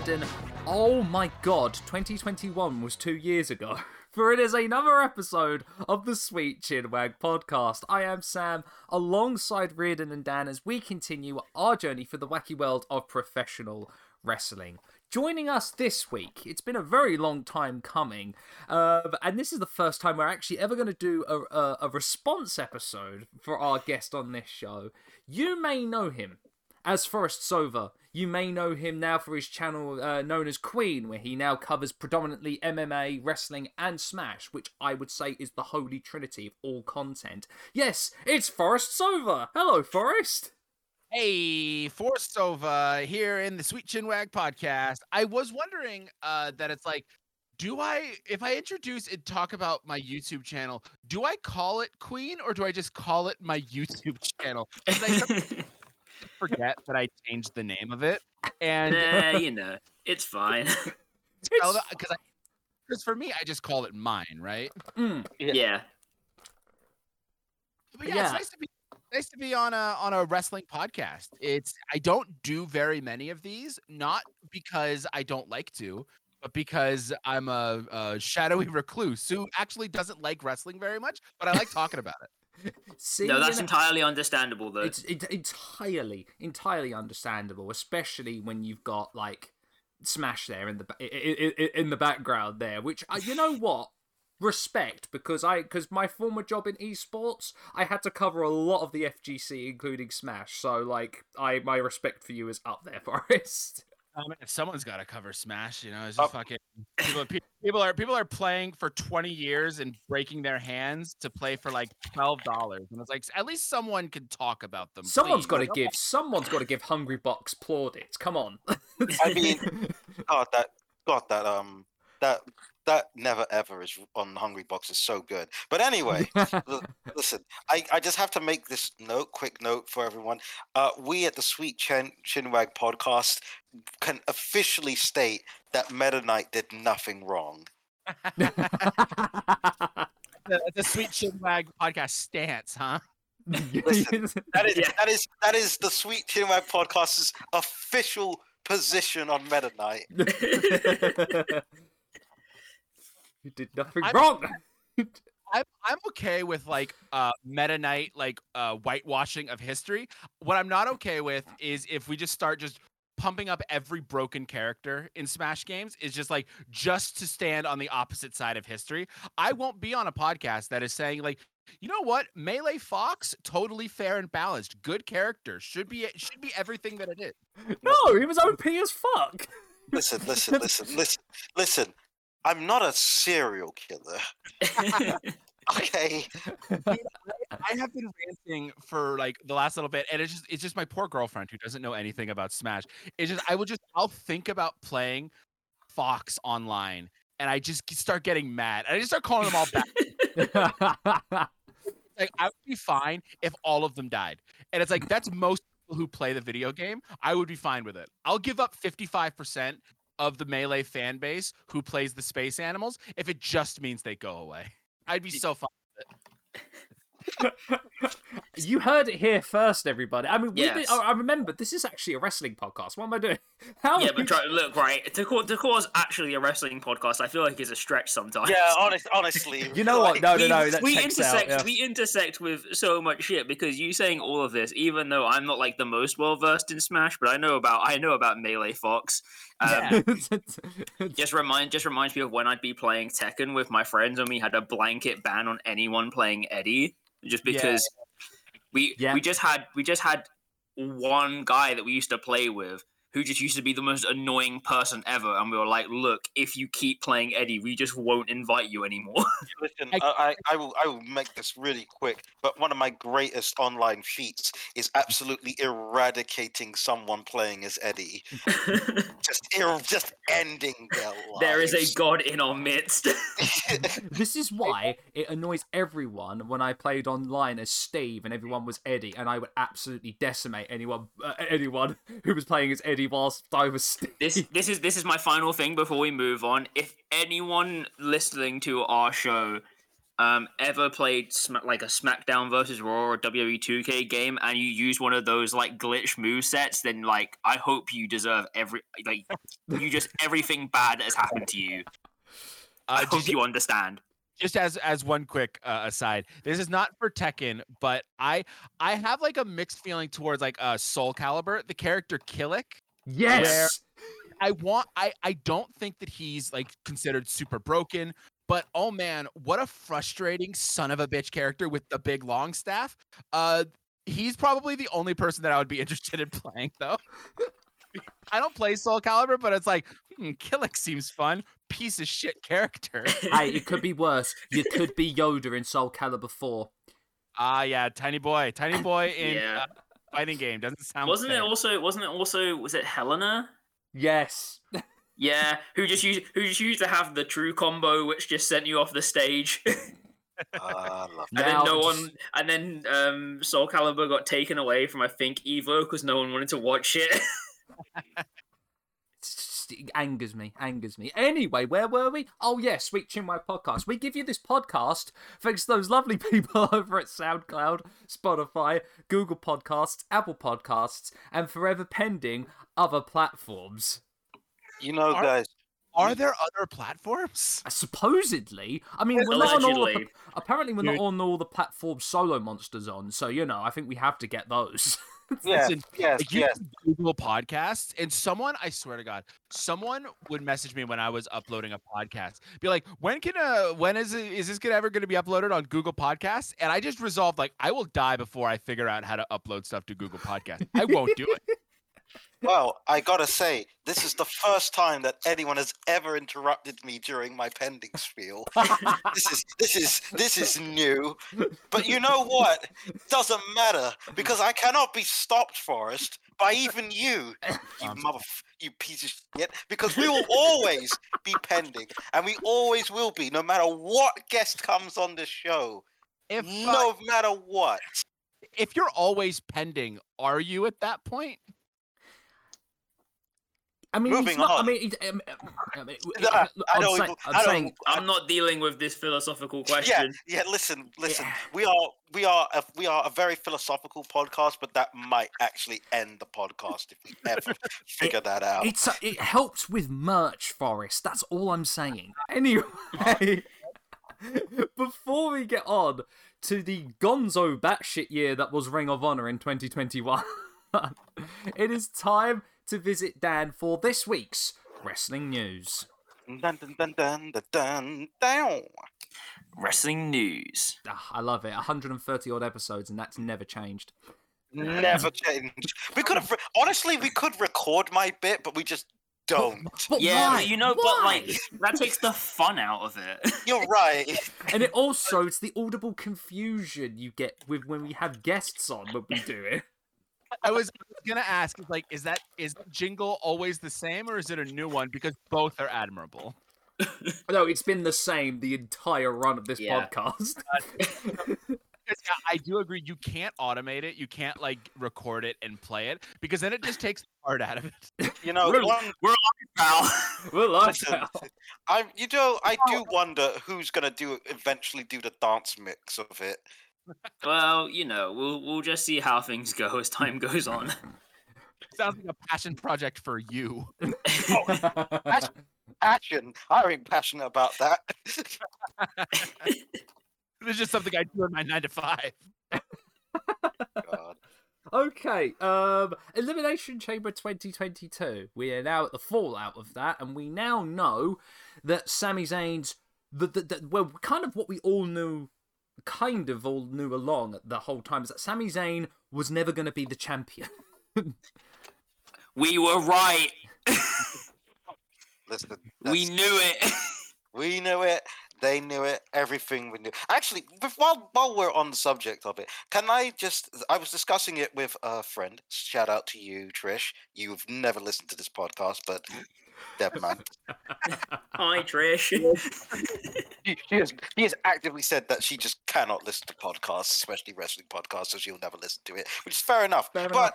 bad and oh my god, 2021 was two years ago. For it is another episode of the Sweet Chinwag podcast. I am Sam, alongside Reardon and Dan, as we continue our journey for the wacky world of professional wrestling. Joining us this week, it's been a very long time coming, uh, and this is the first time we're actually ever going to do a, a, a response episode for our guest on this show. You may know him as Forrest Sowa, you may know him now for his channel uh, known as Queen, where he now covers predominantly MMA, wrestling, and Smash, which I would say is the holy trinity of all content. Yes, it's Forrest Sowa. Hello, Forrest. Hey, Forrest Sowa here in the Sweet Chinwag podcast. I was wondering uh, that it's like, do I, if I introduce and talk about my YouTube channel, do I call it Queen or do I just call it my YouTube channel? 'Cause I forget that I changed the name of it. And Nah, you know, it's fine. because because for me, I just call it mine, right? Mm, yeah. But yeah, Yeah. it's nice to be nice to be on a on a wrestling podcast. It's I don't do very many of these, not because I don't like to, but because I'm a, a shadowy recluse who actually doesn't like wrestling very much, but I like talking about it. see, No, that's you know- entirely understandable, though. It's it, entirely, entirely understandable, especially when you've got like Smash there in the in the background there. Which uh, you know what, respect because I because my former job in esports, I had to cover a lot of the FGC, including Smash. So like, I my respect for you is up there, Forrest. I mean, if someone's got to cover Smash, you know, it's just Oh. fucking people, people are people are playing for 20 years and breaking their hands to play for like twelve dollars, and it's like at least someone can talk about them. Someone's got to give. Someone's got to give Hungrybox plaudits. Come on. I mean, God, that God, that um, that that never ever is on Hungrybox is so good. But anyway, l- listen, I, I just have to make this note, quick note for everyone. Uh, we at the Sweet Chin Chinwag podcast can officially state that Meta Knight did nothing wrong. the, the Sweet Chinwag podcast stance, huh? Listen, That is Yeah. that is that is the Sweet Chinwag podcast's official position on Meta Knight. You did nothing I'm- wrong. I'm I'm okay with like uh Meta Knight like uh whitewashing of history. What I'm not okay with is if we just start just pumping up every broken character in Smash games is just like just to stand on the opposite side of history. I won't be on a podcast that is saying like you know what? Melee Fox, totally fair and balanced. Good character. Should be should be everything that it is. No, he was OP as fuck. Listen, listen, listen, listen, listen. I'm not a serial killer. Okay. I have been ranting for like the last little bit, and it's just it's just my poor girlfriend who doesn't know anything about Smash. It's just I will just I'll think about playing Fox online, and I just start getting mad. And I just start calling them all back. like I would be fine if all of them died, and it's like that's most people who play the video game. I would be fine with it. I'll give up fifty five percent of the melee fan base who plays the space animals if it just means they go away. I'd be so fine. you heard it here first, everybody. I mean, Yes. I I remember this is actually a wrestling podcast. What am I doing? How? yeah, but try, look, right, to call, to call us actually a wrestling podcast, I feel like is a stretch sometimes. Yeah, honest, honestly. You know what? like, No, no, we, no. That we intersect out. yeah. we intersect with so much shit because you saying all of this, even though I'm not like the most well versed in Smash, but I know about I know about Melee Fox. Um, Just remind just reminds me of when I'd be playing Tekken with my friends and we had a blanket ban on anyone playing Eddie just Yeah. because we Yeah. we just had we just had one guy that we used to play with who just used to be the most annoying person ever and we were like look if you keep playing Eddie we just won't invite you anymore Listen, I- I, I, I will I will make this really quick. But one of my greatest online feats is absolutely eradicating someone playing as Eddie. Just just ending their lives. there is a god in our midst this is why it annoys everyone when I played online as Steve and everyone was Eddie, and I would absolutely decimate anyone uh, anyone who was playing as Eddie whilst I was Steve. this this is this is my final thing before we move on. If anyone listening to our show um, ever played sm- like a SmackDown versus Raw or WWE 2K game and you use one of those like glitch move sets, then like I hope you deserve every like you just everything bad that has happened to you. I Uh, hope just, you understand. just as as one quick uh, aside, this is not for Tekken, but I I have like a mixed feeling towards like uh, Soul Calibur, the character Kilik. Yes. I want I I don't think that he's like considered super broken, but oh man, what a frustrating son of a bitch character with the big long staff. Uh he's probably the only person that I would be interested in playing though. I don't play Soul Calibur, but it's like, hmm, Kilik seems fun. Piece of shit character. hey, it could be worse. You could be Yoda in Soul Calibur 4. Ah, yeah, tiny boy, tiny boy in Yeah. uh, fighting game doesn't sound. Wasn't it also wasn't it also was it Helena? Yes. Yeah, who just used who just used to have the true combo which just sent you off the stage. Love And Now then no just- one, and then um, Soul Calibur got taken away from I think Evo because no one wanted to watch it. It's just- It angers me, angers me. Anyway, where were we? Oh, yeah, Sweet Chinwag podcast. We give you this podcast thanks to those lovely people over at SoundCloud, Spotify, Google Podcasts, Apple Podcasts, and forever pending other platforms. You know, Are- guys. Are there other platforms? Uh, Supposedly, I mean, we're not on all the, apparently we're not on all the platforms Solo Monsters on, so you know, I think we have to get those. Listen, yes, Like, you yes. Google podcasts, and someone, I swear to God, someone would message me when I was uploading a podcast, be like, "When can uh, when is it, is this gonna ever gonna be uploaded on Google Podcasts?" And I just resolved, like, I will die before I figure out how to upload stuff to Google Podcasts. I won't do it. Well, I gotta say, this is the first time that anyone has ever interrupted me during my pending spiel. this is this is this is new. But you know what? Doesn't matter because I cannot be stopped, Forrest, by even you, you mother, you piece of shit. Because we will always be pending, and we always will be, no matter what guest comes on the show. If uh, No matter what. if you're always pending, are you at that point? I mean, he's Moving not. I on. mean, he- um, I mean, No, I- I I'm don't saying, I'm I don't saying even- I'm not dealing with this philosophical question. yeah. yeah. Listen, listen. Yeah. We are, we are, a, we are a very philosophical podcast, but that might actually end the podcast if we ever figure that out. It's a, it helps with merch, Forrest. That's all I'm saying. Anyway, before we get on to the Gonzo batshit year that was Ring of Honor in 2021, it is time to visit Dan for this week's wrestling news. Dun, dun, dun, dun, dun, dun, down. Wrestling news. Ah, I love it. 130 odd episodes, and that's never changed. Never change. We could have, re- honestly, we could record my bit, but we just don't. But yeah, why? you know, but like that takes the fun out of it. You're right. and it also it's the audible confusion you get with when we have guests on when we do it. I was gonna ask, like, is that is jingle always the same, or is it a new one? Because both are admirable. No, it's been the same the entire run of this Yeah. podcast. Uh, yeah, I do agree. You can't automate it. You can't like record it and play it because then it just takes the art out of it. You know, Really? one, Pal. We're like listen, I, you know, I do wonder who's gonna do eventually do the dance mix of it. Well, you know, we'll we'll just see how things go as time goes on. Sounds like a passion project for you. Passion. I ain't passionate about that. It's just something I do in my nine to five. God. okay, um, Elimination Chamber 2022. We are now at the fallout of that, and we now know that Sami Zayn's the, the, the well, kind of what we all knew, kind of all knew along the whole time is that Sami Zayn was never going to be the champion. we were right. Listen, We knew it. We knew it. They knew it. Everything we knew. Actually, while while we're on the subject of it, can I just? I was discussing it with a friend. Shout out to you, Trish. You've never listened to this podcast, but Deb man, Hi, Trish. she, she has she has actively said that she just cannot listen to podcasts, especially wrestling podcasts, so she'll never listen to it, which is fair enough. Fair but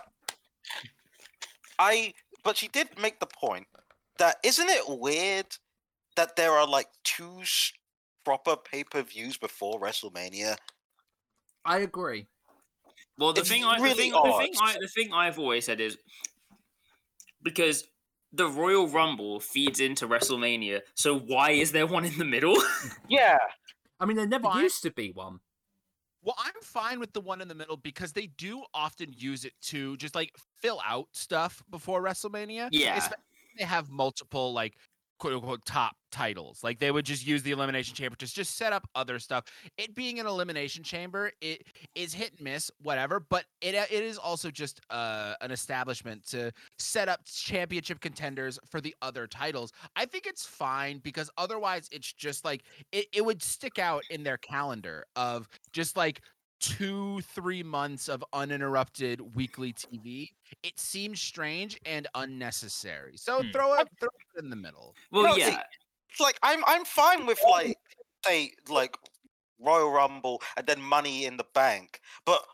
I, but she did make the point that isn't it weird that there are like two proper pay per views before WrestleMania. I agree. Well, the It's thing I the really thing, the thing I the thing I've always said is because the Royal Rumble feeds into WrestleMania, so why is there one in the middle? Yeah. I mean, there never Fine. used to be one. Well, I'm fine with the one in the middle because they do often use it to just like fill out stuff before WrestleMania. Yeah. Especially they have multiple like quote unquote top titles. Like they would just use the elimination chamber to just set up other stuff. It being an elimination chamber, it is hit and miss, whatever. But it uh, it is also just uh, an establishment to set up championship contenders for the other titles. I think it's fine because otherwise it's just like it, it would stick out in their calendar of just like two three months of uninterrupted weekly tv it seems strange and unnecessary so Hmm. throw it throw it in the middle well, No, yeah. It's like I'm I'm fine with like say like Royal Rumble and then Money in the Bank, but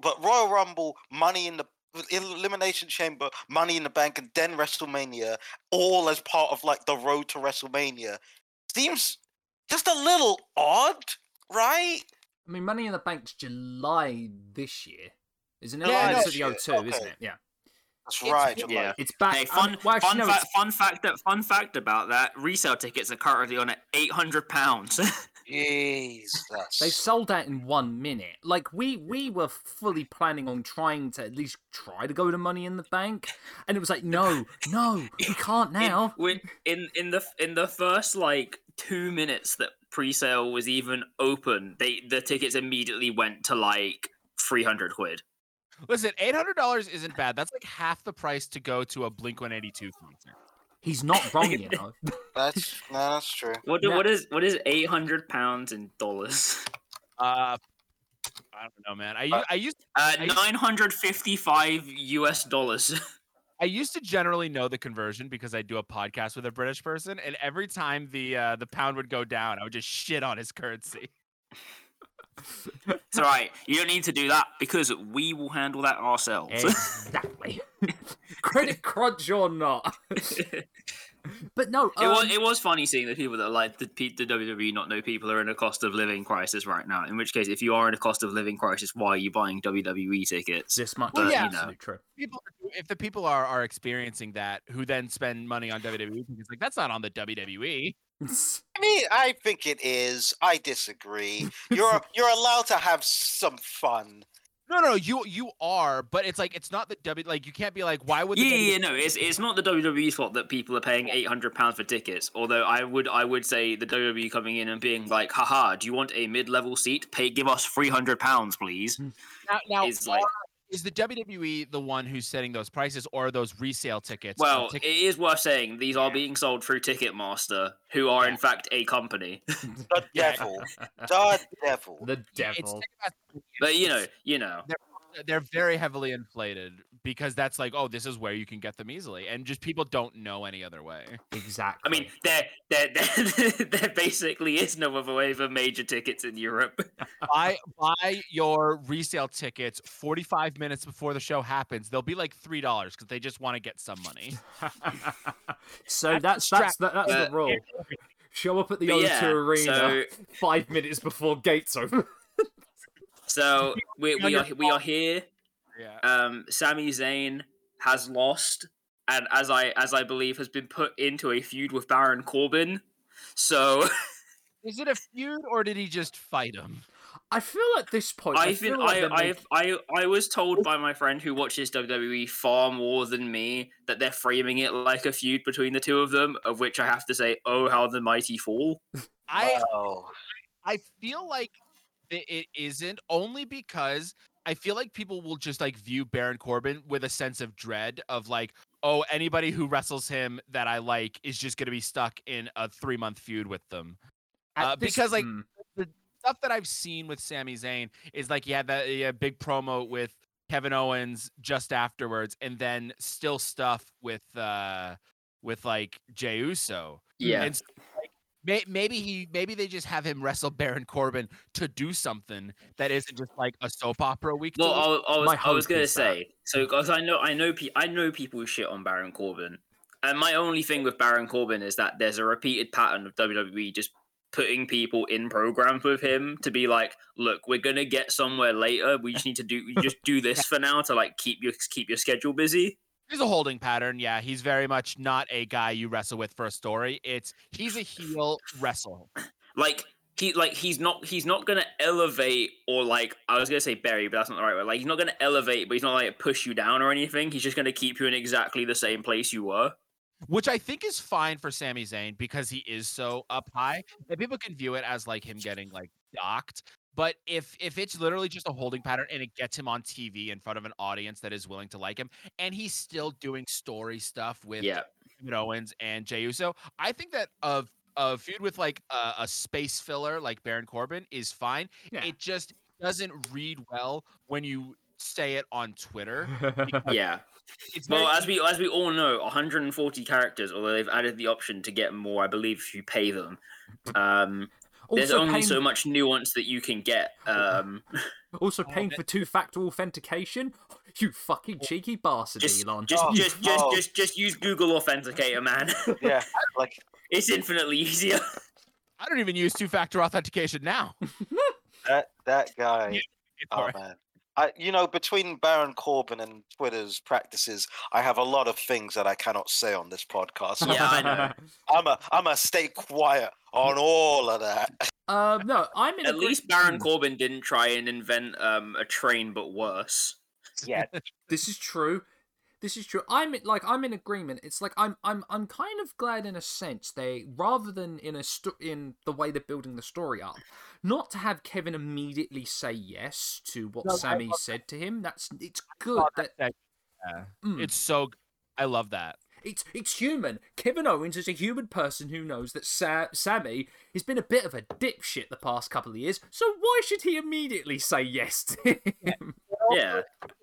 but Royal Rumble, Money in the Elimination Chamber, Money in the Bank, and then WrestleMania, all as part of like the road to WrestleMania, seems just a little odd, right? I mean, Money in the Bank's July this year, isn't it? Yeah, Yeah, no, it's at the shit, O2, isn't it? Yeah. That's It's- right. you're yeah. It's back. Hey, fun, mean, well, actually, fun, no, fa- it's- fun fact fun fact about that: resale tickets are currently on at eight hundred pounds. Jesus. They sold out in one minute. Like we we were fully planning on trying to at least try to go to Money in the Bank, and it was like, no, no, we can't now. in, in in the in the first like two minutes that pre-sale was even open, they the tickets immediately went to like three hundred quid. listen $800 isn't bad that's like half the price to go to a blink 182 concert He's not wrong, you know. That's no, that's true. What do, No. what is what is eight hundred pounds in dollars? uh i don't know man i, u- Uh, I used Uh, nine hundred fifty-five U.S. dollars. I used to generally know the conversion because I do a podcast with a British person, and every time the uh, the pound would go down, I would just shit on his currency. It's all right. You don't need to do that because we will handle that ourselves. exactly. Credit crunch or not. but no, It was um, it was funny seeing the people that like the, the WWE not know people are in a cost of living crisis right now. In which case, if you are in a cost of living crisis, why are you buying WWE tickets? this much. Well, is yeah. absolutely true. People, if the people are are experiencing that, who then spend money on WWE, it's like that's not on the E." WWE. I mean, I think it is. I disagree. You're you're allowed to have some fun. No, no, you you are, but it's like it's not the W. Like you can't be like, why would the Yeah, WWE yeah, no, it's it's not the WWE's fault that people are paying eight hundred pounds for tickets. Although I would I would say the WWE coming in and being like, haha, do you want a mid level seat? Pay give us three hundred pounds, please. Hmm. now, now is like- are- is the WWE the one who's setting those prices, or are those resale tickets? on Well, ticket- it is worth saying these are being sold through Ticketmaster, who are in fact a company. The devil. The devil. The devil. Ticketmaster, But you know, you know, they're very heavily inflated because that's like, oh, this is where you can get them easily, and just people don't know any other way. Exactly. I mean, there, there, there, there basically is no other way for major tickets in Europe. buy buy your resale tickets 45 minutes before the show happens. They'll be like three dollars because they just want to get some money. so That's that's the that's the, that's Uh, the rule. Show up at the O2 yeah, arena so five minutes before gates open. so we, we are we are here. Yeah. Um, Sami Zayn has lost, and as I as I believe has been put into a feud with Baron Corbin. So Is it a feud or did he just fight him? I feel at this point. I, I feel feel like I I, making- I I was told by my friend who watches WWE far more than me that they're framing it like a feud between the two of them, of which I have to say, oh how the mighty fall. I Wow. I feel like it, it isn't only because I feel like people will just like view Baron Corbin with a sense of dread of like, oh, anybody who wrestles him that I like is just going to be stuck in a three month feud with them. uh, this- because, like, hmm. Stuff that I've seen with Sami Zayn is like he had that he had a big promo with Kevin Owens just afterwards, and then still stuff with uh with like Jey Uso. Yeah. And so, maybe he maybe they just have him wrestle Baron Corbin to do something that isn't just like a soap opera week. Well. I, I was I was gonna say so because I know I know pe- I know people shit on Baron Corbin, and my only thing with Baron Corbin is that there's a repeated pattern of WWE just putting people in programs with him to be like, look, we're gonna get somewhere later. We just need to do we just do this for now to like keep your keep your schedule busy. There's a holding pattern. Yeah, he's very much not a guy you wrestle with for a story. It's he's a heel wrestle. Like he like he's not he's not gonna elevate or like I was gonna say bury, but that's not the right word. Like he's not gonna elevate, but he's not like push you down or anything. He's just gonna keep you in exactly the same place you were. Which I think is fine for Sami Zayn because he is so up high. And people can view it as like him getting like docked. But if if it's literally just a holding pattern and it gets him on TV in front of an audience that is willing to like him, and he's still doing story stuff with Yeah. Owens and Jey Uso, I think that of a feud with like a, a space filler like Baron Corbin is fine. Yeah. It just doesn't read well when you say it on Twitter. Yeah. Well, as we as we all know, 140 characters, although they've added the option to get more, I believe, if you pay them. Um, there's only paying, so much nuance that you can get. Um, also paying for two-factor authentication. You fucking cheeky bastard, just, Elon. just, Oh, just, just, oh. just, just use Google Authenticator, man. Yeah, like it's infinitely easier. I don't even use two-factor authentication now. that that guy. Yeah, Oh Alright. man. I, you know, between Baron Corbin and Twitter's practices, I have a lot of things that I cannot say on this podcast. Yeah, I know. I'm a I'm a stay quiet on all of that. um, no, I'm in At agree- least Baron Corbin didn't try and invent um, a train, but worse. Yeah, This is true. This is true. I'm like I'm in agreement. It's like I'm I'm I'm kind of glad in a sense they rather than in a sto- in the way they're building the story up, not to have Kevin immediately say yes to what No, Sami love said to him. That's it's good. That that- Yeah. mm, It's so. I love that. It's it's human. Kevin Owens is a human person who knows that Sa- Sami has been a bit of a dipshit the past couple of years. So why should he immediately say yes to him? Yeah.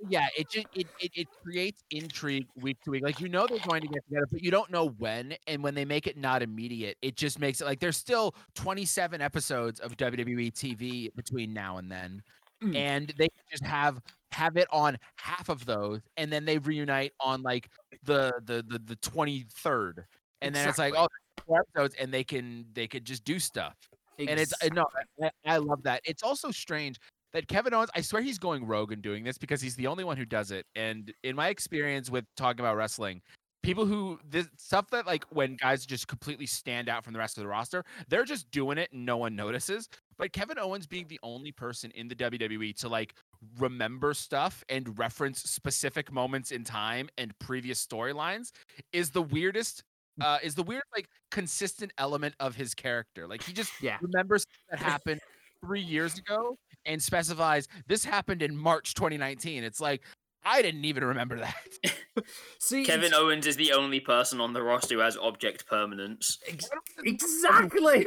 Yeah, it just it, it it creates intrigue week to week. Like you know they're going to get together, but you don't know when. And when they make it not immediate, it just makes it like there's still 27 episodes of WWE TV between now and then, Mm. and they just have have it on half of those, and then they reunite on like the the the the 23rd, and then it's like oh, episodes, and they can they could just do stuff. and it's no, I, I love that. It's also strange that Kevin Owens. I swear he's going rogue and doing this because he's the only one who does it. And in my experience with talking about wrestling, people who this stuff that like when guys just completely stand out from the rest of the roster, they're just doing it and no one notices. But Kevin Owens being the only person in the WWE to like remember stuff and reference specific moments in time and previous storylines is the weirdest. Uh, is the weird like consistent element of his character. Like he just yeah. remembers that happened three years ago and specifies this happened in March 2019. It's like I didn't even remember that. See, Kevin Owens is the only person on the roster who has object permanence. Ex- exactly.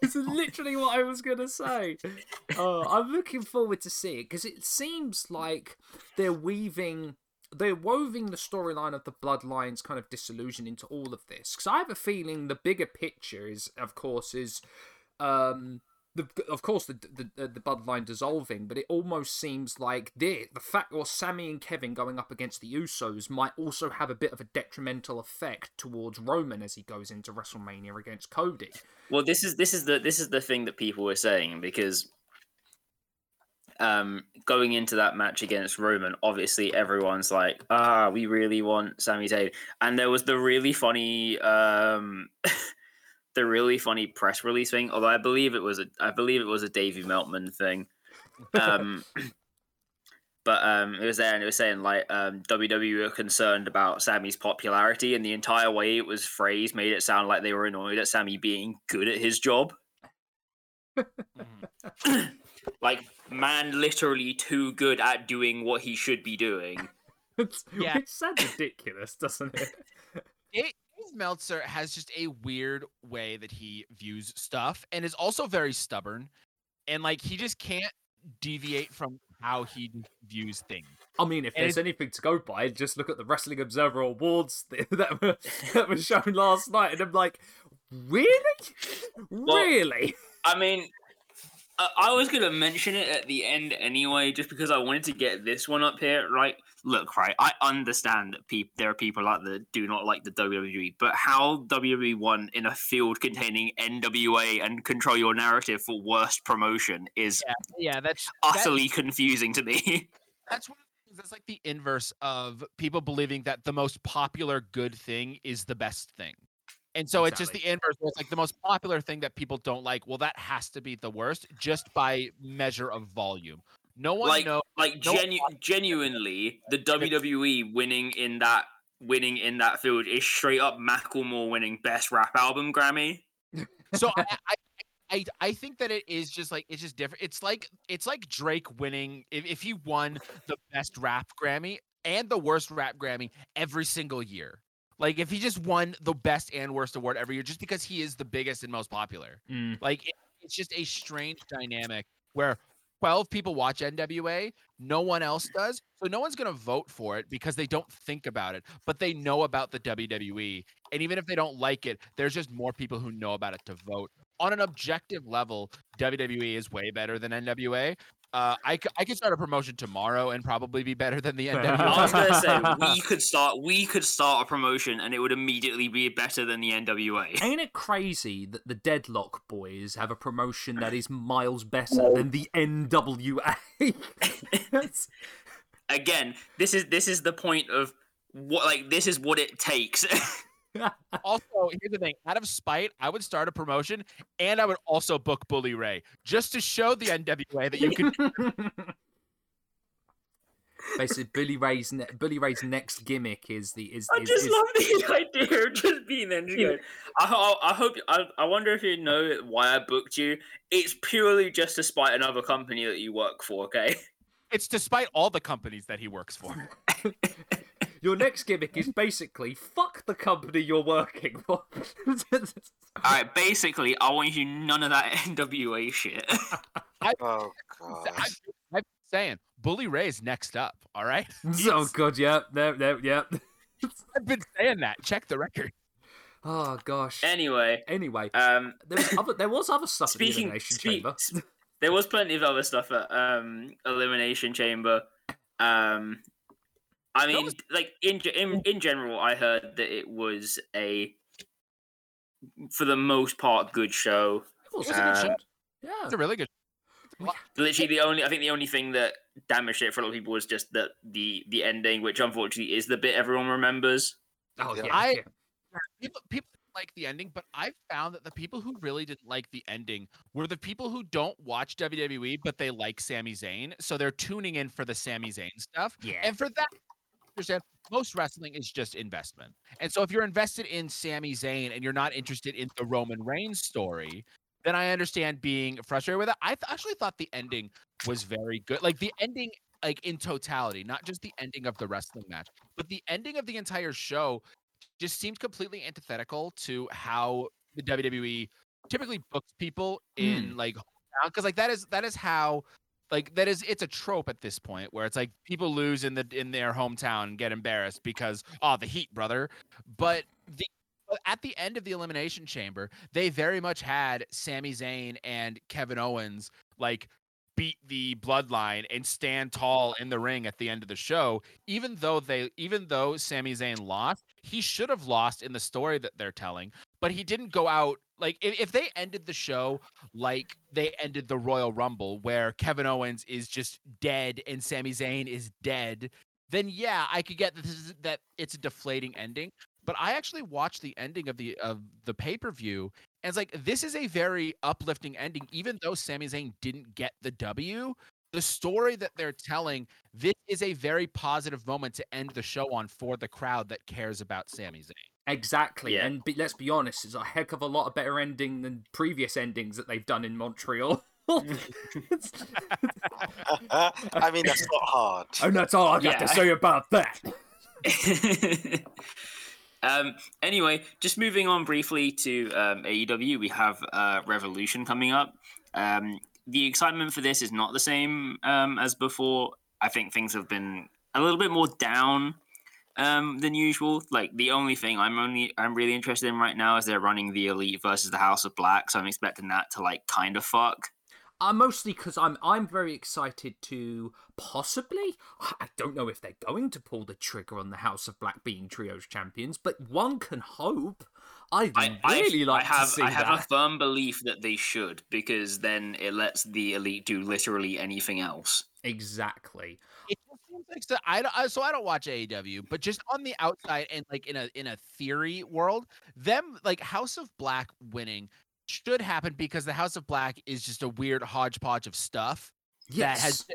this is literally what I was gonna say. Uh, I'm looking forward to see it because it seems like they're weaving, they're woving the storyline of the bloodlines kind of disillusion into all of this. Because I have a feeling the bigger picture is, of course, is, um, the of course the the the bloodline dissolving, but it almost seems like the the fact or Sami and Kevin going up against the Usos might also have a bit of a detrimental effect towards Roman as he goes into WrestleMania against Cody. Well, this is this is the this is the thing that people were saying because um going into that match against Roman, obviously everyone's like, ah, we really want Sami Zayn. And there was the really funny um the really funny press release thing, although I believe it was a I believe it was a Davey Meltzer thing. Um But um, it was there, and it was saying like um, WWE were concerned about Sami's popularity, and the entire way it was phrased made it sound like they were annoyed at Sami being good at his job. like, man, literally too good at doing what he should be doing. It's, Yeah. Which sounds ridiculous, doesn't it? Dave Dave Meltzer has just a weird way that he views stuff and is also very stubborn. And like he just can't deviate from how he views things. I mean, if And there's anything to go by, just look at the Wrestling Observer Awards th- that were that was shown last night, and I'm like, really, really? I mean, I was gonna mention it at the end anyway, just because I wanted to get this one up here. Right, look, right. I understand that people there are people out there that do not like the WWE, but how WWE won in a field containing NWA and Control Your Narrative for worst promotion is yeah, yeah that's utterly that's, confusing to me. That's one that's like the inverse of people believing that the most popular good thing is the best thing. And so exactly. it's just the inverse. It's like the most popular thing that people don't like. Well, that has to be the worst just by measure of volume. No one like, knows. Like no genu- one- genuinely, the WWE winning in that winning in that field is straight up Macklemore winning Best Rap Album Grammy. So I, I, I, I think that it is just like it's just different. It's like it's like Drake winning if, if he won the Best Rap Grammy and the Worst Rap Grammy every single year. Like if he just won the best and worst award every year, just because he is the biggest and most popular. Mm. Like it, it's just a strange dynamic where 12 people watch NWA, no one else mm. does. So no one's going to vote for it because they don't think about it, but they know about the WWE. And even if they don't like it, there's just more people who know about it to vote. On an objective level, WWE is way better than NWA, uh, I, I could start a promotion tomorrow and probably be better than the NWA. I was gonna say we could start we could start a promotion and it would immediately be better than the NWA. Ain't it crazy that the Deadlock Boys have a promotion that is miles better than the NWA? Again, this is this is the point of what like this is what it takes. also, here's the thing: out of spite, I would start a promotion, and I would also book Bully Ray just to show the NWA that you can. Basically, Bully Ray's ne- Bully Ray's next gimmick is the is. I is, just is... love the idea of just being there. Just going, I, I, I hope I, I wonder if you know why I booked you. It's purely just to spite another company that you work for. Okay. It's despite all the companies that he works for. Your next gimmick is basically fuck the company you're working for. All right, basically, I want you none of that NWA shit. I, oh god. I, am saying Bully Ray's next up. All right. oh god, yep, yep, yep, yep. I've been saying that. Check the record. Oh gosh. Anyway. Anyway. Um. There was other. There was other stuff speaking, at the Elimination Chamber. there was plenty of other stuff at um Elimination Chamber. Um. I mean, was... like in, in in general, I heard that it was a, for the most part, good show. It was a good show. Um, yeah, it's a really good. Show. Literally, the only I think the only thing that damaged it for a lot of people was just that the the ending, which unfortunately is the bit everyone remembers. Oh yeah, I people people like the ending, but I found that the people who really didn't like the ending were the people who don't watch WWE, but they like Sami Zayn, so they're tuning in for the Sami Zayn stuff. Yeah, and for that understand most wrestling is just investment. And so if you're invested in Sami Zayn and you're not interested in the Roman Reigns story, then I understand being frustrated with it. I th- actually thought the ending was very good. Like the ending like in totality, not just the ending of the wrestling match, but the ending of the entire show just seemed completely antithetical to how the WWE typically books people in mm. like because like that is that is how like that is it's a trope at this point where it's like people lose in the in their hometown and get embarrassed because oh the heat brother. But the at the end of the elimination chamber they very much had Sami Zayn and Kevin Owens like beat the bloodline and stand tall in the ring at the end of the show. Even though they even though Sami Zayn lost he should have lost in the story that they're telling but he didn't go out like if, if they ended the show like they ended the Royal Rumble, where Kevin Owens is just dead and Sami Zayn is dead, then yeah, I could get this that it's a deflating ending. But I actually watched the ending of the of the pay per view, and it's like this is a very uplifting ending. Even though Sami Zayn didn't get the W, the story that they're telling, this is a very positive moment to end the show on for the crowd that cares about Sami Zayn. Exactly, yeah. and be, let's be honest, it's a heck of a lot of better ending than previous endings that they've done in Montreal. I mean, that's not hard. And that's all I got yeah. to say about that. um, anyway, just moving on briefly to um, AEW, we have uh, Revolution coming up. Um, the excitement for this is not the same um, as before. I think things have been a little bit more down um, than usual. Like the only thing I'm only I'm really interested in right now is they're running the Elite versus the House of Black, so I'm expecting that to like kind of fuck. Uh, mostly because I'm I'm very excited to possibly. I don't know if they're going to pull the trigger on the House of Black being trios champions, but one can hope. I'd I, really I, like I have, to see I have that. a firm belief that they should because then it lets the elite do literally anything else. Exactly. It just seems like so I, don't, I so I don't watch AEW, but just on the outside and like in a in a theory world, them like House of Black winning should happen because the House of Black is just a weird hodgepodge of stuff Yes. that has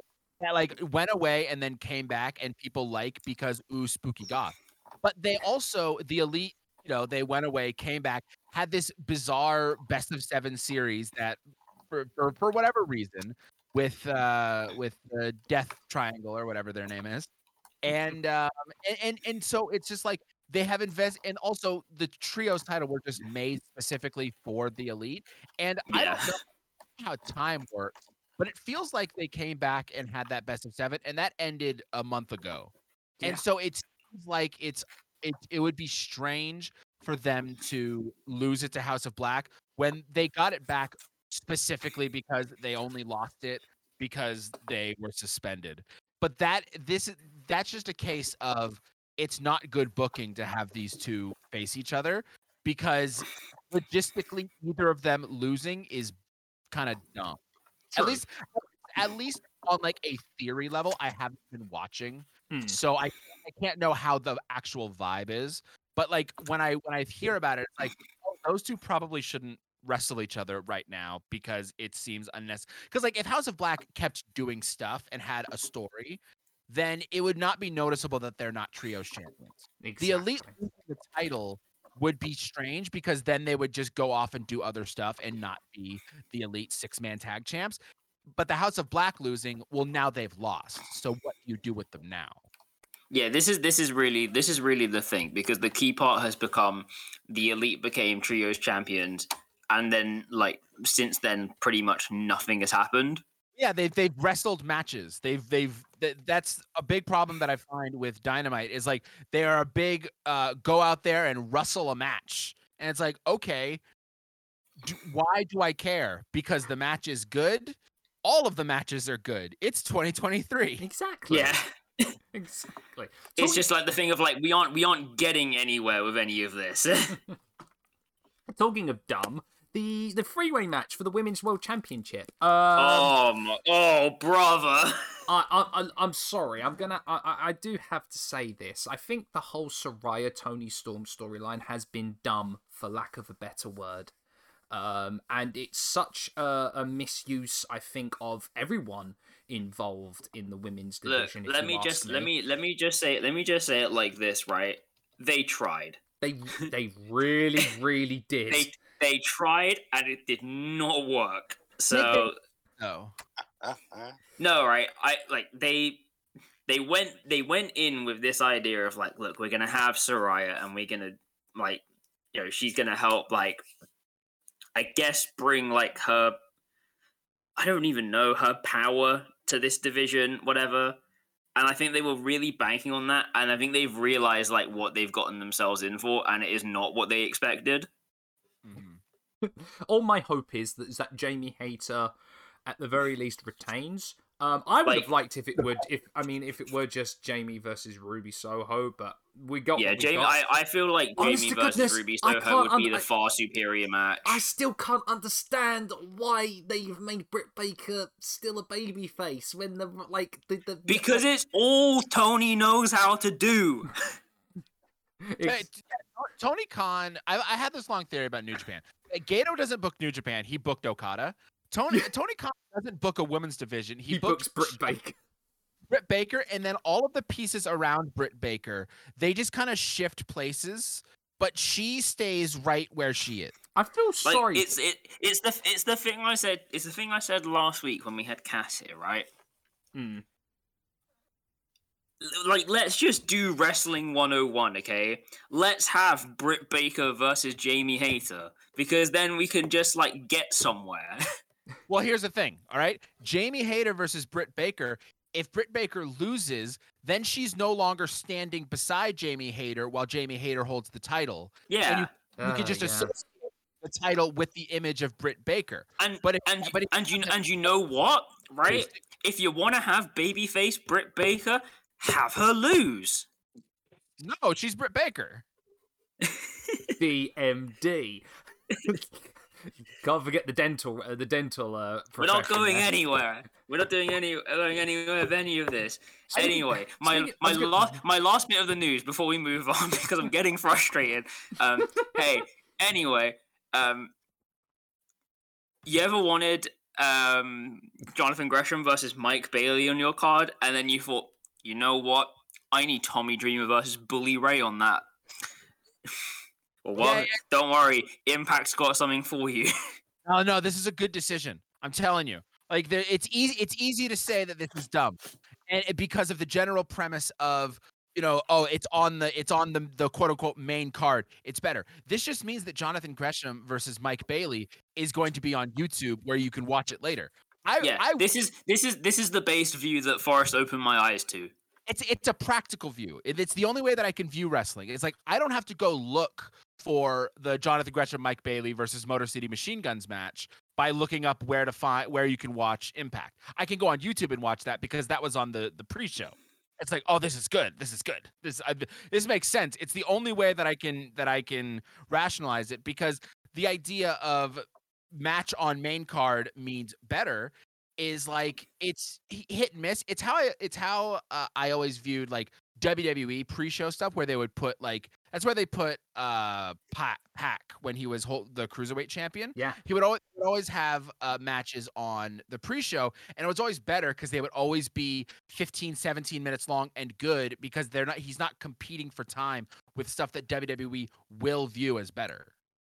that like went away and then came back and people like because ooh spooky goth. But they also the elite, you know, they went away, came back, had this bizarre best of seven series that for for, for whatever reason with uh with the Death Triangle or whatever their name is. And um and and, and so it's just like they have invested and also the trios title were just made specifically for the elite. And I don't know how time works, but it feels like they came back and had that best of seven, and that ended a month ago. Yeah. And so it's like it's it it would be strange for them to lose it to House of Black when they got it back specifically because they only lost it because they were suspended. But that this that's just a case of it's not good booking to have these two face each other because logistically either of them losing is kind of dumb. True. At least at least on like a theory level, I haven't been watching. Hmm. So I I can't know how the actual vibe is. But like when I when I hear about it, it's like oh, those two probably shouldn't wrestle each other right now because it seems unnecessary. Because like if House of Black kept doing stuff and had a story, then it would not be noticeable that they're not trios champions. The elite losing the title would be strange because then they would just go off and do other stuff and not be the elite six man tag champs. But the House of Black losing, well, now they've lost. So what do you do with them now? Yeah, this is this is really this is really the thing because the key part has become the elite became trios champions, and then like since then, pretty much nothing has happened. Yeah, they've they've wrestled matches. They've they've th- that's a big problem that I find with Dynamite is like they are a big uh, go out there and wrestle a match, and it's like okay, do, why do I care? Because the match is good. All of the matches are good. It's 2023. Exactly. Yeah, Exactly. it's just like the thing of like we aren't we aren't getting anywhere with any of this. talking of dumb. The the freeway match for the women's world championship. Um, oh my, oh brother. I, I, I'm sorry. I'm gonna. I, I- do have to say this. I think the whole Saraya Toni Storm storyline has been dumb, for lack of a better word. Um, and it's such a, a misuse, I think, of everyone involved in the women's division. if let me just let me let me just say let me just say it like this, right? They tried. They they really really did. They they tried and it did not work. So uh, no, right? I like they they went they went in with this idea of like, look, we're gonna have Saraya and we're gonna like you know she's gonna help like I guess bring like her I don't even know her power to this division, whatever. And I think they were really banking on that, and I think they've realized like what they've gotten themselves in for, and it is not what they expected. mhm. All my hope is that, is that Jamie Hayter, at the very least, retains. Um, I would have liked if it would, if I mean, if it were just Jamie versus Ruby Soho, but we got. Yeah, we Jamie. got. I, I feel like Honest Jamie versus goodness, Ruby Soho can't would be un- the I- far superior match. I still can't understand why they've made Britt Baker still a baby face when the like the, the because it's all Tony knows how to do. Hey, It's- t- Tony Khan, I, I had this long theory about New Japan. Gedo doesn't book New Japan; he booked Okada. Tony Tony Khan doesn't book a women's division; he, he books Britt Baker. Britt Baker, and then all of the pieces around Britt Baker, they just kind of shift places, but she stays right where she is. I feel Like sorry. it's it it's the it's the thing I said it's the thing I said last week when we had Cass here, right? Hmm. Like let's just do wrestling 101, okay? Let's have Britt Baker versus Jamie Hayter because then we can just like get somewhere. Well, here's the thing, all right? Jamie Hayter versus Britt Baker. If Britt Baker loses, then she's no longer standing beside Jamie Hayter while Jamie Hayter holds the title. yeah. you Ah, could just yeah. associate the title with the image of Britt Baker. And But if- and but if- and you and you know what, right? If you want to have babyface Britt Baker, have her lose. No, she's Britt Baker. DMD. Can't forget the dental, uh, the dental. Uh, We're not going there. anywhere. We're not doing any going anywhere with any of this. Speaking- Anyway, my speaking- my gonna- last my last bit of the news before we move on because I'm getting frustrated. Um, hey, anyway, um, you ever wanted um Jonathan Gresham versus Mike Bailey on your card, and then you thought, you know what? I need Tommy Dreamer versus Bully Ray on that. well, well Yeah, yeah. don't worry, Impact's got something for you. No, no, this is a good decision. I'm telling you. Like there, it's easy. It's easy to say that this is dumb, and it- because of the general premise of you know, oh, it's on the it's on the the quote unquote main card. It's better. This just means that Jonathan Gresham versus Mike Bailey is going to be on YouTube where you can watch it later. I, yeah, I this is this is this is the base view that Forrest opened my eyes to. it's it's a practical view. It's the only way that I can view wrestling. It's like I don't have to go look for the Jonathan Gresham Mike Bailey versus Motor City Machine Guns match by looking up where to find where you can watch Impact. I can go on YouTube and watch that because that was on the the pre-show. It's like, oh, this is good. This is good. This I, this makes sense. It's the only way that I can that I can rationalize it because the idea of match on main card means better is like it's hit and miss. It's how I, it's how uh, I always viewed like WWE pre-show stuff where they would put like that's where they put uh Pac, Pac when he was hold, the cruiserweight champion. Yeah. He would always, would always have uh, matches on the pre-show and it was always better because they would always be 15 17 minutes long and good because they're not he's not competing for time with stuff that WWE will view as better.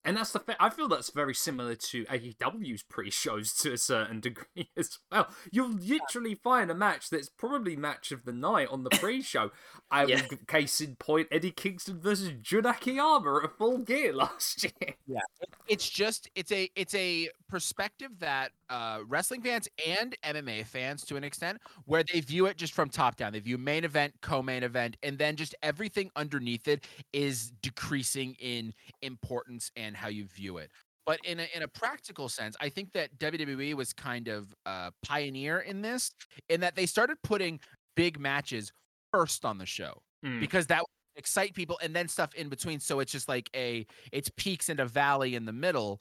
And that's the thing. I feel that's very similar to AEW's pre-shows to a certain degree as well. You'll literally find a match that's probably match of the night on the pre-show. I Yeah. will case in point Eddie Kingston versus Jun Akiyama at Full Gear last year. Yeah, it's just it's a it's a perspective that uh wrestling fans and MMA fans to an extent where they view it just from top down. They view main event, co-main event, and then just everything underneath it is decreasing in importance and how you view it. But in a in a practical sense, I think that WWE was kind of a pioneer in this in that they started putting big matches first on the show Hmm. because that would excite people and then stuff in between so it's just like a it's peaks and a valley in the middle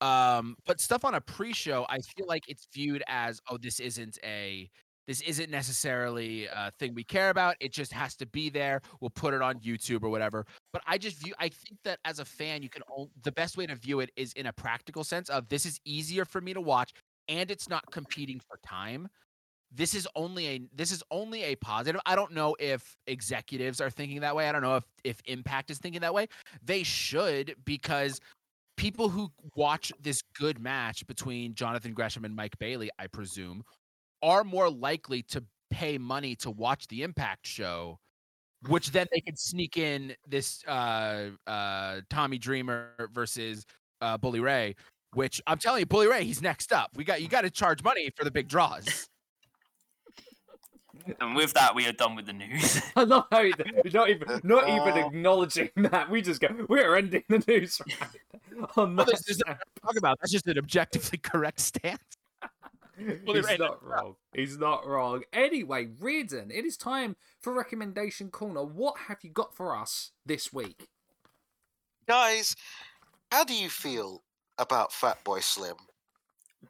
um but stuff on a pre-show i feel like it's viewed as oh this isn't a this isn't necessarily a thing we care about it just has to be there we'll put it on youtube or whatever but i just view i think that as a fan you can o- the best way to view it is in a practical sense of this is easier for me to watch and it's not competing for time this is only a this is only a positive. I don't know if executives are thinking that way. I don't know if if Impact is thinking that way. They should because people who watch this good match between Jonathan Gresham and Mike Bailey, I presume, are more likely to pay money to watch the Impact show, which then they can sneak in this uh uh Tommy Dreamer versus uh Bully Ray. Which I'm telling you, Bully Ray, he's next up. We got you got to charge money for the big draws. And with that, we are done with the news. I love how you- you're not even not even Oh. acknowledging that. We just go, we're ending the news round on Well, that. there's- there's talk about. That's just an objectively correct stance. Well, He's not wrong. He's not wrong. Anyway, Reardon, it is time for recommendation corner. What have you got for us this week? Guys, how do you feel about Fatboy Slim?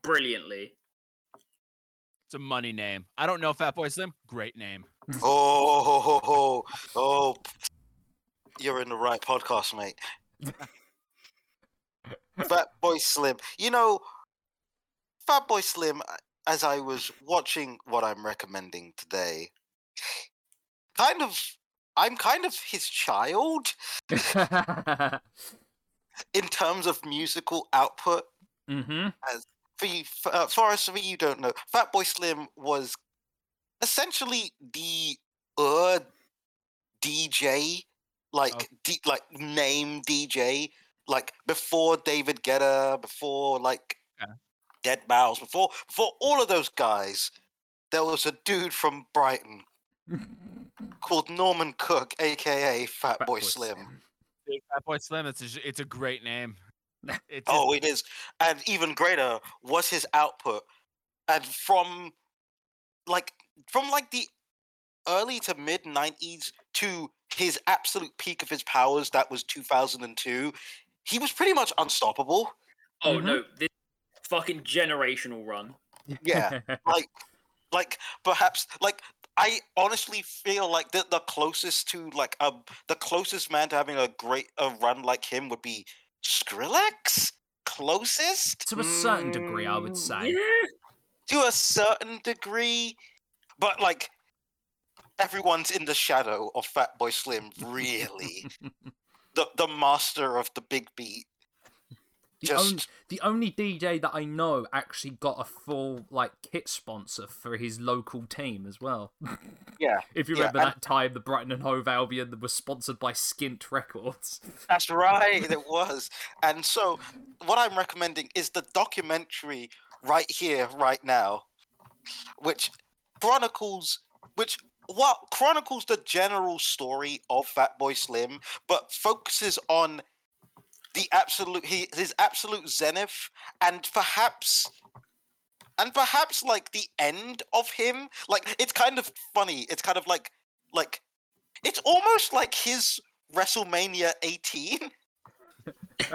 Brilliantly. It's a money name. I don't know Fatboy Slim. Great name. Oh, oh, oh, oh, you're in the right podcast, mate. Fatboy Slim. You know, Fatboy Slim, uh, as I was watching what I'm recommending today, kind of, I'm kind of his child mm-hmm. in terms of musical output. As For you, for, uh, for you don't know, Fatboy Slim was essentially the uh DJ, like Okay. D, like name DJ, like before David Guetta, before like. Dead Mouse, before before all of those guys, there was a dude from Brighton called Norman Cook, aka Fatboy Slim. Dude, Fatboy Slim. It's a, it's a great name. It's Oh, it is, and even greater was his output, and from like from like the early to mid '90s to his absolute peak of his powers, that was 2002. He was pretty much unstoppable. Oh Mhm. no, this fucking generational run. Yeah, like like perhaps like I honestly feel like the, the closest to like a the closest man to having a great a run like him would be Skrillex. Closest to a certain degree, I would Mm, say. Yeah. to a certain degree, but like everyone's in the shadow of Fatboy Slim. Really, the the master of the big beat. The, Just on- the only DJ that I know actually got a full like kit sponsor for his local team as well. yeah, if you Yeah, remember and- that time, the Brighton and Hove Albion was sponsored by Skint Records. That's right, it was. And so, what I'm recommending is the documentary right here, right now, which chronicles, which what chronicles the general story of Fatboy Slim, but focuses on the absolute he, his absolute zenith and perhaps and perhaps like the end of him. Like it's kind of funny. It's kind of like like it's almost like his wrestlemania 18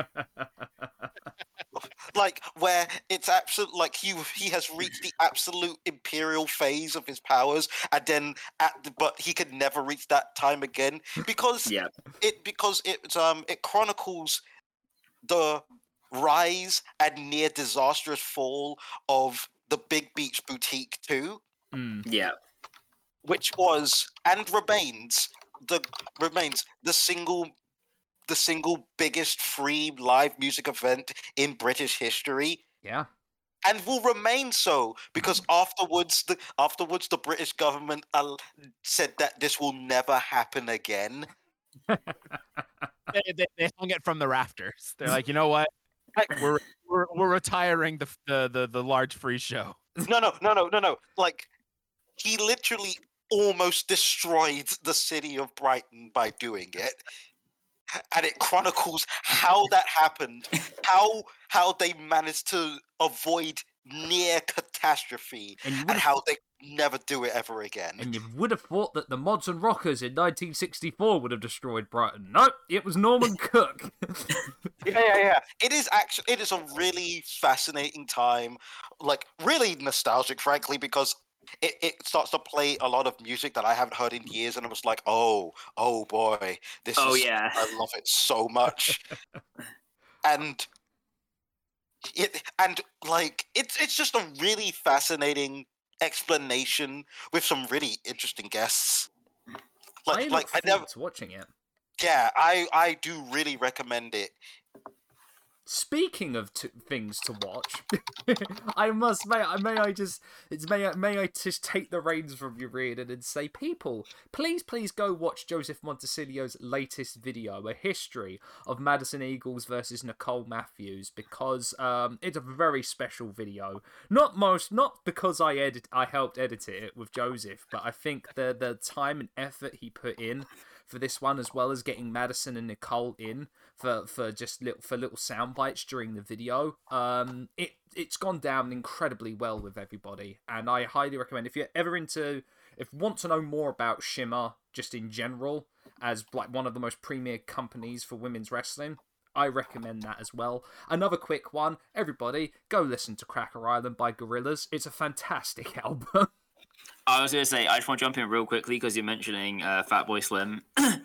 like where it's absolute like he he has reached the absolute imperial phase of his powers and then at the, but he could never reach that time again. Because Yeah. it because it um it chronicles the rise and near disastrous fall of the Big Beach Boutique 2 Mm. Yeah. which was and remains the remains the single the single biggest free live music event in British history Yeah. and will remain so because afterwards the afterwards the British government uh, said that this will never happen again they, they, they hung it from the rafters. They're like, you know what? We're we're, we're retiring the, the the the large free show. no no no no no no like he literally almost destroyed the city of Brighton by doing it and it chronicles how that happened how how they managed to avoid near catastrophe And and how they never do it ever again And you would have thought that the mods and rockers in 1964 would have destroyed Brighton. Nope, it was Norman Cook. yeah yeah yeah it is actually it is a really fascinating time like really nostalgic frankly because it, it starts to play a lot of music that i haven't heard in years and I was like oh oh boy this Oh is yeah. i love it so much and it and like it's it's just a really fascinating explanation with some really interesting guests I like look like i never watching it. yeah i i do really recommend it Speaking of t- things to watch, I must may I may I just it's may I may I just take the reins from you, Reardon, and say, people, please please go watch Joseph Montecillo's latest video, a history of Madison Eagles versus Nicole Matthews, because um it's a very special video. Not most not because I edit I helped edit it with Joseph, but I think the the time and effort he put in for this one, as well as getting Madison and Nicole in for for just little for little sound bites during the video. Um, it it's gone down incredibly well with everybody, and I highly recommend if you're ever into if you want to know more about Shimmer just in general as like one of the most premier companies for women's wrestling. I recommend that as well. Another quick one, everybody, go listen to Cracker Island by Gorillaz. It's a fantastic album. I was going to say, I just want to jump in real quickly because you're mentioning uh, Fatboy Slim. um,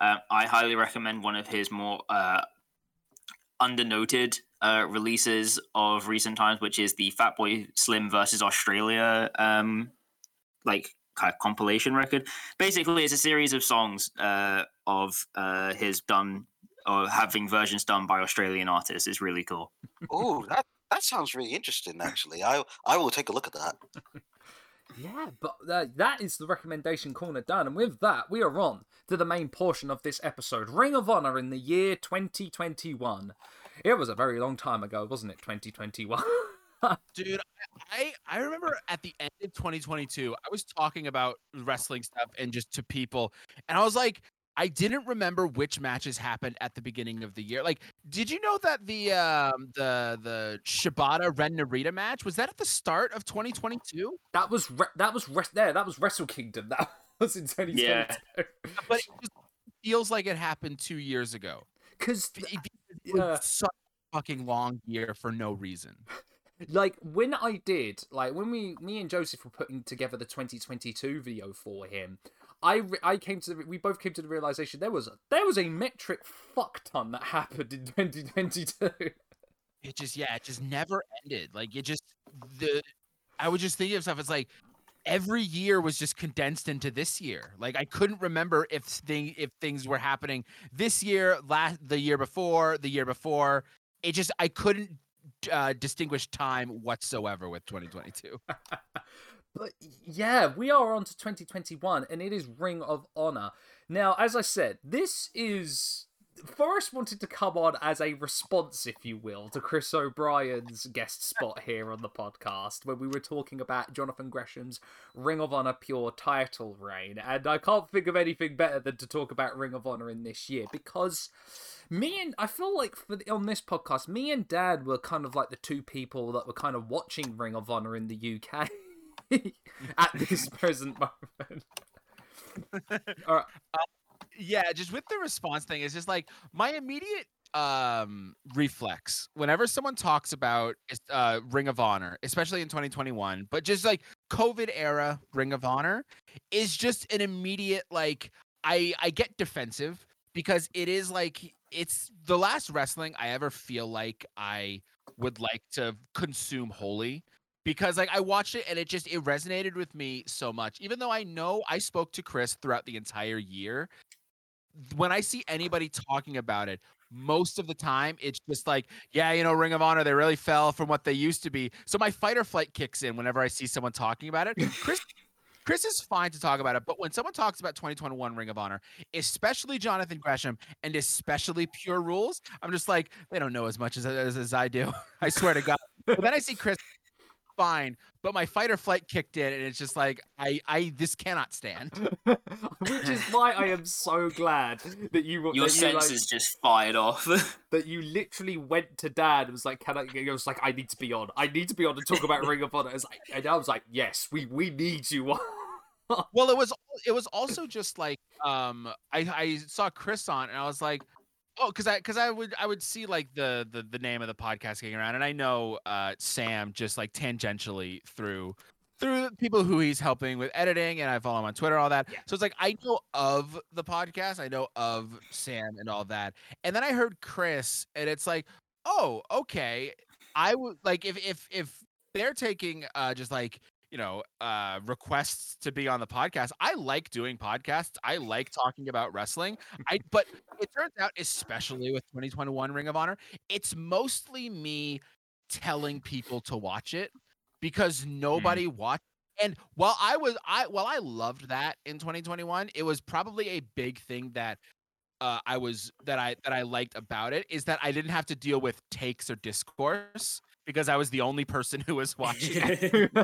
I highly recommend one of his more uh, undernoted uh, releases of recent times, which is the Fatboy Slim versus Australia um, like kind of compilation record. Basically, it's a series of songs uh, of uh, his done or having versions done by Australian artists. It's really cool. Oh, that that sounds really interesting. Actually, I I will take a look at that. Yeah, but uh, that is the recommendation corner done. And with that, we are on to the main portion of this episode Ring of Honor in the year 2021. It was a very long time ago, wasn't it? 2021. Dude, I I remember at the end of 2022, I was talking about wrestling stuff and just to people, and I was like, I didn't remember which matches happened at the beginning of the year. Like, did you know that the um, the the Shibata Ren Narita match was that at the start of 2022? That was re- that was re- there. That was Wrestle Kingdom. That was in 2022. Yeah. but it just feels like it happened two years ago. Because it, it was such a fucking long year for no reason. Like when I did, like when we, me and Joseph were putting together the 2022 video for him, I I came to the, we both came to the realization there was a, there was a metric fuck ton that happened in 2022. It just yeah, it just never ended. Like it just the I was just thinking of stuff. It's like every year was just condensed into this year. Like I couldn't remember if thing if things were happening this year, last the year before, the year before. It just I couldn't uh, distinguish time whatsoever with 2022. But yeah, we are on to 2021, and it is Ring of Honor. Now, as I said, this is. Forrest wanted to come on as a response, if you will, to Chris O'Brien's guest spot here on the podcast when we were talking about Jonathan Gresham's Ring of Honor Pure title reign. And I can't think of anything better than to talk about Ring of Honor in this year because me and I feel like for the, on this podcast, me and Dad were kind of like the two people that were kind of watching Ring of Honor in the UK. at this present moment. uh, yeah, just with the response thing, it's just like my immediate um reflex whenever someone talks about uh ring of honor especially in 2021 but just like covid era ring of honor is just an immediate like i i get defensive because it is like it's the last wrestling i ever feel like i would like to consume wholly because like I watched it and it just it resonated with me so much. Even though I know I spoke to Chris throughout the entire year, when I see anybody talking about it, most of the time it's just like, yeah, you know, Ring of Honor, they really fell from what they used to be. So my fight or flight kicks in whenever I see someone talking about it. Chris Chris is fine to talk about it, but when someone talks about 2021 Ring of Honor, especially Jonathan Gresham and especially Pure Rules, I'm just like, they don't know as much as, as, as I do. I swear to God. But then I see Chris fine, but my fight or flight kicked in, and it's just like I, I this cannot stand. Which is why I am so glad that you your that senses you, like, just fired off. that you literally went to Dad and was like, "Can I?" It was like, "I need to be on. I need to be on to talk about Ring of Honor." It's like, and I was like, "Yes, we we need you." well, it was it was also just like um I I saw Chris on, and I was like Oh, because I because I would I would see like the, the the name of the podcast getting around, and I know uh, Sam just like tangentially through through people who he's helping with editing, and I follow him on Twitter, all that. Yeah. So it's like I know of the podcast, I know of Sam and all that, and then I heard Chris, and it's like, oh, okay. I would like if if if they're taking uh just like you know uh requests to be on the podcast i like doing podcasts i like talking about wrestling i but it turns out especially with 2021 ring of honor it's mostly me telling people to watch it because mm. nobody mm. watched and while i was i while i loved that in 2021 it was probably a big thing that uh, I was that I that I liked about it is that I didn't have to deal with takes or discourse because I was the only person who was watching it.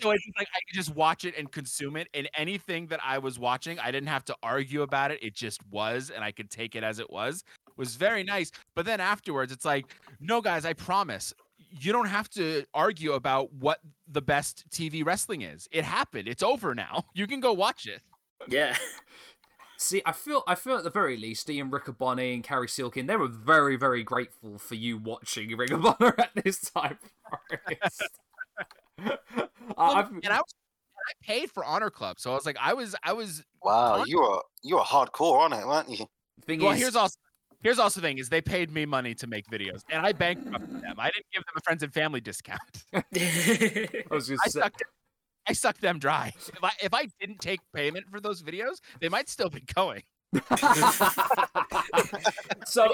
so it's like I could just watch it and consume it. And anything that I was watching, I didn't have to argue about it. It just was, and I could take it as it was. It was very nice. But then afterwards, it's like, no, guys, I promise. You don't have to argue about what the best TV wrestling is. It happened. It's over now. You can go watch it. Yeah. See, I feel I feel at the very least Ian Riccaboni and Cary Silkin, they were very, very grateful for you watching Ring of Honor at this time. uh, well, and I was I paid for Honor Club, so I was like, I was I was Wow, you were you were hardcore on it, weren't you? Thing well, is, here's also here's also the thing is they paid me money to make videos, and I bankrupted them. I didn't give them a friends and family discount. I was just I sucked I suck them dry. If I if I didn't take payment for those videos, they might still be going. so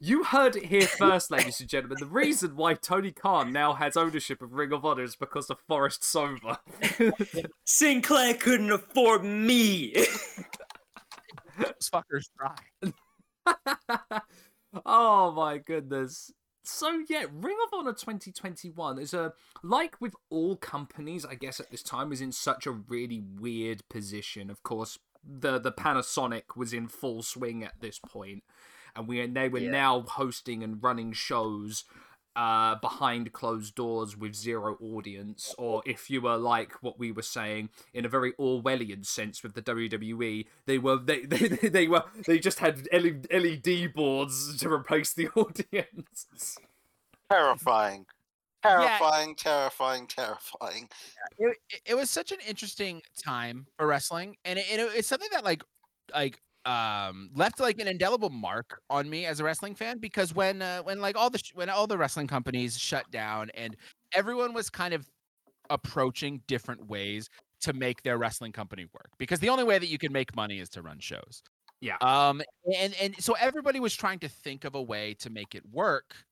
you heard it here first, ladies and gentlemen. The reason why Tony Khan now has ownership of Ring of Honor is because of Forrest Sowa. Sinclair couldn't afford me. Those fuckers dry. oh my goodness so yeah, Ring of Honor 2021 is a like with all companies, I guess at this time is in such a really weird position. Of course, the the Panasonic was in full swing at this point, and we and they were Yeah. now hosting and running shows uh, behind closed doors with zero audience, or if you were like what we were saying in a very Orwellian sense with the WWE, they were they they, they were they just had LED boards to replace the audience. Terrifying. Terrifying, terrifying, terrifying. it, it- it was such an interesting time for wrestling and it, it, it's something that like like um left like an indelible mark on me as a wrestling fan because when uh, when like all the sh- when all the wrestling companies shut down and everyone was kind of approaching different ways to make their wrestling company work because the only way that you can make money is to run shows Yeah. um and and so everybody was trying to think of a way to make it work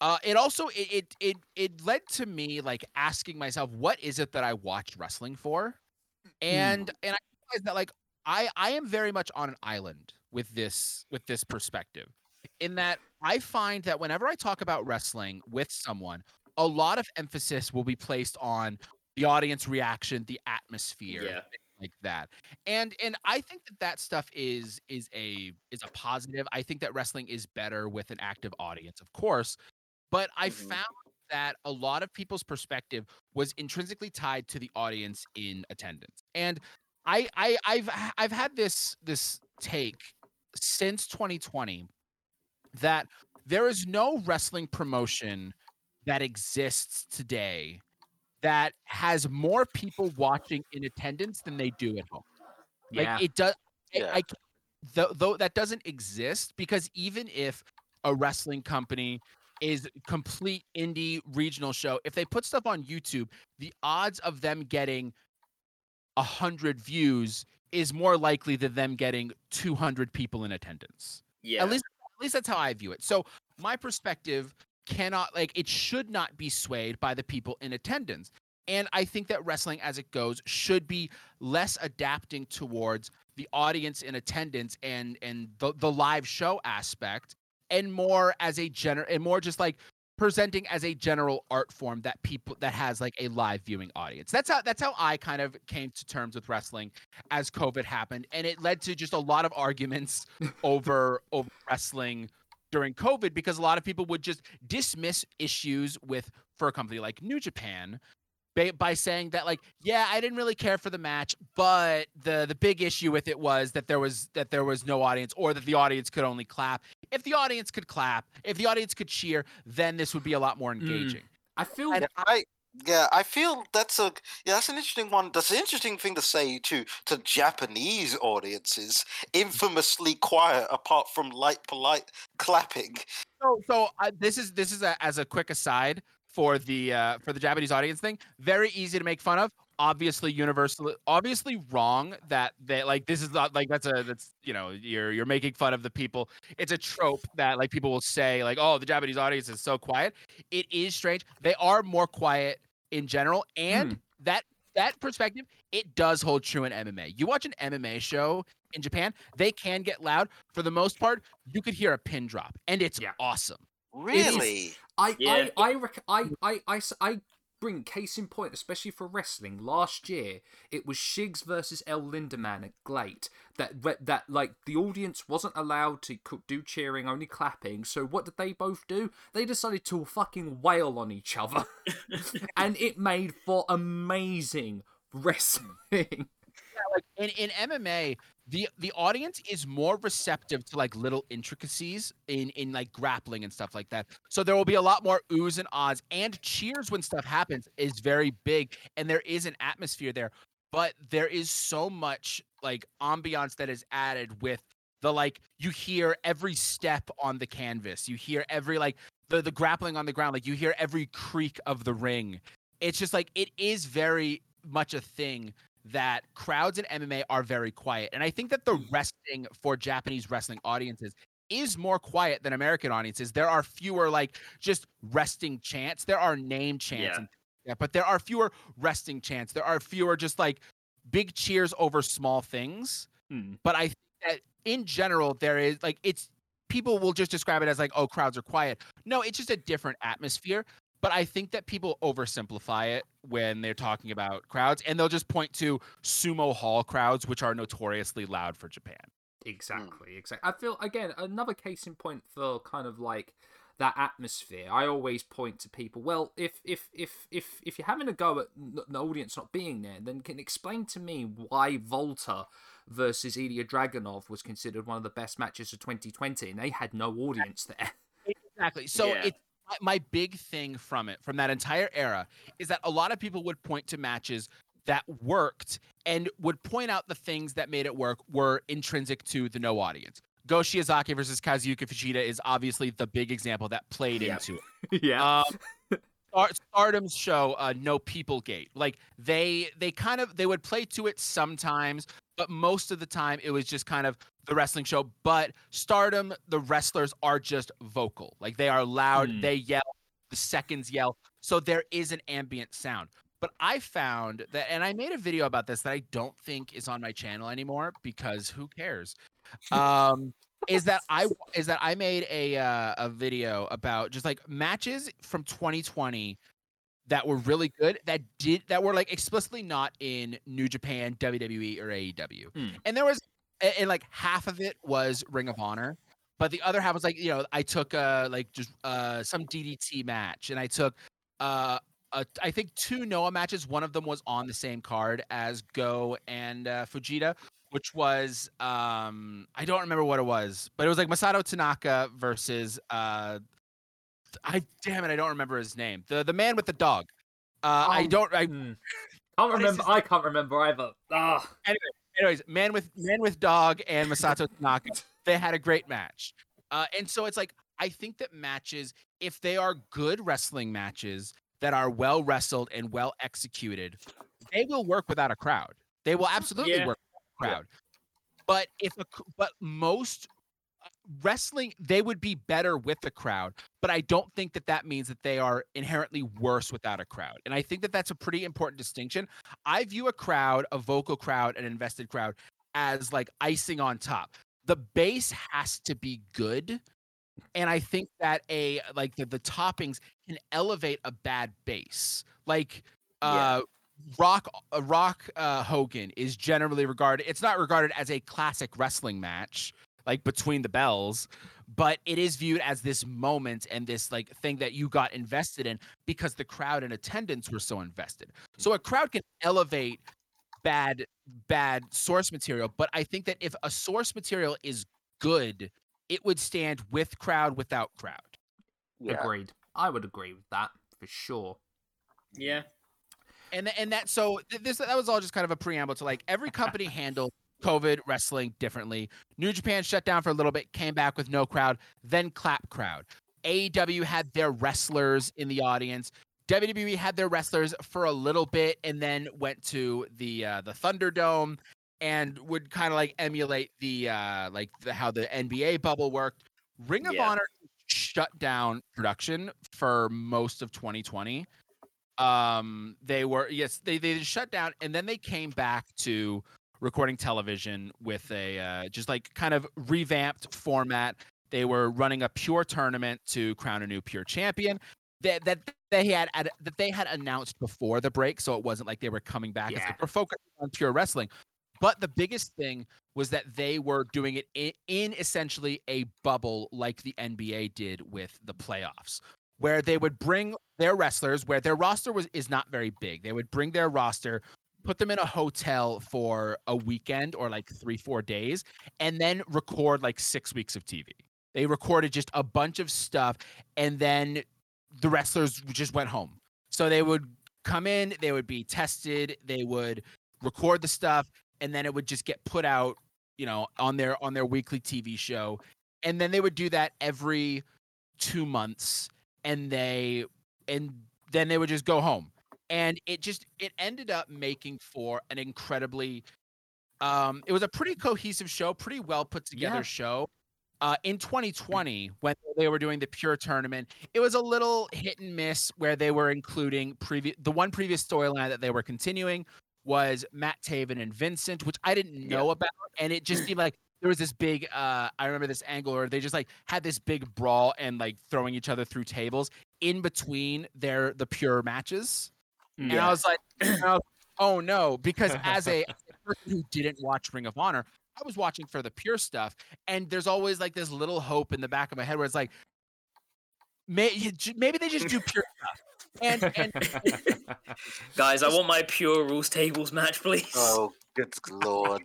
uh, it also it, it it it led to me like asking myself, what is it that I watch wrestling for? And and I realized that like I I am very much on an island with this with this perspective, in that I find that whenever I talk about wrestling with someone, a lot of emphasis will be placed on the audience reaction, the atmosphere, Yeah. like that. And and I think that that stuff is is a is a positive. I think that wrestling is better with an active audience, of course. But I Mhm. found that a lot of people's perspective was intrinsically tied to the audience in attendance. And I, I I've I've had this this take since 2020 that there is no wrestling promotion that exists today that has more people watching in attendance than they do at home. Yeah. Like it does. Yeah. I, ca- though, though that doesn't exist because even if a wrestling company is complete indie regional show, if they put stuff on YouTube, the odds of them getting a hundred views is more likely than them getting 200 people in attendance. Yeah. At least, at least that's how I view it. So my perspective cannot like it should not be swayed by the people in attendance. And I think that wrestling as it goes should be less adapting towards the audience in attendance and and the, the live show aspect and more as a general and more just like presenting as a general art form that people that has like a live viewing audience. That's how that's how I kind of came to terms with wrestling as COVID happened and it led to just a lot of arguments over over wrestling during COVID because a lot of people would just dismiss issues with for a company like New Japan by, by saying that like yeah I didn't really care for the match but the the big issue with it was that there was that there was no audience or that the audience could only clap if the audience could clap if the audience could cheer then this would be a lot more engaging I feel And I yeah, I feel that's a yeah, that's an interesting one. That's an interesting thing to say to to Japanese audiences, infamously quiet apart from light polite clapping. So, so uh, this is this is a, as a quick aside for the uh, for the Japanese audience thing. Very easy to make fun of. Obviously, universally, obviously wrong that they like this is not like that's a that's you know you're you're making fun of the people. It's a trope that like people will say like oh the Japanese audience is so quiet. It is strange. They are more quiet in general, and that that perspective it does hold true in MMA. You watch an MMA show in Japan, they can get loud. For the most part, you could hear a pin drop, and it's Yeah. awesome. Really? I, Yeah. I, I, rec- I, I, I, I bring case in point, especially for wrestling. Last year, it was Shigs versus El Lindaman at GLEAT. That, that, that, like, the audience wasn't allowed to do cheering, only clapping. So what did they both do? They decided to fucking wail on each other, and it made for amazing wrestling. Like in, in MMA, the the audience is more receptive to like little intricacies in in like grappling and stuff like that. So there will be a lot more oohs and ahs and cheers when stuff happens is very big, and there is an atmosphere there. But there is so much like ambiance that is added with the like you hear every step on the canvas, you hear every like the the grappling on the ground, like you hear every creak of the ring. It's just like it is very much a thing that crowds in MMA are very quiet. And I think that the wrestling for Japanese wrestling audiences is more quiet than American audiences. There are fewer like just resting chants. There are name chants, Yeah. and, yeah, but there are fewer resting chants. There are fewer just like big cheers over small things. Hmm. But I think that in general, there is like it's people will just describe it as like, oh, crowds are quiet. No, it's just a different atmosphere. But I think that people oversimplify it when they're talking about crowds, and they'll just point to sumo hall crowds, which are notoriously loud for Japan. Hmm. Exactly, exactly. I feel again another case in point for kind of like that atmosphere. I always point to people. Well, if if if if if you're having a go at the audience not being there, then can explain to me why WALTER versus Ilja Dragunov was considered one of the best matches of 2020, and they had no audience there. Exactly. So yeah. it my big thing from it, from that entire era, is that a lot of people would point to matches that worked and would point out the things that made it work were intrinsic to the no audience. Go Shiozaki versus Kazuyuki Fujita is obviously the big example that played into it. yeah. Um, Stardom's show, uh, No People Gate. Like they they kind of they would play to it sometimes, but most of the time it was just kind of the wrestling show. But Stardom, the wrestlers are just vocal. Like they are loud, mm. they yell, the seconds yell. So there is an ambient sound. But I found that, and I made a video about this that I don't think is on my channel anymore because who cares? Um, is that I is that I made a uh, a video about just like matches from 2020 that were really good that did that were like explicitly not in New Japan, WWE, or AEW. Hmm. And there was and like half of it was Ring of Honor, but the other half was like you know I took uh like just uh some DDT match and I took uh uh, I think two Noah matches. One of them was on the same card as Go and uh, Fujita, which was um I don't remember what it was, but it was like Masato Tanaka versus uh I damn it, I don't remember his name. The the man with the dog. Uh, um, I don't. I hmm. can't remember. I can't remember either. Ah. Anyway, anyways, man with man with dog and Masato Tanaka, they had a great match. Uh, and so it's like I think that matches, if they are good wrestling matches that are well wrestled and well executed, they will work without a crowd. They will absolutely yeah. work without a crowd. Yeah. But if a, but most wrestling they would be better with the crowd but i don't think that that means that they are inherently worse without a crowd and i think that that's a pretty important distinction i view a crowd a vocal crowd an invested crowd as like icing on top the base has to be good and i think that a like the, the toppings can elevate a bad base like uh yeah. Rock uh, Rock uh, Hogan is generally regarded. It's not regarded as a classic wrestling match, like between the bells but it is viewed as this moment and this like thing that you got invested in because the crowd and attendance were so invested. So a crowd can elevate bad bad source material but i think that if a source material is good it would stand with crowd without crowd. Yeah. agreed. I would agree with that for sure. Yeah. And and that so this that was all just kind of a preamble to like every company handled COVID wrestling differently. New Japan shut down for a little bit, came back with no crowd, then clap crowd. AEW had their wrestlers in the audience. WWE had their wrestlers for a little bit and then went to the uh, the Thunderdome and would kind of like emulate the uh like the, how the NBA bubble worked. Ring of yeah. Honor shut down production for most of 2020. Um they were yes, they they shut down and then they came back to recording television with a uh, just like kind of revamped format. They were running a pure tournament to crown a new pure champion that that they had that they had announced before the break, so it wasn't like they were coming back. Yeah. Like, we're focused on pure wrestling. But the biggest thing was that they were doing it in, in essentially a bubble like the NBA did with the playoffs, where they would bring their wrestlers, where their roster was is not very big. They would bring their roster put them in a hotel for a weekend or like three, four days, and then record like six weeks of TV. They recorded just a bunch of stuff, and then the wrestlers just went home. So they would come in, they would be tested, they would record the stuff, and then it would just get put out, you know, on their on their weekly TV show. And then they would do that every two months, and they and then they would just go home and it just it ended up making for an incredibly um it was a pretty cohesive show pretty well put together yeah. show uh in 2020 when they were doing the pure tournament it was a little hit and miss where they were including previous the one previous storyline that they were continuing was Matt Taven and Vincent which I didn't know yeah. about and it just seemed like there was this big uh I remember this angle where they just like had this big brawl and like throwing each other through tables in between their the pure matches And I was like, I oh no, because as a, as a person who didn't watch Ring of Honor, I was watching for the pure stuff, and there's always like this little hope in the back of my head where it's like, may, maybe they just do pure stuff. And, and guys, I want my pure rules tables match, please. Oh, good lord!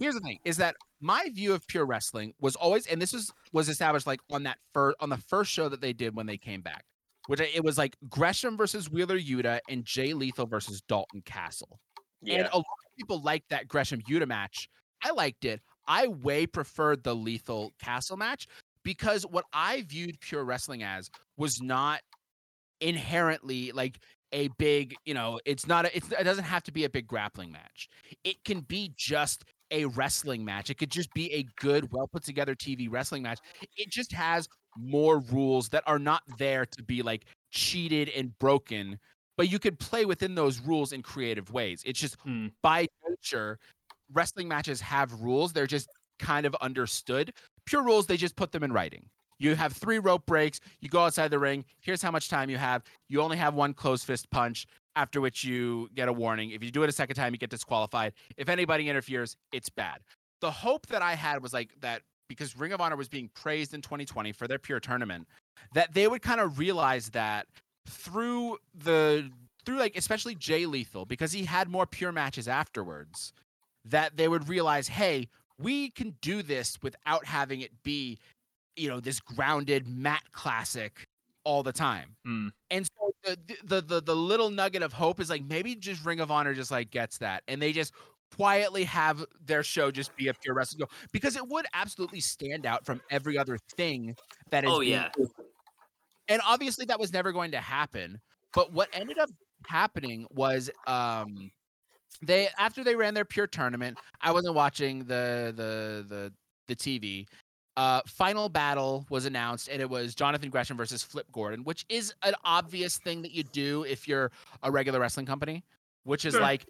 Here's the thing: is that my view of pure wrestling was always, and this was was established like on that first on the first show that they did when they came back, which it was like Gresham versus Wheeler Yuta and Jay Lethal versus Dalton Castle. Yeah. And a lot of people liked that Gresham Yuta match. I liked it. I way preferred the Lethal Castle match because what I viewed pure wrestling as was not inherently like a big, you know, it's not a, it's, it doesn't have to be a big grappling match. It can be just a wrestling match. It could just be a good, well put together TV wrestling match. It just has more rules that are not there to be like cheated and broken, but you could play within those rules in creative ways. It's just hmm. by nature, wrestling matches have rules. They're just kind of understood. Pure rules, they just put them in writing. You have three rope breaks. You go outside the ring. Here's how much time you have. You only have one closed fist punch, after which you get a warning. If you do it a second time, you get disqualified. If anybody interferes, it's bad. The hope that I had was like that because Ring of Honor was being praised in 2020 for their pure tournament, that they would kind of realize that through the through like especially Jay Lethal because he had more pure matches afterwards that they would realize, hey, we can do this without having it be, you know, this grounded mat classic all the time. Mm. And so the, the the the little nugget of hope is like maybe just Ring of Honor just like gets that and they just quietly have their show just be a pure wrestling show because it would absolutely stand out from every other thing that is. Oh yeah. And obviously that was never going to happen. But what ended up happening was um they after they ran their pure tournament, I wasn't watching the the the the TV. Uh, final battle was announced, and it was Jonathan Gresham versus Flip Gordon, which is an obvious thing that you do if you're a regular wrestling company, which is sure. like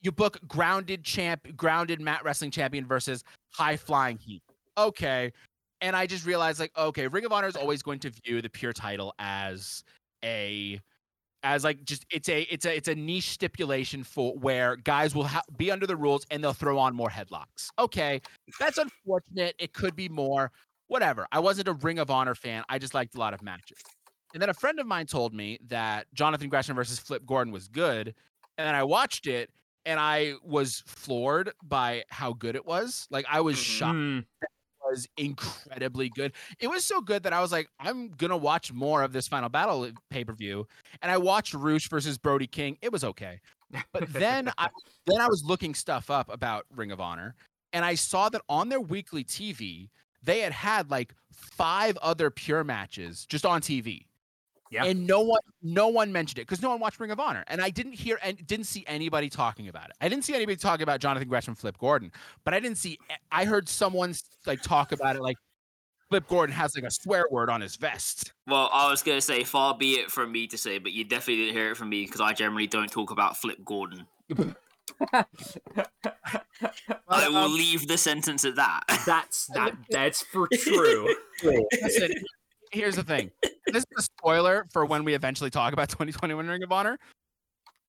you book grounded champ, grounded mat wrestling champion versus high flying heat. Okay, and I just realized like, okay, Ring of Honor is always going to view the pure title as a as like just it's a it's a it's a niche stipulation for where guys will ha- be under the rules and they'll throw on more headlocks. Okay, that's unfortunate. It could be more. Whatever. I wasn't a Ring of Honor fan. I just liked a lot of matches. And then a friend of mine told me that Jonathan Gresham versus Flip Gordon was good, and then I watched it and I was floored by how good it was. Like I was shocked mm was incredibly good. It was so good that I was like, I'm gonna watch more of this final battle pay per view. And I watched Rush versus Brody King. It was okay, but then I then I was looking stuff up about Ring of Honor, and I saw that on their weekly TV they had had like five other pure matches just on TV. Yeah. And no one no one mentioned it because no one watched Ring of Honor. And I didn't hear and didn't see anybody talking about it. I didn't see anybody talking about Jonathan Gresham Flip Gordon, but I didn't see I heard someone like talk about it like Flip Gordon has like a swear word on his vest. Well, I was gonna say, far be it from me to say, but you definitely didn't hear it from me because I generally don't talk about Flip Gordon. I will um, leave the sentence at that. That's that. That's for true. Listen, here's the thing. This is a spoiler for when we eventually talk about 2021 Ring of Honor.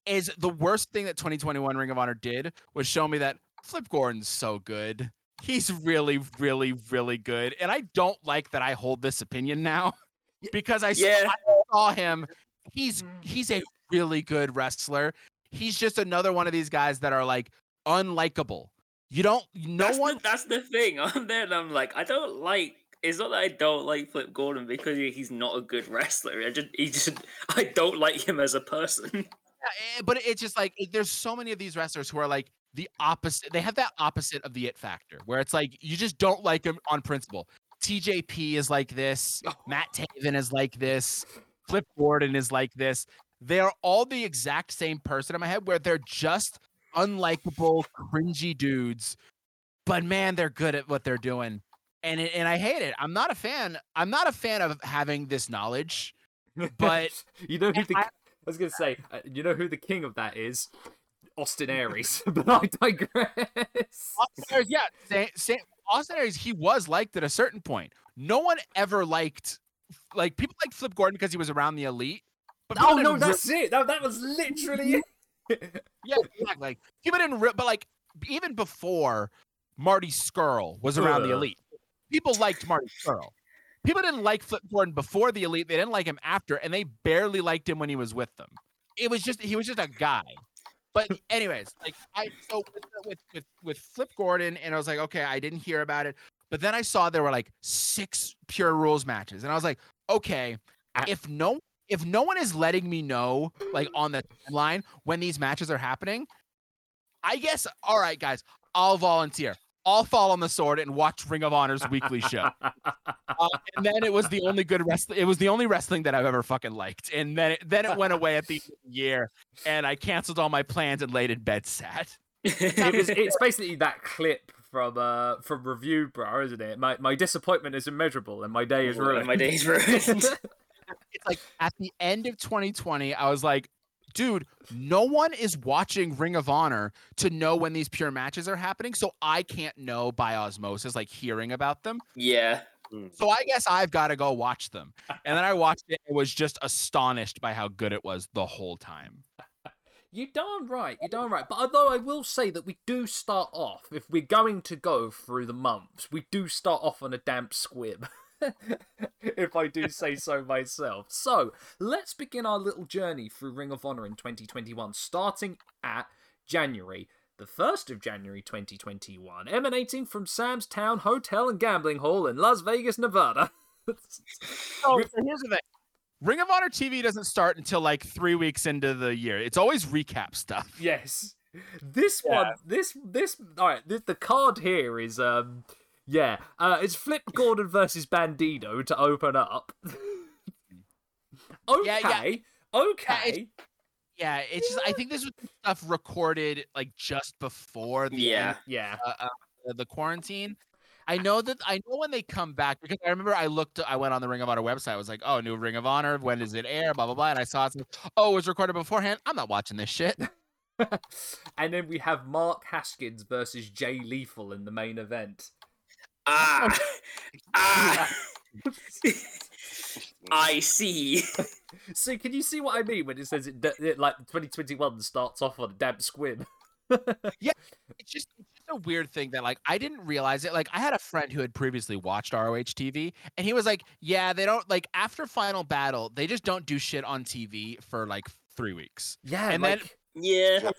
Is the worst thing that 2021 Ring of Honor did was show me that Flip Gordon's so good. He's really, really, really good. And I don't like that I hold this opinion now because I, yeah. saw, I saw him. He's mm. he's a really good wrestler. He's just another one of these guys that are like unlikable. You don't no that's one the, that's the thing. I'm there and I'm like, I don't like it's not that I don't like Flip Gordon because he's not a good wrestler. I just he just I don't like him as a person. Yeah, eh, but it's just like there's so many of these wrestlers who are like the opposite. They have that opposite of the it factor, where it's like you just don't like them on principle. TJP is like this. Matt Taven is like this. Flip Gordon is like this. They are all the exact same person in my head, where they're just unlikable, cringy dudes. But man, they're good at what they're doing and it, and I hate it. I'm not a fan. I'm not a fan of having this knowledge. But you know who the I, I, was gonna say. Uh, you know who the king of that is? Austin Aries. but I digress. Austin Aries, yeah, Austin Aries. He was liked at a certain point. No one ever liked like people liked Flip Gordon because he was around the elite. But oh no, that's it. That, that was literally it. yeah, exactly. Like people didn't, but like even before Marty Scurll was around the elite, people liked Marty Scurll. People didn't like Flip Gordon before the elite. They didn't like him after, and they barely liked him when he was with them. It was just he was just a guy. But anyways, like I so with with with Flip Gordon, and I was like, okay, I didn't hear about it, but then I saw there were like six pure rules matches, and I was like, okay, if no if no one is letting me know like on the line when these matches are happening, I guess all right, guys, I'll volunteer. I'll fall on the sword and watch Ring of Honor's weekly show. Uh, and then it was the only good wrestling. It was the only wrestling that I've ever fucking liked. And then it, then it went away at the year, and I canceled all my plans and laid in bed sad. it was, it's basically that clip from uh from review bro isn't it my my disappointment is immeasurable and my day is ruined my day is ruined it's like at the end of 2020 i was like dude, no one is watching Ring of Honor to know when these pure matches are happening. So I can't know by osmosis, like hearing about them. Yeah. Hmm. So I guess I've got to go watch them. And then I watched it and was just astonished by how good it was the whole time. You're darn right. You're darn right. But although I will say that we do start off, if we're going to go through the months, we do start off on a damp squib. if I do say so myself. So, let's begin our little journey through Ring of Honor in 2021, starting at January. The 1st of January 2021, emanating from Sam's Town Hotel and Gambling Hall in Las Vegas, Nevada. oh, so here's the thing Ring of Honor TV doesn't start until like three weeks into the year. It's always recap stuff. Yes. This yeah. one, this, this, all right, this, the card here is, um, yeah, uh, it's Flip Gordon versus Bandido to open up. okay, yeah, yeah. okay. Yeah, yeah, it's just I think this was stuff recorded like just before the yeah end, yeah uh, uh, the quarantine. I know that I know when they come back because I remember I looked, I went on the Ring of Honor website. I was like, oh, new Ring of Honor. When does it air? Blah blah blah. And I saw it. oh, it was recorded beforehand. I'm not watching this shit. and then we have Mark Haskins versus Jay Lethal in the main event. Ah, ah. I see. so can you see what I mean when it says it, it like 2021 starts off on a damp squib? yeah, it's just it's just a weird thing that like I didn't realize it. Like I had a friend who had previously watched ROH TV, and he was like, "Yeah, they don't like after Final Battle, they just don't do shit on TV for like three weeks." Yeah, and like, then yeah,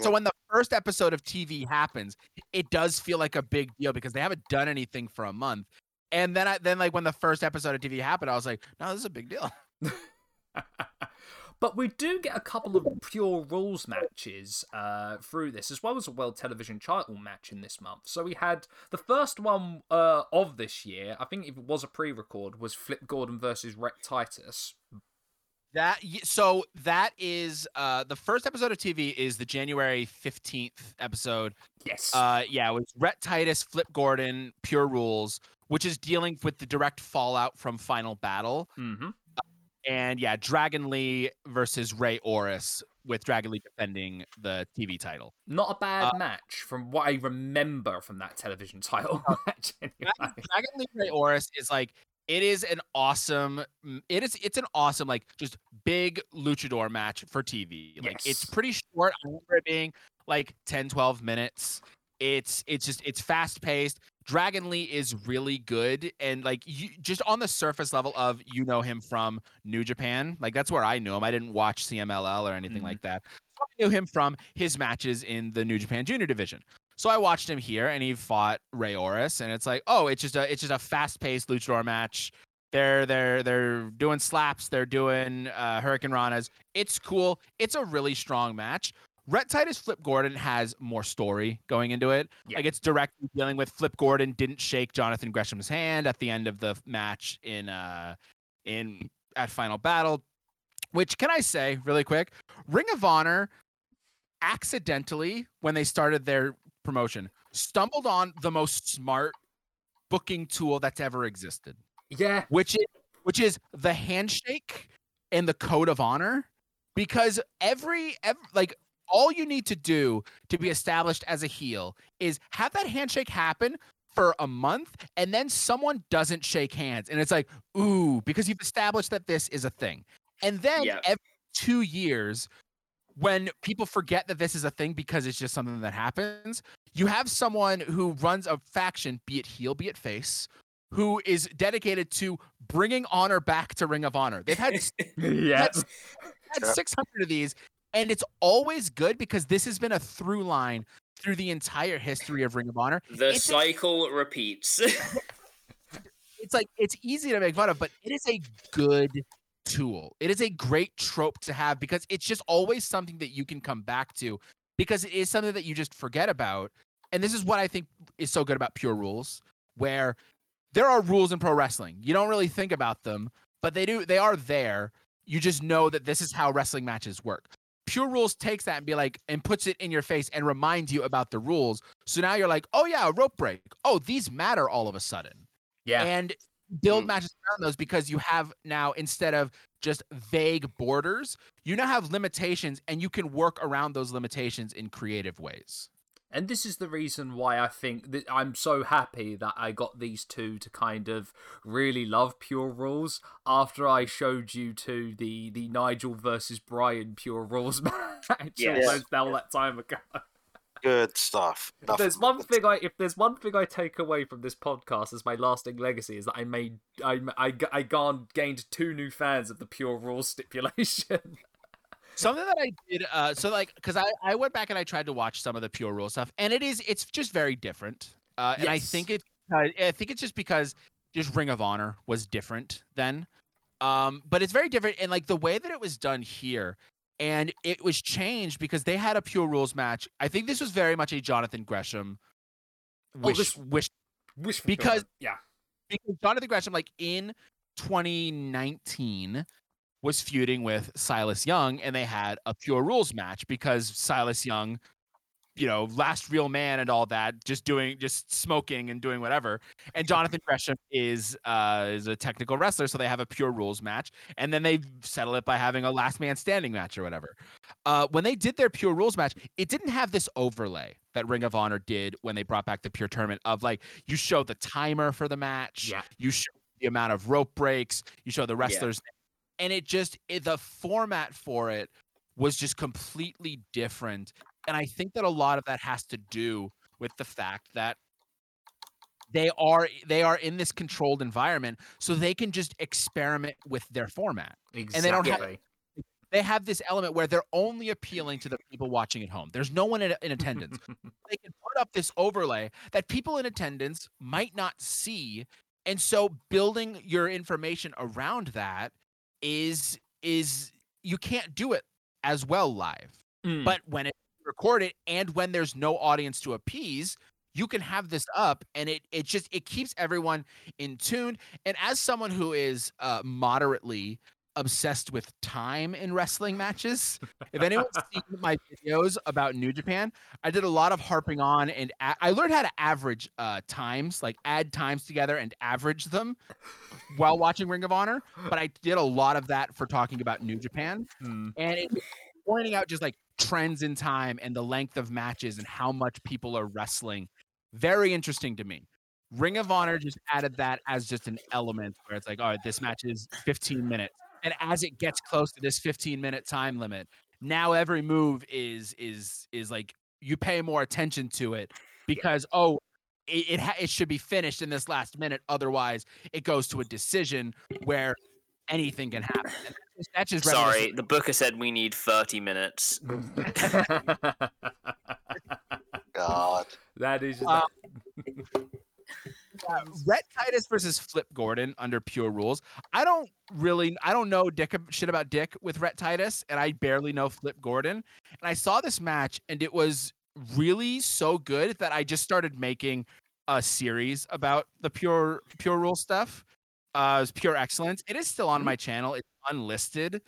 so when the first episode of TV happens, it does feel like a big deal because they haven't done anything for a month. And then I then like when the first episode of TV happened, I was like, no, this is a big deal. but we do get a couple of pure rules matches uh, through this, as well as a World Television title match in this month. So we had the first one uh, of this year, I think it was a pre record, was Flip Gordon versus Rhett Titus. That so that is uh the first episode of TV is the January 15th episode. Yes. Uh yeah, it was Rhett Titus, Flip Gordon, Pure Rules, which is dealing with the direct fallout from Final Battle. Mm-hmm. Uh, and yeah, Dragon Lee versus Rey Horus with Dragon Lee defending the TV title. Not a bad uh, match from what I remember from that television title match. Anyway. Dragon Lee Rey Horus is like it is an awesome it is it's an awesome like just big luchador match for tv like yes. it's pretty short. I remember it being like 10 12 minutes. It's it's just it's fast paced dragon lee is really good and like you just on the surface level of you know him from new japan like that's where i knew him. I didn't watch cmll or anything mm-hmm. like that. I knew him from his matches in the new japan junior division so I watched him here, and he fought Rey Horus, and it's like, oh, it's just a it's just a fast paced luchador match. They're they're they're doing slaps, they're doing uh, hurricanranas. It's cool. It's a really strong match. Rhett Titus Flip Gordon has more story going into it. Yeah. Like it's directly dealing with Flip Gordon didn't shake Jonathan Gresham's hand at the end of the match in uh in at Final Battle. Which can I say really quick? Ring of Honor accidentally when they started their promotion stumbled on the most smart booking tool that's ever existed. Yeah. Which is which is the handshake and the code of honor because every, every like all you need to do to be established as a heel is have that handshake happen for a month and then someone doesn't shake hands and it's like ooh because you've established that this is a thing and then every two years when people forget that this is a thing because it's just something that happens. You have someone who runs a faction, be it heel, be it face, who is dedicated to bringing honor back to Ring of Honor. They've had, yeah. had, had 600 of these, and it's always good because this has been a through line through the entire history of Ring of Honor. The It's a- cycle repeats. it's like it's easy to make fun of, but it is a good tool. It is a great trope to have because it's just always something that you can come back to because it is something that you just forget about. And this is what I think is so good about pure rules, where there are rules in pro wrestling. You don't really think about them, but they do they are there. You just know that this is how wrestling matches work. Pure Rules takes that and be like and puts it in your face and reminds you about the rules. So now you're like, oh yeah, a rope break. Oh, these matter all of a sudden Yeah. and build Mm. matches around those because you have now instead of just vague borders, you now have limitations and you can work around those limitations in creative ways. And this is the reason why I think that I'm so happy that I got these two to kind of really love Pure Rules after I showed you to the the Nigel versus Bryan Pure Rules match Yes. almost all that time ago. Good stuff. If Nothing there's one but- thing I if there's one thing I take away from this podcast as my lasting legacy is that I made I I, I garn- gained two new fans of the Pure Rules stipulation. Something that I did, uh, so like, because I, I went back and I tried to watch some of the Pure Rule stuff, and it is it's just very different. Uh, And I think it, uh, I think it's just because just Ring of Honor was different then, um, but it's very different. And like the way that it was done here, and it was changed because they had a Pure Rules match. I think this was very much a Jonathan Gresham Oh, wish this- wish Wish Because- yeah. because Jonathan Gresham, like in 2019, was feuding with Silas Young, and they had a pure rules match because Silas Young, you know, last real man and all that, just doing, just smoking and doing whatever. And Jonathan Gresham is uh, is a technical wrestler, so they have a pure rules match, and then they settle it by having a last man standing match or whatever. Uh, when they did their pure rules match, it didn't have this overlay that Ring of Honor did when they brought back the pure tournament of like you show the timer for the match, Yeah. you show the amount of rope breaks, you show the wrestlers, and it just it, the format for it was just completely different. And I think that a lot of that has to do with the fact that they are they are in this controlled environment, so they can just experiment with their format. Exactly. they don't have- They have this element where they're only appealing to the people watching at home. There's no one in, in attendance they can put up this overlay that people in attendance might not see and so building your information around that is is you can't do it as well live Mm. but when it's it and when there's no audience to appease you can have this up and it it just it keeps everyone in tune and as someone who is uh moderately obsessed with time in wrestling matches if anyone's seen my videos about new japan i did a lot of harping on and a- i learned how to average uh times like add times together and average them while watching ring of honor but i did a lot of that for talking about new japan Mm. and it pointing out just like trends in time and the length of matches and how much people are wrestling. Very interesting to me. Ring of Honor just added that as just an element where it's like, all right, this match is 15 minutes. And as it gets close to this 15 minute time limit, now every move is is is like you pay more attention to it because oh it it, ha- it should be finished in this last minute otherwise it goes to a decision where anything can happen. And that's just- That's just reminiscent Sorry, the booker said we need 30 minutes. God. that is just Uh, uh, Rhett Titus versus Flip Gordon under pure rules. I don't really, I don't know dick shit about Dick with Rhett Titus, and I barely know Flip Gordon. And I saw this match, and it was really so good that I just started making a series about the pure pure rule stuff. Uh, it's pure excellence. It is still on my channel. It's unlisted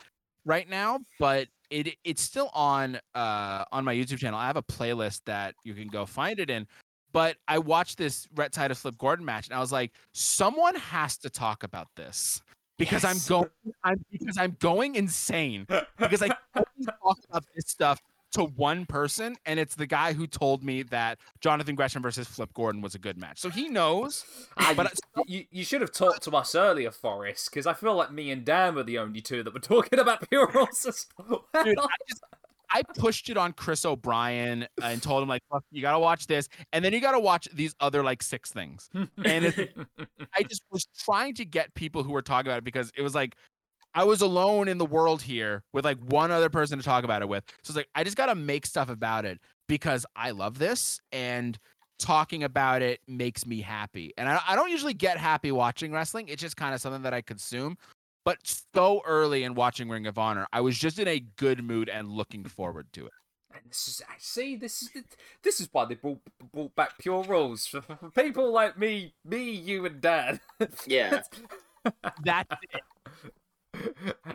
right now, but it it's still on uh on my YouTube channel. I have a playlist that you can go find it in. But I watched this Rhett Titus Flip Gordon match, and I was like, someone has to talk about this because Yes. I'm going, I'm because I'm going insane because I talk about this stuff to one person, and it's the guy who told me that Jonathan Gresham versus Flip Gordon was a good match. So he knows. Ah, but you, you, should have talked to us earlier, Forrest, because I feel like me and Dan were the only two that were talking about pure. Well. Dude, I, just, I pushed it on Chris O'Brien and told him like, you gotta watch this, and then you gotta watch these other like six things. And I just was trying to get people who were talking about it because it was like I was alone in the world here with like one other person to talk about it with. So it's like I just gotta make stuff about it because I love this and talking about it makes me happy. And I, I don't usually get happy watching wrestling. It's just kind of something that I consume but so early in watching Ring of Honor, I was just in a good mood and looking forward to it. And this is, I see, this is this is why they brought, brought back pure rules for, for people like me, me, you, and Dan. Yeah, that's it.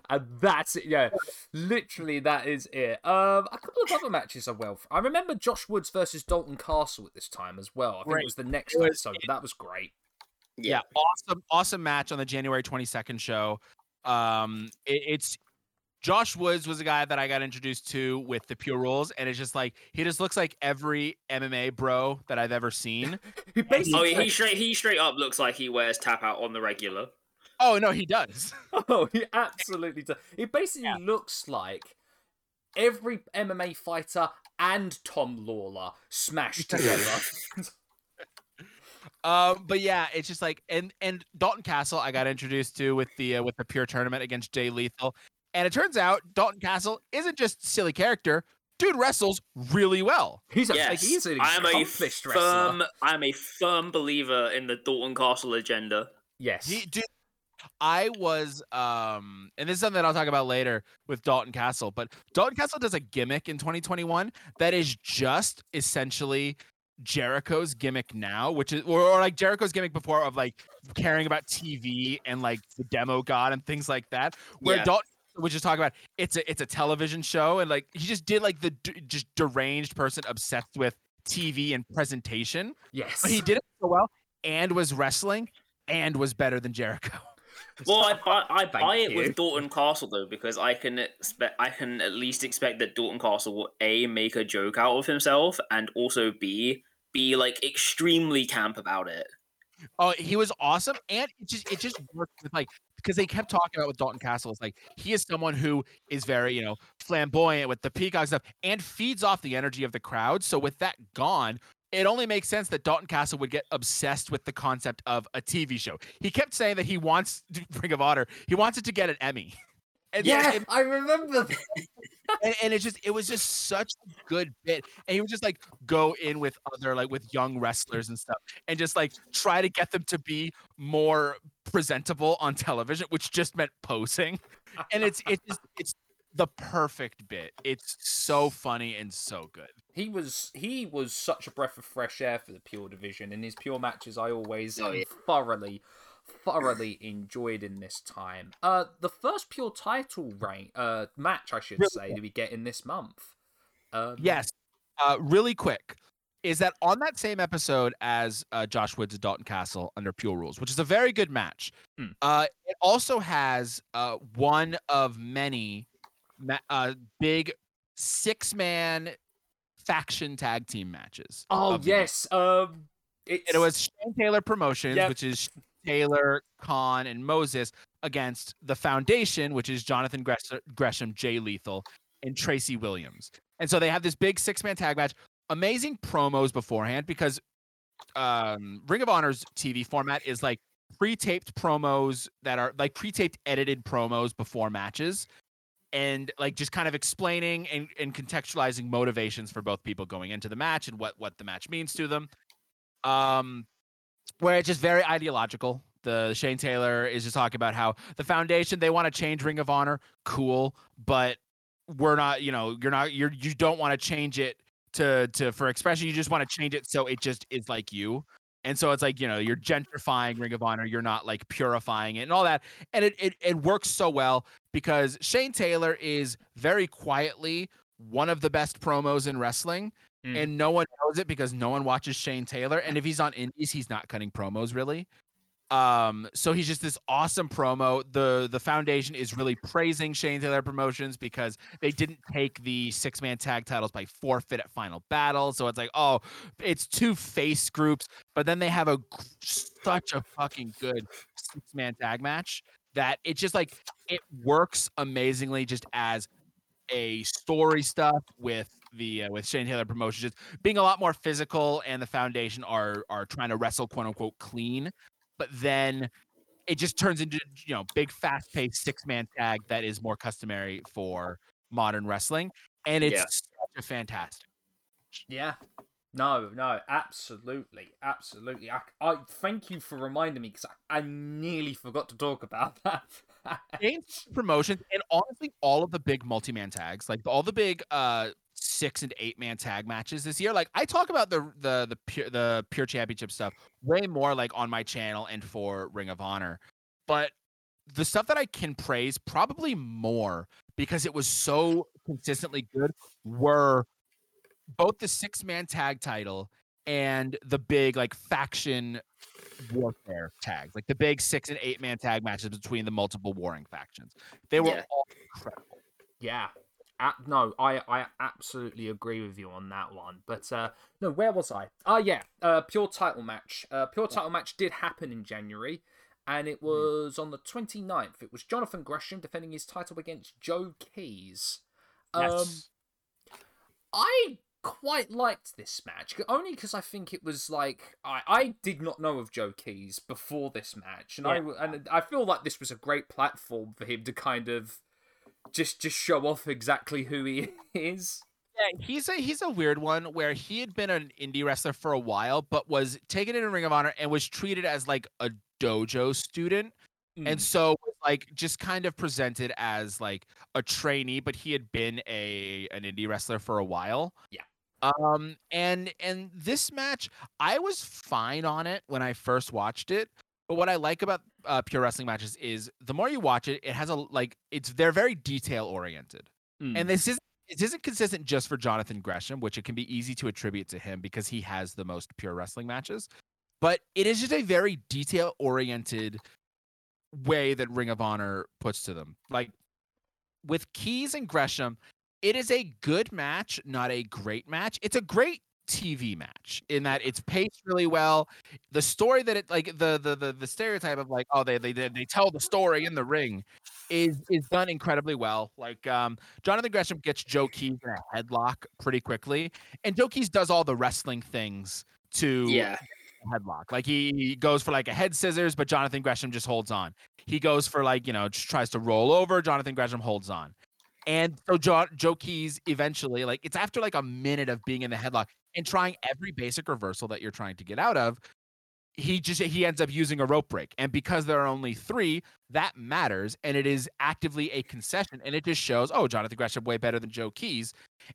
And that's it. Yeah, literally, that is it. Um, a couple of other matches are well. I remember Josh Woods versus Dalton Castle at this time as well. I think it was the next episode, but that was great. Yeah. yeah, awesome, awesome match on the January twenty second show. Um, it, it's Josh Woods was a guy that I got introduced to with the Pure Rules, and it's just like he just looks like every MMA bro that I've ever seen. he basically, oh, he straight he straight up looks like he wears tap out on the regular. Oh no, he does. oh, he absolutely does. He basically yeah. looks like every MMA fighter and Tom Lawlor smashed together. Uh, but yeah, it's just like and and Dalton Castle I got introduced to with the uh, with the pure tournament against Jay Lethal, and it turns out Dalton Castle isn't just silly character. Dude wrestles really well. He's a, yes. like, he's an I'm a firm I'm a firm believer in the Dalton Castle agenda. Yes. He, dude, I was um and this is something that I'll talk about later with Dalton Castle, but Dalton Castle does a gimmick in 2021 that is just essentially Jericho's gimmick now, which is or, or, like Jericho's gimmick before of like caring about TV and like the demo god and things like that. Where yeah. Dalton would just talk about it's a it's a television show and like he just did like the d- just deranged person obsessed with TV and presentation. Yes, but he did it so well and was wrestling and was better than Jericho. Well, I buy, I buy it with Dalton Castle though because I can expect I can at least expect that Dalton Castle will a make a joke out of himself and also b be like extremely camp about it. Oh, he was awesome, and it just it just worked with like because they kept talking about with Dalton Castle. It's like he is someone who is very you know flamboyant with the peacock stuff and feeds off the energy of the crowd. So with that gone, it only makes sense that Dalton Castle would get obsessed with the concept of a TV show. He kept saying that he wants Ring of Honor. He wants it to get an Emmy. And yeah, it, I remember. and, and it just it was just such a good bit. And he would just like go in with other like with young wrestlers and stuff, and just like try to get them to be more presentable on television, which just meant posing. And it's it's just, it's the perfect bit. It's so funny and so good. He was he was such a breath of fresh air for the pure division. In his pure matches, I always oh, yeah. thoroughly thoroughly enjoyed in this time. Uh, the first pure title reign, uh, match, I should really say, that we get in this month. Um, yes. Uh, really quick, is that on that same episode as uh, Josh Woods and Dalton Castle under Pure Rules, which is a very good match. Hmm. Uh, it also has uh, one of many ma- uh, big six man faction tag team matches. Oh yes, um, it was Shane Taylor Promotions, yep. which is Taylor, Kaun, and Moses against the Foundation, which is Jonathan Gresham, Jay Lethal, and Tracy Williams. And so they have this big six man tag match. Amazing promos beforehand because um, Ring of Honor's TV format is like pre-taped promos that are like pre-taped edited promos before matches and like just kind of explaining and, and contextualizing motivations for both people going into the match and what what the match means to them um where it's just very ideological. The Shane Taylor is just talking about how the foundation they want to change Ring of Honor, cool, but we're not, you know, you're not you're you don't want to change it to to for expression. You just want to change it so it just is like you. And so it's like, you know, you're gentrifying Ring of Honor, you're not like purifying it and all that. And it it, it works so well because Shane Taylor is very quietly one of the best promos in wrestling Mm. And no one knows it because no one watches Shane Taylor. And if he's on indies, he's not cutting promos really. Um, so he's just this awesome promo. The the foundation is really praising Shane Taylor Promotions because they didn't take the six man tag titles by forfeit at Final Battle. So it's like, oh, it's two face groups, but then they have a such a fucking good six man tag match that it just like it works amazingly just as a story stuff with the uh, with Shane Taylor Promotions just being a lot more physical and the foundation are are trying to wrestle quote unquote clean but then it just turns into you know big fast paced six man tag that is more customary for modern wrestling and it's yeah. such a fantastic. Yeah. No no absolutely absolutely. I, I thank you for reminding me because I, I nearly forgot to talk about that. Promotions and honestly all of the big multi-man tags like all the big uh six and eight man tag matches this year. Like I talk about the the the pure the pure championship stuff way more like on my channel and for Ring of Honor. But the stuff that I can praise probably more because it was so consistently good were both the six man tag title and the big like faction warfare tags, like the big six and eight man tag matches between the multiple warring factions. They were yeah. all incredible. Yeah, no, I, I absolutely agree with you on that one. But uh, no, where was I? Ah, uh, yeah, uh, pure title match. Uh, pure title match did happen in January, and it hmm. was on the 29th. It was Jonathan Gresham defending his title against Joe Keys. Um, yes. I quite liked this match only because I think it was like I, I did not know of Joe Keys before this match, and yeah. I and I feel like this was a great platform for him to kind of just just show off exactly who he is. Yeah, he's a he's a weird one where he had been an indie wrestler for a while, but was taken in a Ring of Honor and was treated as like a dojo student. Mm. And so like just kind of presented as like a trainee, but he had been a an indie wrestler for a while. Yeah. Um and and this match, I was fine on it when I first watched it, but what I like about uh, pure wrestling matches is the more you watch it, it has a like it's they're very detail oriented, mm. and this is it isn't consistent just for Jonathan Gresham, which it can be easy to attribute to him because he has the most pure wrestling matches. But it is just a very detail oriented way that Ring of Honor puts to them. Like with Keys and Gresham, it is a good match, not a great match. It's a great TV match in that it's paced really well. The story that it like the the the, the stereotype of like oh they they they tell the story in the ring is is done incredibly well. Like um Jonathan Gresham gets Joe Keys in a headlock pretty quickly, and Joe Keys does all the wrestling things to yeah headlock. Like he, he goes for like a head scissors, but Jonathan Gresham just holds on. He goes for like you know just tries to roll over. Jonathan Gresham holds on. And so Joe, Joe Keys eventually, like it's after like a minute of being in the headlock and trying every basic reversal that you're trying to get out of, he just he ends up using a rope break. And because there are only three, that matters. And it is actively a concession. And it just shows, oh, Jonathan Gresham way better than Joe Keys.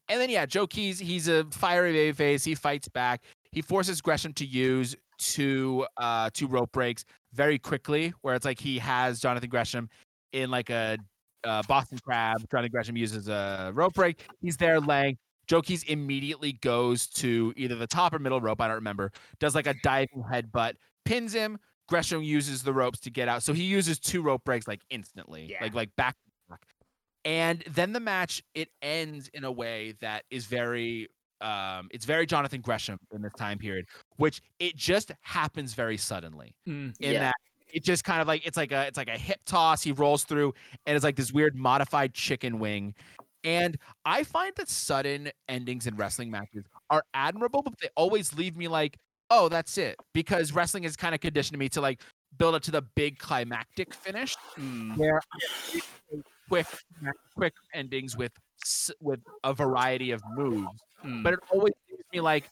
And then yeah, Joe Keys, he's a fiery baby face. He fights back. He forces Gresham to use two uh two rope breaks very quickly, where it's like he has Jonathan Gresham in like a uh, Boston Crab. Jonathan Gresham uses a rope break. He's there laying. Joe Keys immediately goes to either the top or middle rope. I don't remember. Does like a diving headbutt, pins him. Gresham uses the ropes to get out. So he uses two rope breaks like instantly, yeah. like like back. And then the match it ends in a way that is very um it's very Jonathan Gresham in this time period, which it just happens very suddenly. Mm, in yeah. that it just kind of like it's like a it's like a hip toss. He rolls through, and it's like this weird modified chicken wing, and I find that sudden endings in wrestling matches are admirable, but they always leave me like, oh, that's it. Because wrestling has kind of conditioned me to like build up to the big climactic finish mm. where quick quick endings with with a variety of moves. Mm. But it always leaves me like,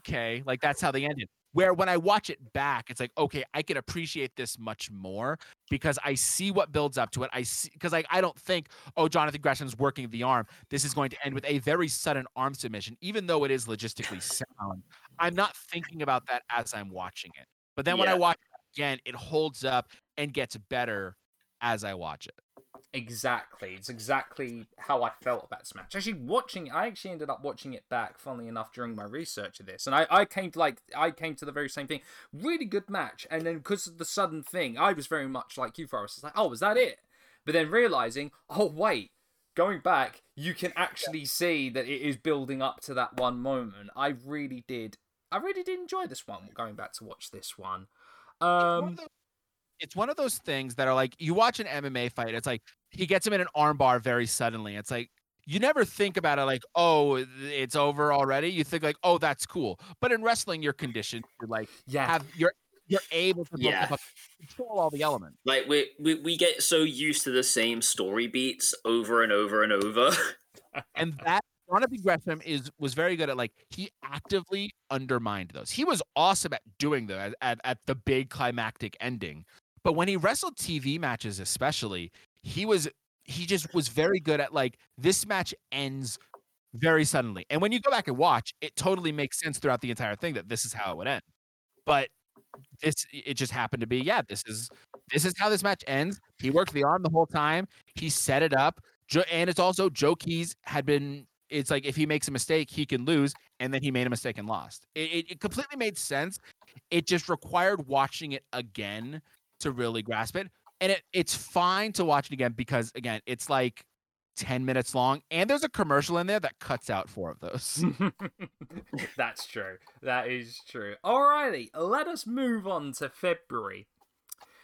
okay, like that's how they ended. Where when I watch it back, it's like, okay, I can appreciate this much more because I see what builds up to it. I see because like I don't think, oh, Jonathan Gresham's working the arm. This is going to end with a very sudden arm submission, even though it is logistically sound. I'm not thinking about that as I'm watching it. But then yeah. when I watch it again, it holds up and gets better as I watch it. Exactly. It's exactly how I felt about this match. Actually, watching, I actually ended up watching it back, funnily enough, during my research of this, and I, I came to like, I came to the very same thing. Really good match, and then because of the sudden thing, I was very much like you, Forrest. It's like, oh, was that it? But then realizing, oh wait, going back, you can actually see that it is building up to that one moment. I really did. I really did enjoy this one. Going back to watch this one. Um, it's one of those things that are like you watch an MMA fight. It's like he gets him in an armbar very suddenly. It's like you never think about it like, oh, it's over already. You think like, oh, that's cool. But in wrestling, you're conditioned. You're like, yeah, have you're you're able to yeah. control all the elements. Like we, we we get so used to the same story beats over and over and over. and that Jonathan Gresham is was very good at like he actively undermined those. He was awesome at doing those at, at the big climactic ending. But when he wrestled TV matches, especially, he was he just was very good at like this match ends very suddenly. And when you go back and watch, it totally makes sense throughout the entire thing that this is how it would end. But this it just happened to be yeah, this is this is how this match ends. He worked the arm the whole time. He set it up. And it's also Joe Keys had been it's like if he makes a mistake, he can lose, and then he made a mistake and lost. It, it, it, completely made sense. It just required watching it again to really grasp it. And it, it's fine to watch it again because again, it's like 10 minutes long, and there's a commercial in there that cuts out four of those. That's true. That is true. Alrighty, let us move on to February.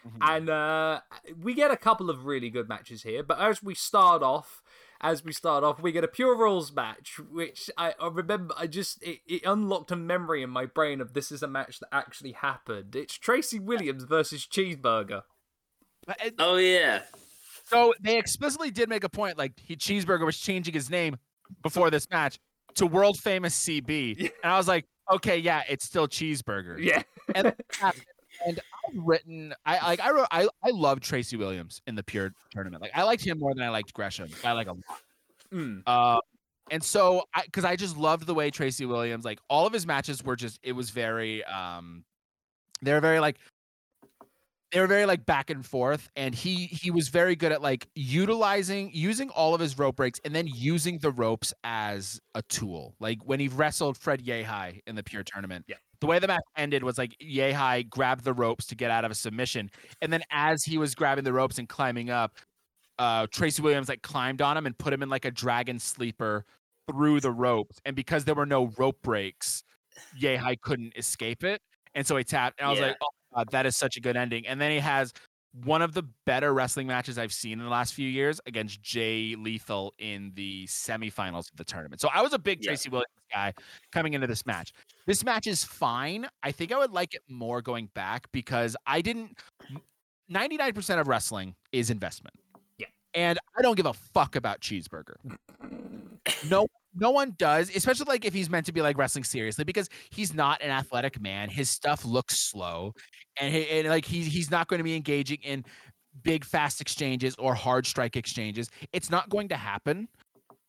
Mm-hmm. And uh, we get a couple of really good matches here, but as we start off, as we start off, we get a pure rules match, which I, I remember. I just it, it, unlocked a memory in my brain of this is a match that actually happened. It's Tracy Williams versus Cheeseburger. Oh yeah. So they explicitly did make a point, like he Cheeseburger was changing his name before this match to world famous CB, yeah. and I was like, okay, yeah, it's still Cheeseburger. Yeah. and and I've written I like I wrote I I love Tracy Williams in the pure tournament. Like I liked him more than I liked Gresham. I like a lot. Mm. Uh, and so I because I just loved the way Tracy Williams like all of his matches were just it was very um they were very like they were very like back and forth and he he was very good at like utilizing using all of his rope breaks and then using the ropes as a tool like when he wrestled fred yehi in the pure tournament yeah the way the match ended was like Yehi grabbed the ropes to get out of a submission and then as he was grabbing the ropes and climbing up uh tracy williams like climbed on him and put him in like a dragon sleeper through the ropes and because there were no rope breaks yehi couldn't escape it and so he tapped and i was yeah. like oh God, that is such a good ending. And then he has one of the better wrestling matches I've seen in the last few years against Jay Lethal in the semifinals of the tournament. So I was a big yeah. Tracy Williams guy coming into this match. This match is fine. I think I would like it more going back because I didn't 99% of wrestling is investment. Yeah. And I don't give a fuck about cheeseburger. no no one does, especially like if he's meant to be like wrestling seriously, because he's not an athletic man. His stuff looks slow, and, he, and like he's he's not going to be engaging in big fast exchanges or hard strike exchanges. It's not going to happen.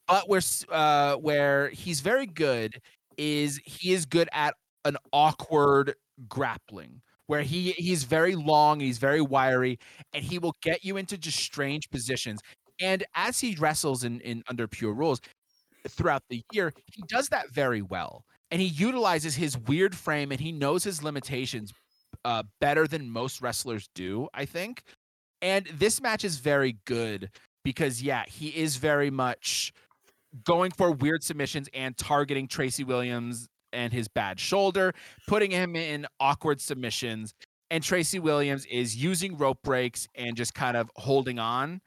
But where uh, where he's very good is he is good at an awkward grappling where he he's very long, he's very wiry, and he will get you into just strange positions. And as he wrestles in, in under pure rules, throughout the year, he does that very well. And he utilizes his weird frame and he knows his limitations uh, better than most wrestlers do, I think. And this match is very good because, yeah, he is very much going for weird submissions and targeting Tracy Williams and his bad shoulder, putting him in awkward submissions. And Tracy Williams is using rope breaks and just kind of holding on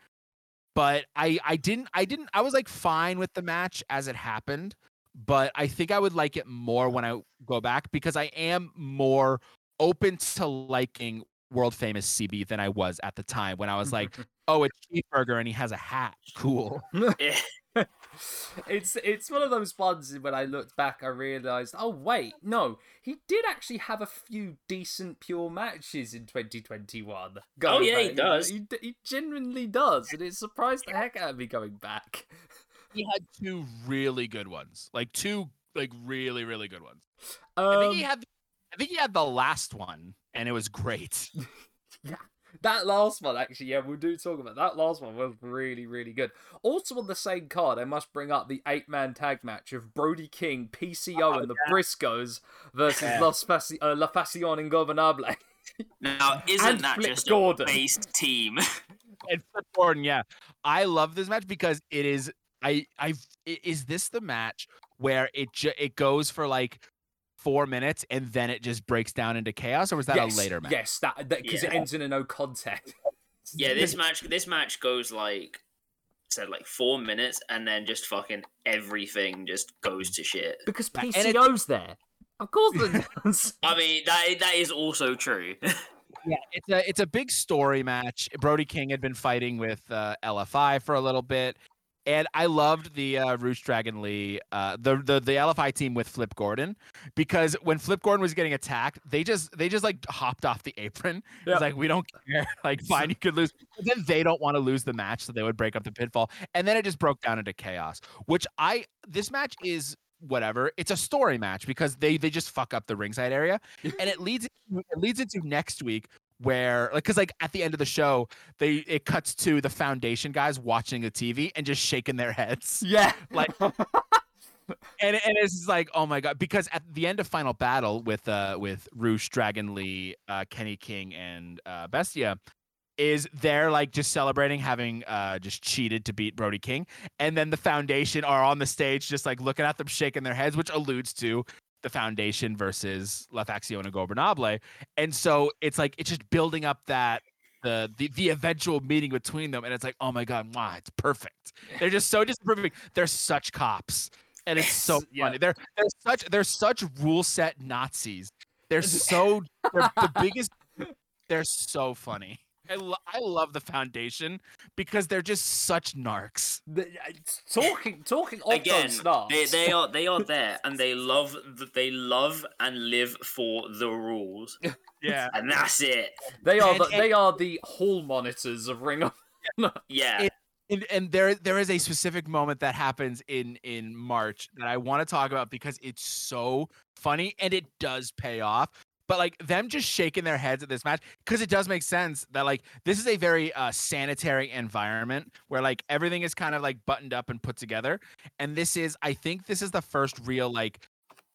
but I I didn't I didn't I was like fine with the match as it happened, but I think I would like it more when I go back because I am more open to liking world famous CB than I was at the time when I was like, oh, it's cheeseburger and he has a hat. Cool. it's it's one of those ones when I looked back, I realized, oh wait, no, he did actually have a few decent pure matches in 2021. oh yeah, back. he does. He, he genuinely does, and it surprised the heck out of me going back. He had two really good ones, like two like really really good ones. Um, I think he um, had. I think he had the last one, and it was great. yeah. That last one, actually, yeah, we do talk about that last one was really, really good. Also on the same card, I must bring up the eight man tag match of Brody King, PCO, oh, and the yeah. Briscoes versus yeah. Los Faci- uh, La Facción Ingobernable. Now, isn't that Flip just Gordon. a base team? and Flip Gordon, yeah. I love this match because it is. I I is this the match where it ju- it goes for like four minutes and then it just breaks down into chaos, or was that yes, a later match? Yes, that because yeah. it ends in a no contact. yeah, this match this match goes like said like four minutes and then just fucking everything just goes to shit. Because PCO's there. Of course it does. I mean that that is also true. yeah, it's a it's a big story match. Brody King had been fighting with uh, LFI for a little bit. And I loved the uh, Dragon Lee, uh, the, the the LFI team with Flip Gordon, because when Flip Gordon was getting attacked, they just they just like hopped off the apron. Yep. It's like we don't care, like fine, you could lose. But then they don't want to lose the match, so they would break up the pinfall, and then it just broke down into chaos. Which I this match is whatever. It's a story match because they they just fuck up the ringside area, and it leads it leads into next week where like because like at the end of the show they it cuts to the foundation guys watching the tv and just shaking their heads. Yeah. Like and, and it's like oh my god because at the end of final battle with uh with Rush Dragon Lee uh Kenny King and uh Bestia is they're like just celebrating having uh just cheated to beat Brody King. And then the foundation are on the stage just like looking at them shaking their heads which alludes to the foundation versus La Facción Gobernable. And so it's like it's just building up that the, the the eventual meeting between them, and it's like, oh my god, wow, it's perfect. They're just so perfect. They're such cops, and it's so funny. Yeah. They're they're such they're such rule set Nazis. They're so they're the biggest. They're so funny. I, lo- I love the foundation because they're just such narcs. The, talking talking of again, those narcs. They, they are they are there and they love they love and live for the rules. Yeah, and that's it. They are and, the, and, they are the hall monitors of Ring of Yeah. It, and, and there there is a specific moment that happens in in March that I want to talk about because it's so funny and it does pay off but like them just shaking their heads at this match because it does make sense that like this is a very uh, sanitary environment where like everything is kind of like buttoned up and put together. And this is i think this is the first real like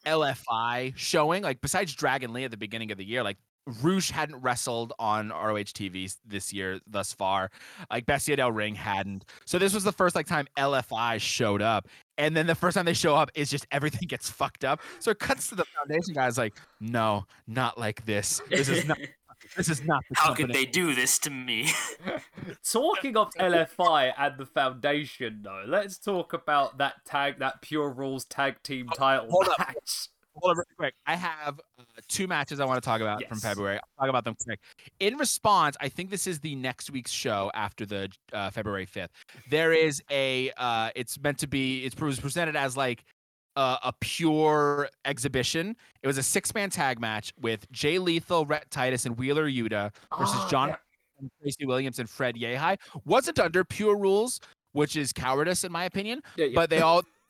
lfi showing like besides dragon lee at the beginning of the year like Rush hadn't wrestled on ROH TV this year thus far. Like Bestia Del Ring hadn't. So this was the first like time LFI showed up. And then the first time they show up is just everything gets fucked up. So it cuts to the foundation guys like, no, not like this. This is not this is not the How company. could they do this to me? Talking of LFI and the foundation though, let's talk about that tag that pure rules tag team oh, title hold match. Up hold on real quick. I have uh, two matches I want to talk about yes. from February. I'll talk about them quick. In response, I think this is the next week's show after the uh, February 5th. There is a, uh, it's meant to be, it was presented as like uh, a pure exhibition. It was a six man tag match with Jay Lethal, Rhett Titus, and Wheeler Yuta versus oh, John yeah. Tracy Williams and Fred Yehi. Wasn't under pure rules, which is cowardice in my opinion. Yeah, yeah. But they all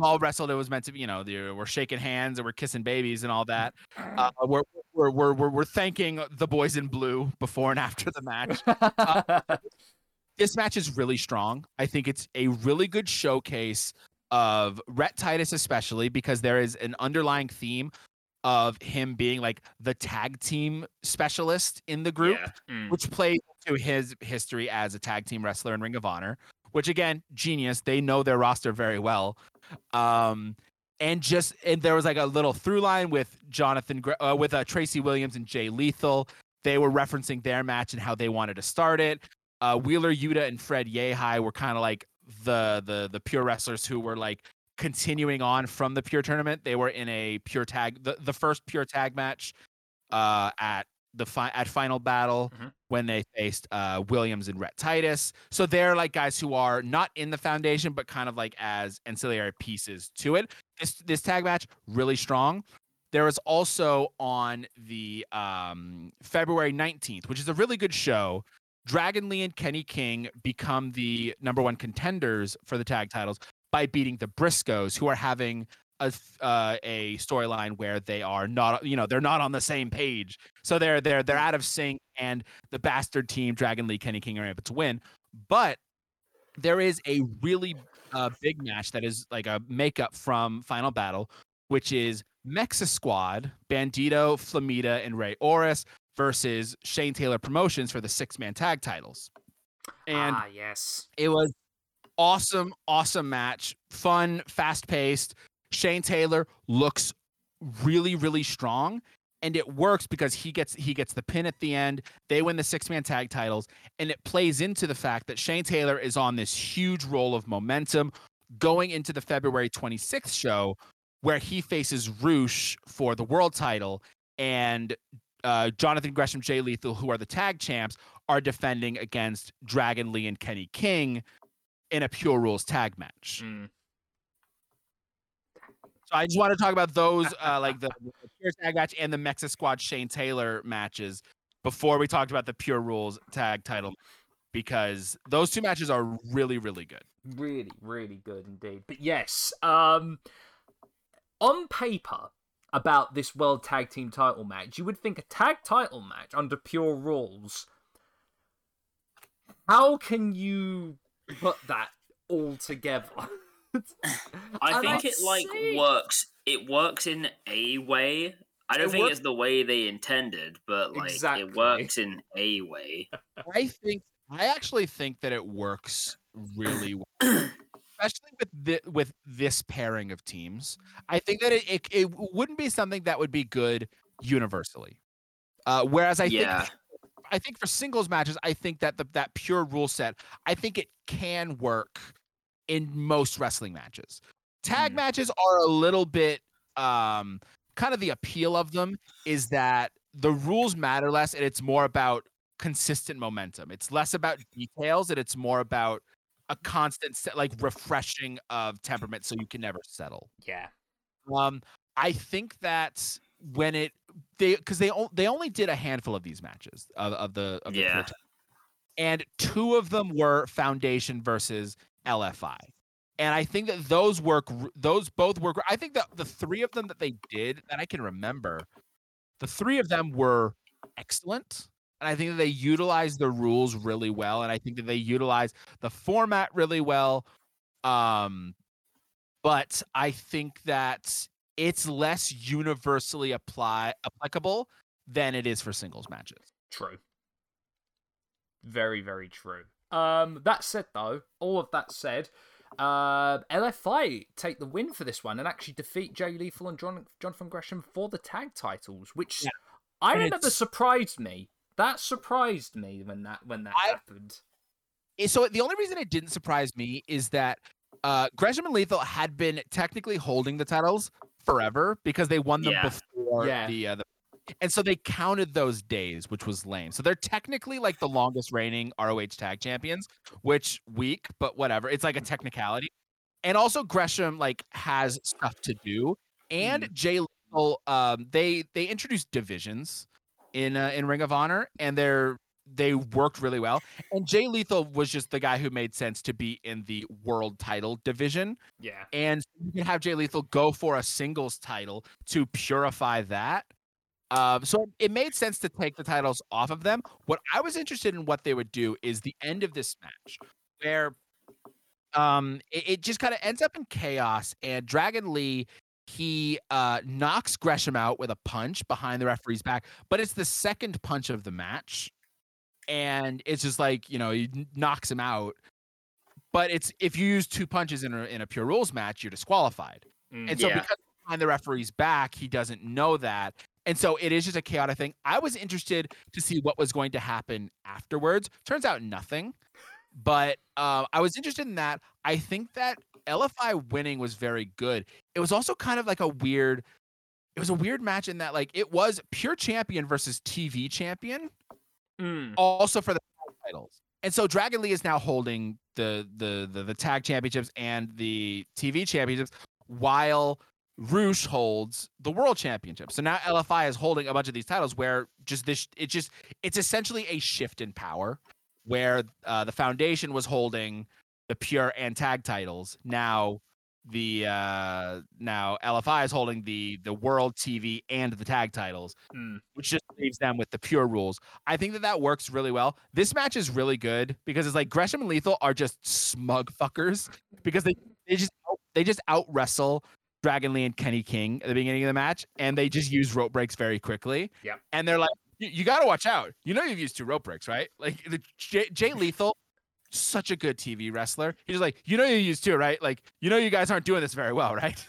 all wrestled. It was meant to be, you know, we're shaking hands and we're kissing babies and all that. Uh, we're, we're, we're, we're, we're thanking the boys in blue before and after the match. Uh, this match is really strong. I think it's a really good showcase of Rhett Titus, especially because there is an underlying theme of him being like the tag team specialist in the group, yeah. mm. which plays to his history as a tag team wrestler in Ring of Honor which again, genius. They know their roster very well. Um, and just and there was like a little through line with Jonathan uh, with uh, Tracy Williams and Jay Lethal. They were referencing their match and how they wanted to start it. Uh, Wheeler Yuta and Fred Yehi were kind of like the the the pure wrestlers who were like continuing on from the pure tournament. They were in a pure tag the, the first pure tag match uh, at the fi- at final battle mm-hmm. when they faced uh, Williams and Rhett Titus. So they're like guys who are not in the foundation, but kind of like as ancillary pieces to it. This this tag match really strong. There was also on the um, February 19th, which is a really good show. Dragon Lee and Kenny King become the number one contenders for the tag titles by beating the Briscoes, who are having a uh, a storyline where they are not you know they're not on the same page so they're they're they're out of sync and the bastard team dragon lee kenny king are able to win but there is a really uh, big match that is like a makeup from final battle which is mexa squad Bandido flamita and Rey Horus versus shane taylor promotions for the six man tag titles and ah, yes, it was awesome, awesome match. Fun, fast paced. Shane Taylor looks really, really strong. And it works because he gets he gets the pin at the end. They win the six man tag titles, and it plays into the fact that Shane Taylor is on this huge roll of momentum going into the February 26th show, where he faces Rush for the world title, and uh, Jonathan Gresham, Jay Lethal, who are the tag champs, are defending against Dragon Lee and Kenny King in a pure rules tag match. Mm. So I just want to talk about those, uh, like the, the pure tag match and the MexiSquad Shane Taylor matches before we talked about the pure rules tag title because those two matches are really, really good. Really, really good indeed. But yes, um, on paper, about this world tag team title match, you would think a tag title match under pure rules. How can you put that all together? I think it like see- works. It works in a way. I don't It think works- it's the way they intended, but like Exactly. it works in a way. I think I actually think that it works really well. Especially with the, with this pairing of teams, I think that it, it it wouldn't be something that would be good universally. Uh, whereas I yeah, think I think for singles matches, I think that the, that pure rule set, I think it can work in most wrestling matches. Tag Mm. matches are a little bit um kind of the appeal of them is that the rules matter less and it's more about consistent momentum. It's less about details and it's more about a constant se- like refreshing of temperament so you can never settle. yeah. Um, I think that when it they because they they only did a handful of these matches of, of the of the Yeah. and two of them were Foundation versus LFI, and I think that those work those both work. I think that the three of them that they did that I can remember, the three of them were excellent. And I think that they utilized the rules really well, and I think that they utilized the format really well. Um, but I think that it's less universally apply applicable than it is for singles matches. True. Very, very true. Um, that said, though, all of that said, uh, LFI take the win for this one and actually defeat Jay Lethal and John Jonathan Gresham for the tag titles, which Yeah. I And remember it's- surprised me. That surprised me when that when that I- happened. Eh, So the only reason it didn't surprise me is that uh, Gresham and Lethal had been technically holding the titles forever because they won them Yeah. before Yeah. the, uh, the and so they counted those days, which was lame. So they're technically like the longest reigning ROH tag champions, which weak, but whatever. It's like a technicality. And also Gresham like has stuff to do, and Jay Lethal, um, they they introduced divisions in uh, in Ring of Honor, and they're they worked really well. And Jay Lethal was just the guy who made sense to be in the world title division. Yeah. And you can have Jay Lethal go for a singles title to purify that. Um, so it made sense to take the titles off of them. What I was interested in what they would do is the end of this match, where um it, it just kind of ends up in chaos, and Dragon Lee he uh knocks Gresham out with a punch behind the referee's back, but it's the second punch of the match, and it's just like you know he knocks him out. But it's if you use two punches in a in a pure rules match, you're disqualified. Mm. And so Yeah. because behind the referee's back, he doesn't know that. And so it is just a chaotic thing. I was interested to see what was going to happen afterwards. Turns out nothing. But uh, I was interested in that. I think that LFI winning was very good. It was also kind of like a weird. It was a weird match in that like it was pure champion versus TV champion Mm. also for the titles. And so Dragon Lee is now holding the the the, the tag championships and the TV championships while Rush holds the world championship. So now LFI is holding a bunch of these titles where just this it just it's essentially a shift in power where uh, the foundation was holding the pure and tag titles. Now the uh now LFI is holding the the world TV and the tag titles, Mm. which just leaves them with the pure rules. I think that that works really well. This match is really good because it's like Gresham and Lethal are just smug fuckers because they they just they just out wrestle Dragon Lee and Kenny King at the beginning of the match, and they just use rope breaks very quickly. Yeah. and they're like, you, got to watch out. You know you've used two rope breaks, right? Like the Jay, Jay Lethal. Such a good TV wrestler. He's like, you know, you used two, right? Like, you know, you guys aren't doing this very well, right?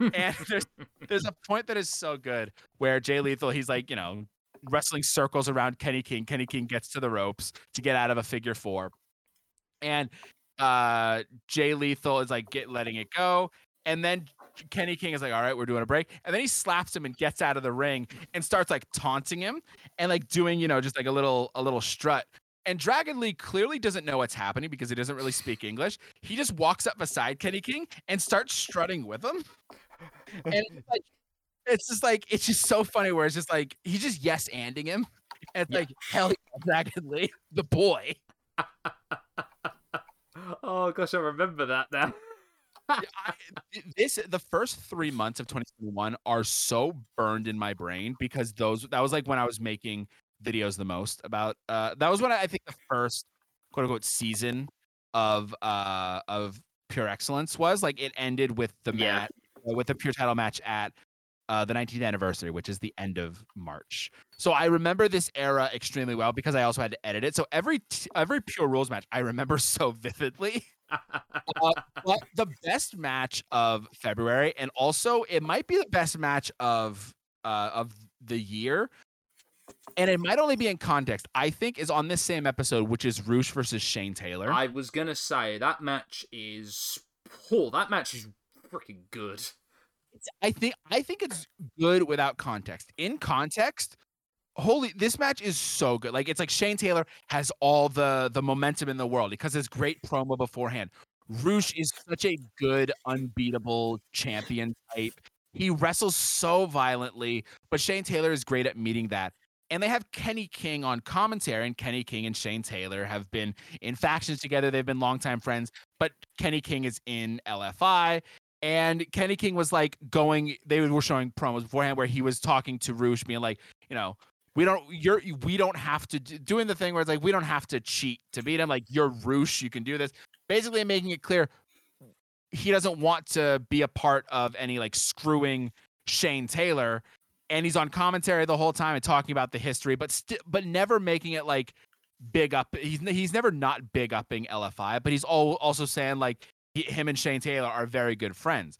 and there's there's a point that is so good where Jay Lethal, he's like, you know, wrestling circles around Kenny King. Kenny King gets to the ropes to get out of a figure four. And uh Jay Lethal is like get letting it go. And then Kenny King is like, all right, we're doing a break. And then he slaps him and gets out of the ring and starts like taunting him and like doing, you know, just like a little a little strut. And Dragon Lee clearly doesn't know what's happening because he doesn't really speak English. He just walks up beside Kenny King and starts strutting with him. And it's like it's just like it's just so funny where it's just like he's just yes anding him. And it's Yeah. like hell yeah, Dragon Lee, the boy. oh gosh, I remember that now. I, this the first three months of 2021 are so burned in my brain because those that was like when I was making videos the most about uh that was when I, I think the first quote unquote season of uh of pure excellence was like it ended with the Yeah. match uh, with the pure title match at uh, the 19th anniversary, which is the end of March. So I remember this era extremely well because I also had to edit it. So every t- every pure rules match I remember so vividly. Uh, but the best match of February, and also it might be the best match of uh, of the year, and it might only be in context. I think is on this same episode, which is Rush versus Shane Taylor. I was gonna say that match is oh, that match is freaking good. I think I think it's good without context. In context, holy this match is so good. Like it's like Shane Taylor has all the the momentum in the world because his great promo beforehand. Rush is such a good, unbeatable champion type. He wrestles so violently, but Shane Taylor is great at meeting that. And they have Kenny King on commentary, and Kenny King and Shane Taylor have been in factions together. They've been longtime friends, but Kenny King is in LFI. And Kenny King was like going, they were showing promos beforehand where he was talking to Rush, being like, you know, we don't, you're, we don't have to, do, doing the thing where it's like, we don't have to cheat to beat him. Like, you're Rush, you can do this. Basically, making it clear he doesn't want to be a part of any like screwing Shane Taylor. And he's on commentary the whole time and talking about the history, but still, but never making it like big up. He's he's never not big upping LFI, but he's all, also saying like he, him and Shane Taylor are very good friends.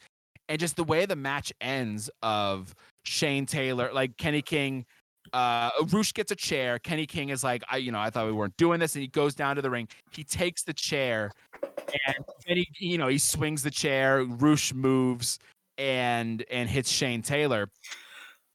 And just the way the match ends of Shane Taylor, like Kenny King, uh, Rush gets a chair. Kenny King is like, I, you know, I thought we weren't doing this, and he goes down to the ring. He takes the chair, and he, you know, he swings the chair. Rush moves and and hits Shane Taylor.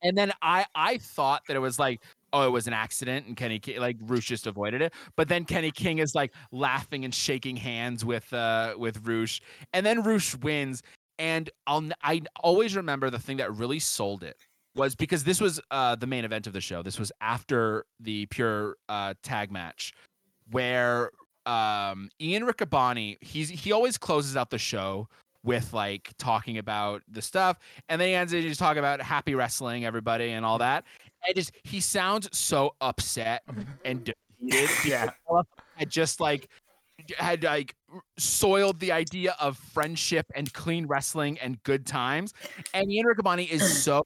And then I I thought that it was like, oh, it was an accident, and Kenny Ki- like Rush just avoided it. But then Kenny King is like laughing and shaking hands with uh with Rush, and then Rush wins. And I'll I always remember the thing that really sold it was because this was uh the main event of the show. This was after the pure uh tag match where um Ian Riccaboni he's he always closes out the show with like talking about the stuff and then he ends it just talking about happy wrestling everybody and all that and just he sounds so upset and defeated Yeah. had just like had like soiled the idea of friendship and clean wrestling and good times and Ian Riccaboni is so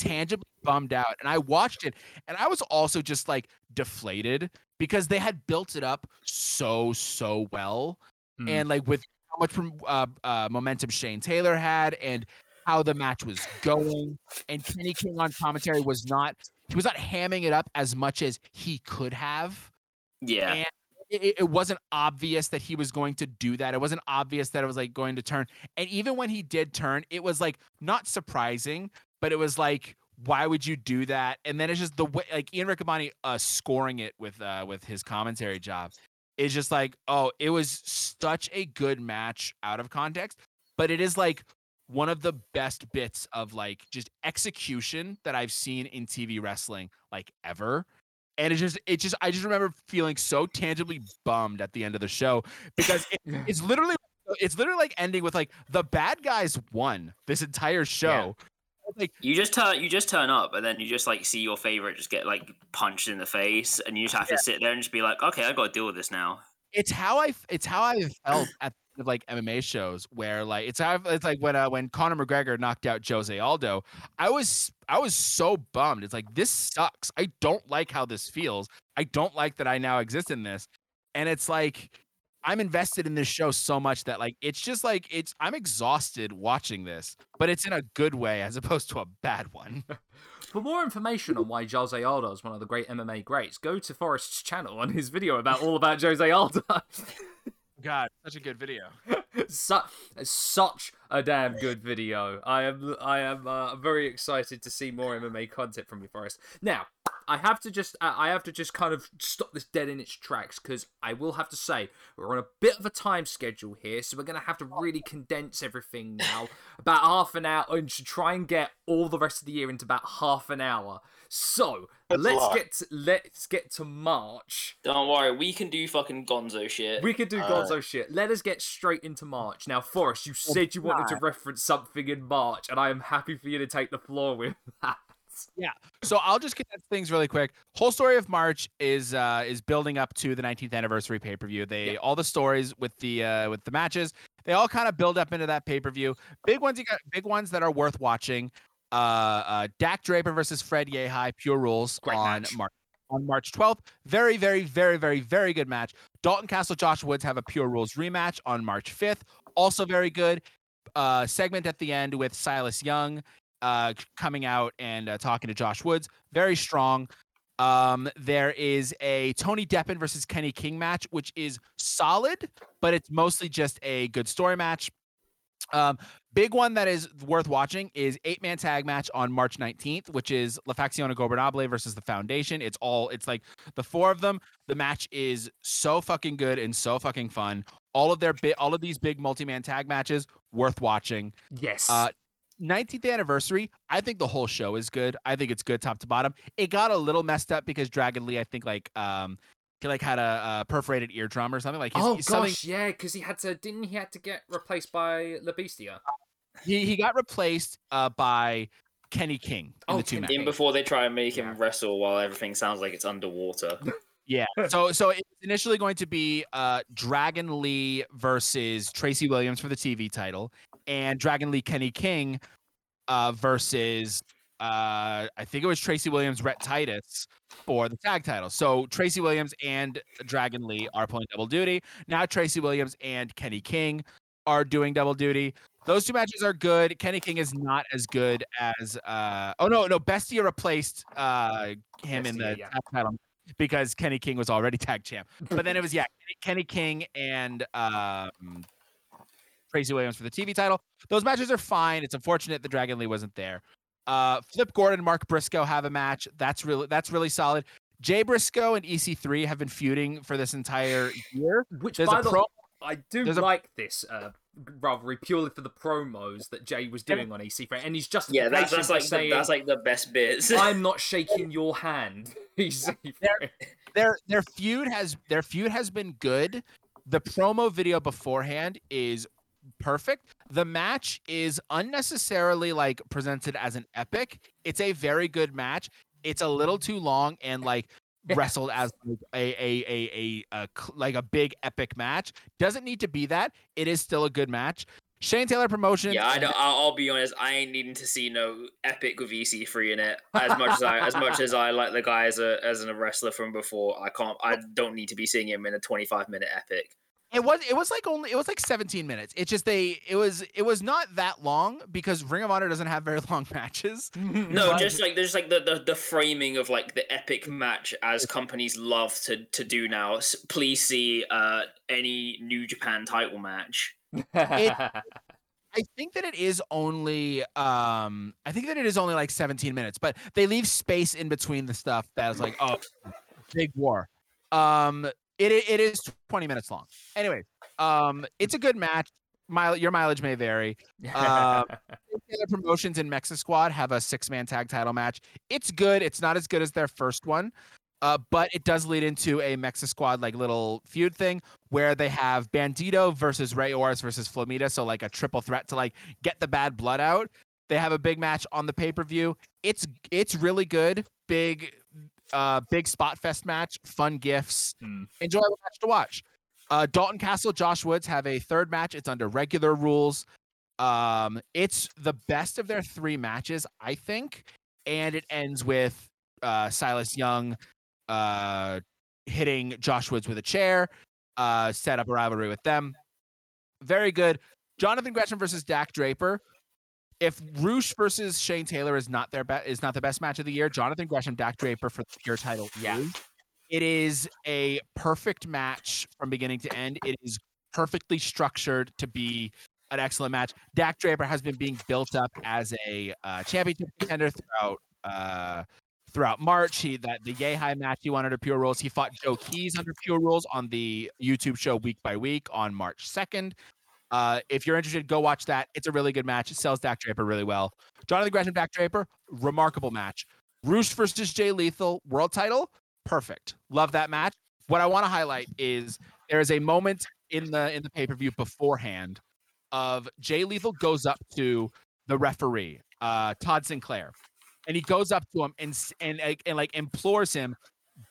tangibly bummed out and I watched it and I was also just like deflated because they had built it up so so well Hmm. and like with how much from uh, uh, momentum Shane Taylor had and how the match was going and Kenny King on commentary was not he was not hamming it up as much as he could have Yeah. and it, it wasn't obvious that he was going to do that. It wasn't obvious that it was like going to turn. And even when he did turn, it was like not surprising, but it was like, why would you do that? And then it's just the way like Ian Riccaboni uh scoring it with uh with his commentary job is just like, oh, it was such a good match out of context, but it is like one of the best bits of like just execution that I've seen in TV wrestling like ever and it just it just I just remember feeling so tangibly bummed at the end of the show because it, it's literally it's literally like ending with like the bad guys won this entire show. Yeah. Like you just turn you just turn up and then you just like see your favorite just get like punched in the face and you just have yeah. to sit there and just be like, okay, I got to deal with this now. It's how I it's how I felt at like MMA shows where like it's how it's like when uh, when Conor McGregor knocked out Jose Aldo, I was I was so bummed. It's like this sucks. I don't like how this feels. I don't like that I now exist in this. And it's like I'm invested in this show so much that like it's just like it's I'm exhausted watching this, but it's in a good way as opposed to a bad one. For more information on why Jose Aldo is one of the great MMA greats, go to Forrest's channel on his video about all about Jose Aldo. God, such a good video. such, such a damn good video. I am, I am uh, very excited to see more MMA content from you, Forrest. Now, I have to just, uh, I have to just kind of stop this dead in its tracks because I will have to say we're on a bit of a time schedule here, so we're gonna have to really condense everything now, about half an hour, and should try and get all the rest of the year into about half an hour. So That's let's get to, let's get to March. Don't worry, we can do fucking Gonzo shit. We can do Gonzo shit. Let us get straight into March. Now, Forrest, you said you wanted to reference something in March, and I am happy for you to take the floor with that. Yeah. So I'll just get things really quick. Whole story of March is uh is building up to the 19th anniversary pay per view. They yeah. all the stories with the uh with the matches. They all kind of build up into that pay per view. Big ones you got big ones that are worth watching uh, uh, Dak Draper versus Fred Yehi, Pure Rules Great on match. March on March 12th. Very, very, very, very, very good match. Dalton Castle, Josh Woods have a Pure Rules rematch on March 5th. Also very good. Uh, segment at the end with Silas Young uh, coming out and uh, talking to Josh Woods. Very strong. Um, there is a Tony Deppen versus Kenny King match, which is solid, but it's mostly just a good story match. Um, big one that is worth watching is eight man tag match on March 19th, which is La Facción Gobernable versus the Foundation. It's all it's like the four of them. The match is so fucking good and so fucking fun. All of their bit, all of these big multi man tag matches worth watching. Yes. Uh, 19th anniversary, I think the whole show is good. I think it's good top to bottom. It got a little messed up because Dragon Lee, I think, like um he like had a, a perforated eardrum or something like. His, oh gosh, something... yeah, because he had to didn't he had to get replaced by La Bestia? He he got replaced uh, by Kenny King in oh, the two In before they try and make him wrestle while everything sounds like it's underwater. yeah. So so it's initially going to be uh, Dragon Lee versus Tracy Williams for the TV title, and Dragon Lee Kenny King uh, versus uh, I think it was Tracy Williams, Rhett Titus for the tag title. So Tracy Williams and Dragon Lee are pulling double duty. Now Tracy Williams and Kenny King are doing double duty. Those two matches are good. Kenny King is not as good as uh oh no no Bestia replaced uh him Bestia, in the yeah. tag title because Kenny King was already tag champ. But then it was yeah Kenny King and um Tracy Williams for the TV title. Those matches are fine. It's unfortunate the Dragon Lee wasn't there. Uh, Flip Gordon and Mark Briscoe have a match. That's really that's really solid. Jay Briscoe and EC3 have been feuding for this entire year. Which There's by the pro- I do like a- this uh, rivalry purely for the promos that Jay was doing on EC3, and he's just yeah, that's, that's like saying, the, that's like the best bits. I'm not shaking your hand. their, their their feud has their feud has been good. The promo video beforehand is perfect. The match is unnecessarily like presented as an epic. It's a very good match. It's a little too long and like wrestled as a, a a, a a like a big epic match. Doesn't need to be that. It is still a good match. Shane Taylor promotion. Yeah, I don't, I'll be honest. I ain't needing to see no epic with EC3 in it. As much as I, as much as I like the guy as a as a wrestler from before, I can't. I don't need to be seeing him in a 25 minute epic. It was it was like only it was like 17 minutes. It just they it was it was not that long because Ring of Honor doesn't have very long matches. no, just like there's like the, the the framing of like the epic match as companies love to to do now. Please see uh any New Japan title match. it, I think that it is only um I think that it is only like 17 minutes, but they leave space in between the stuff that's like oh big war. Um it it is 20 minutes long. Anyway, um, it's a good match. Mile, your mileage may vary. Um, the promotions in MexiSquad have a six man tag title match. It's good. It's not as good as their first one. Uh, but it does lead into a MexiSquad like little feud thing where they have Bandido versus Rey Horus versus Flamita, so like a triple threat to like get the bad blood out. They have a big match on the pay per view. It's it's really good, big, uh, big spot fest match, fun gifts, Mm. enjoyable match to watch. Uh, Dalton Castle, Josh Woods have a third match. It's under regular rules. Um, it's the best of their three matches, I think, and it ends with uh, Silas Young uh, hitting Josh Woods with a chair, uh, set up a rivalry with them. Very good. Jonathan Gresham versus Dak Draper. If Rush versus Shane Taylor is not their be- is not the best match of the year, Jonathan Gresham, Dak Draper for the pure title. Yeah. is. It is a perfect match from beginning to end. It is perfectly structured to be an excellent match. Dak Draper has been being built up as a uh, championship contender throughout uh, throughout March. He that the High match he won under Pure Rules. He fought Joe Keys under Pure Rules on the YouTube show Week by Week on March second. Uh, if you're interested, go watch that. It's a really good match. It sells Dak Draper really well. Jonathan Gresham, Dak Draper, remarkable match. Rush versus Jay Lethal, world title, perfect. Love that match. What I want to highlight is there is a moment in the in the pay per view beforehand of Jay Lethal goes up to the referee, uh, Todd Sinclair, and he goes up to him and and and like implores him,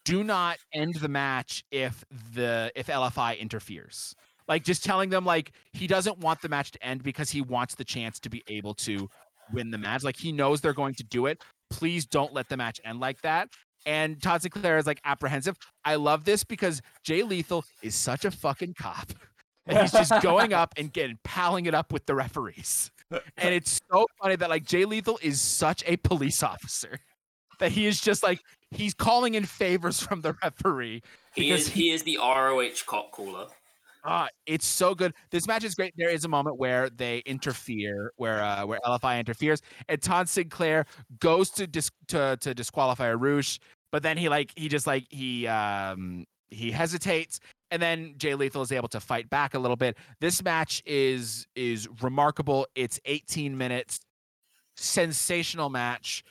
do not end the match if the if LFI interferes. Like just telling them like he doesn't want the match to end because he wants the chance to be able to win the match. Like he knows they're going to do it. Please don't let the match end like that. And Todd Sinclair is like apprehensive. I love this because Jay Lethal is such a fucking cop. And he's just going up and getting palling it up with the referees. And it's so funny that like Jay Lethal is such a police officer that he is just like he's calling in favors from the referee. He Because is he is the ROH cop caller. Ah, it's so good. This match is great. There is a moment where they interfere, where uh, where LFI interferes, and Todd Sinclair goes to dis- to to disqualify Arush, but then he like he just like he um he hesitates, and then Jay Lethal is able to fight back a little bit. This match is is remarkable. It's 18 minutes, sensational match.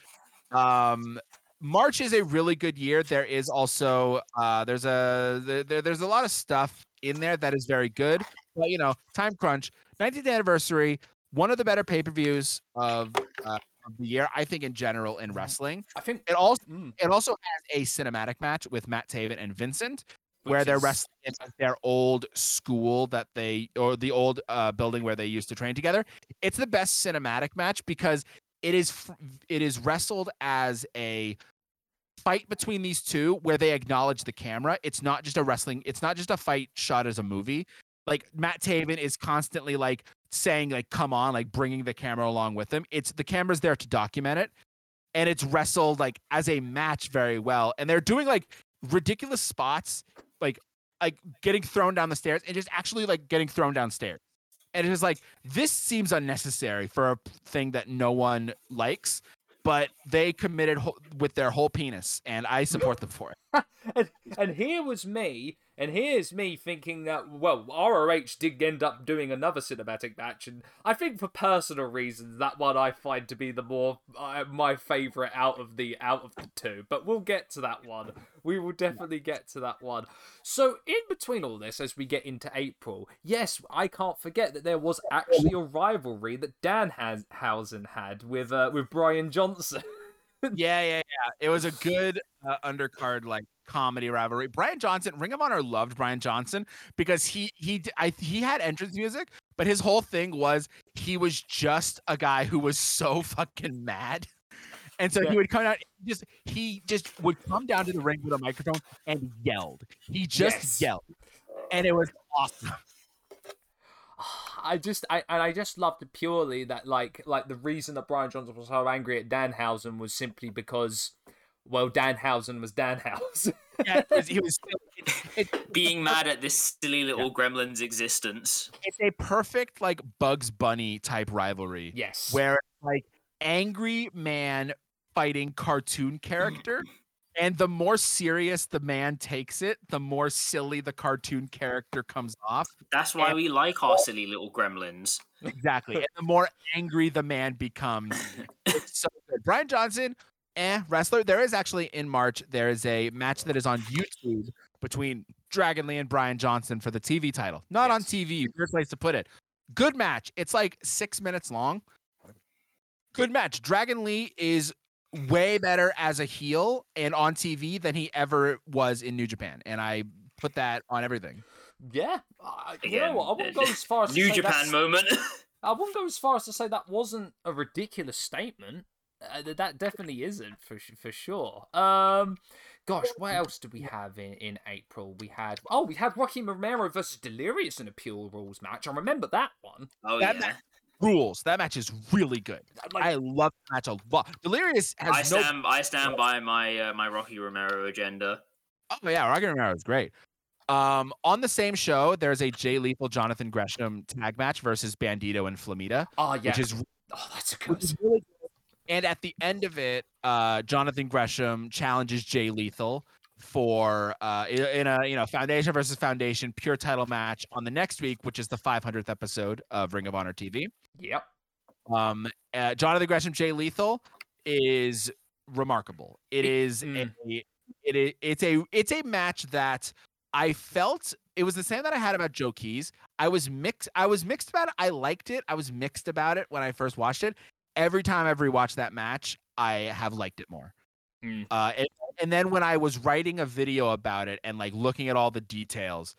Um, March is a really good year. There is also uh, there's a there- there's a lot of stuff in there that is very good. But you know, time crunch, 19th anniversary, one of the better pay per views of, uh, of the year, I think in general in wrestling. I think It also mm, it also has a cinematic match with Matt Taven and Vincent, where which they're wrestling in their old school that they or the old uh, building where they used to train together. It's the best cinematic match because it is it is wrestled as a fight between these two where they acknowledge the camera. It's not just a wrestling. It's not just a fight shot as a movie. Like Matt Taven is constantly like saying like come on like bringing the camera along with him. It's the camera's there to document it and it's wrestled like as a match very well and they're doing like ridiculous spots like like getting thrown down the stairs and just actually like getting thrown downstairs and it is like this seems unnecessary for a thing that no one likes but they committed wh- with their whole penis and i support them for it. And, and here was me, and here's me thinking that well, ROH did end up doing another cinematic match, and I think for personal reasons that one I find to be the more uh, my favorite out of the out of the two. But we'll get to that one. We will definitely get to that one. So in between all this, as we get into April, yes, I can't forget that there was actually a rivalry that Dan Hausen had with uh, with Brian Johnson. yeah yeah yeah it was a good uh, undercard like comedy rivalry. Brian johnson ring of honor loved brian johnson because he he I, he had entrance music but his whole thing was he was just a guy who was so fucking mad. And so Yeah. he would come out just he just would come down to the ring with a microphone and yelled. He just Yes. yelled. And it was awesome. I just I and I just loved it purely that like like the reason that Brian Johnson was so angry at Danhausen was simply because well Danhausen was Danhausen. yeah, it was- he was it, it, Being mad at this silly little gremlin's existence. it's a perfect like bugs bunny type rivalry yes. where like angry man fighting cartoon character and the more serious the man takes it the more silly the cartoon character comes off That's why And- we like our silly little gremlins. exactly and the more angry the man becomes it's so good brian johnson eh wrestler. There is actually in March there is a match that is on YouTube between Dragon Lee and Brian Johnson for the TV title. Not yes. on TV. Weird place to put it. Good match. It's like six minutes long. Good match. Dragon Lee is way better as a heel and on TV than he ever was in New Japan, and I put that on everything. Yeah, uh, you know what? I won't go as far as New Japan moment. I won't go as far as to say that wasn't a ridiculous statement. Uh, that definitely isn't for for sure. Um, gosh, what else did we have in, in April? We had oh, we had Rocky Romero versus Delirious in a pure rules match. I remember that one. Oh that yeah. Match, rules. That match is really good. Like, I love that match a lot. Delirious has I stand no... I stand by my uh, my Rocky Romero agenda. Oh yeah, Rocky Romero is great. Um, on the same show, there's a Jay Lethal Jonathan Gresham tag match versus Bandido and Flamita. Oh yeah, which is oh that's a good. Really good. And at the end of it, uh, Jonathan Gresham challenges Jay Lethal for uh, in a you know foundation versus foundation pure title match on the next week, which is the 500th episode of Ring of Honor TV. Yep. Um, uh, Jonathan Gresham, Jay Lethal is remarkable. It is mm. a it is it's a it's a match that I felt it was the same that I had about Joe Keys. I was mixed. I was mixed about it. I liked it. I was mixed about it when I first watched it. Every time I've rewatched that match, I have liked it more. Mm. Uh, and, and then when I was writing a video about it and like looking at all the details,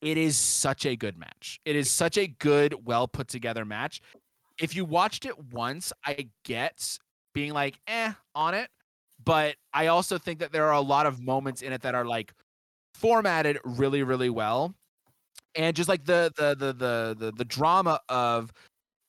it is such a good match. It is such a good, well put together match. If you watched it once, I get being like, eh, on it. But I also think that there are a lot of moments in it that are like formatted really, really well. And just like the the the the the, the drama of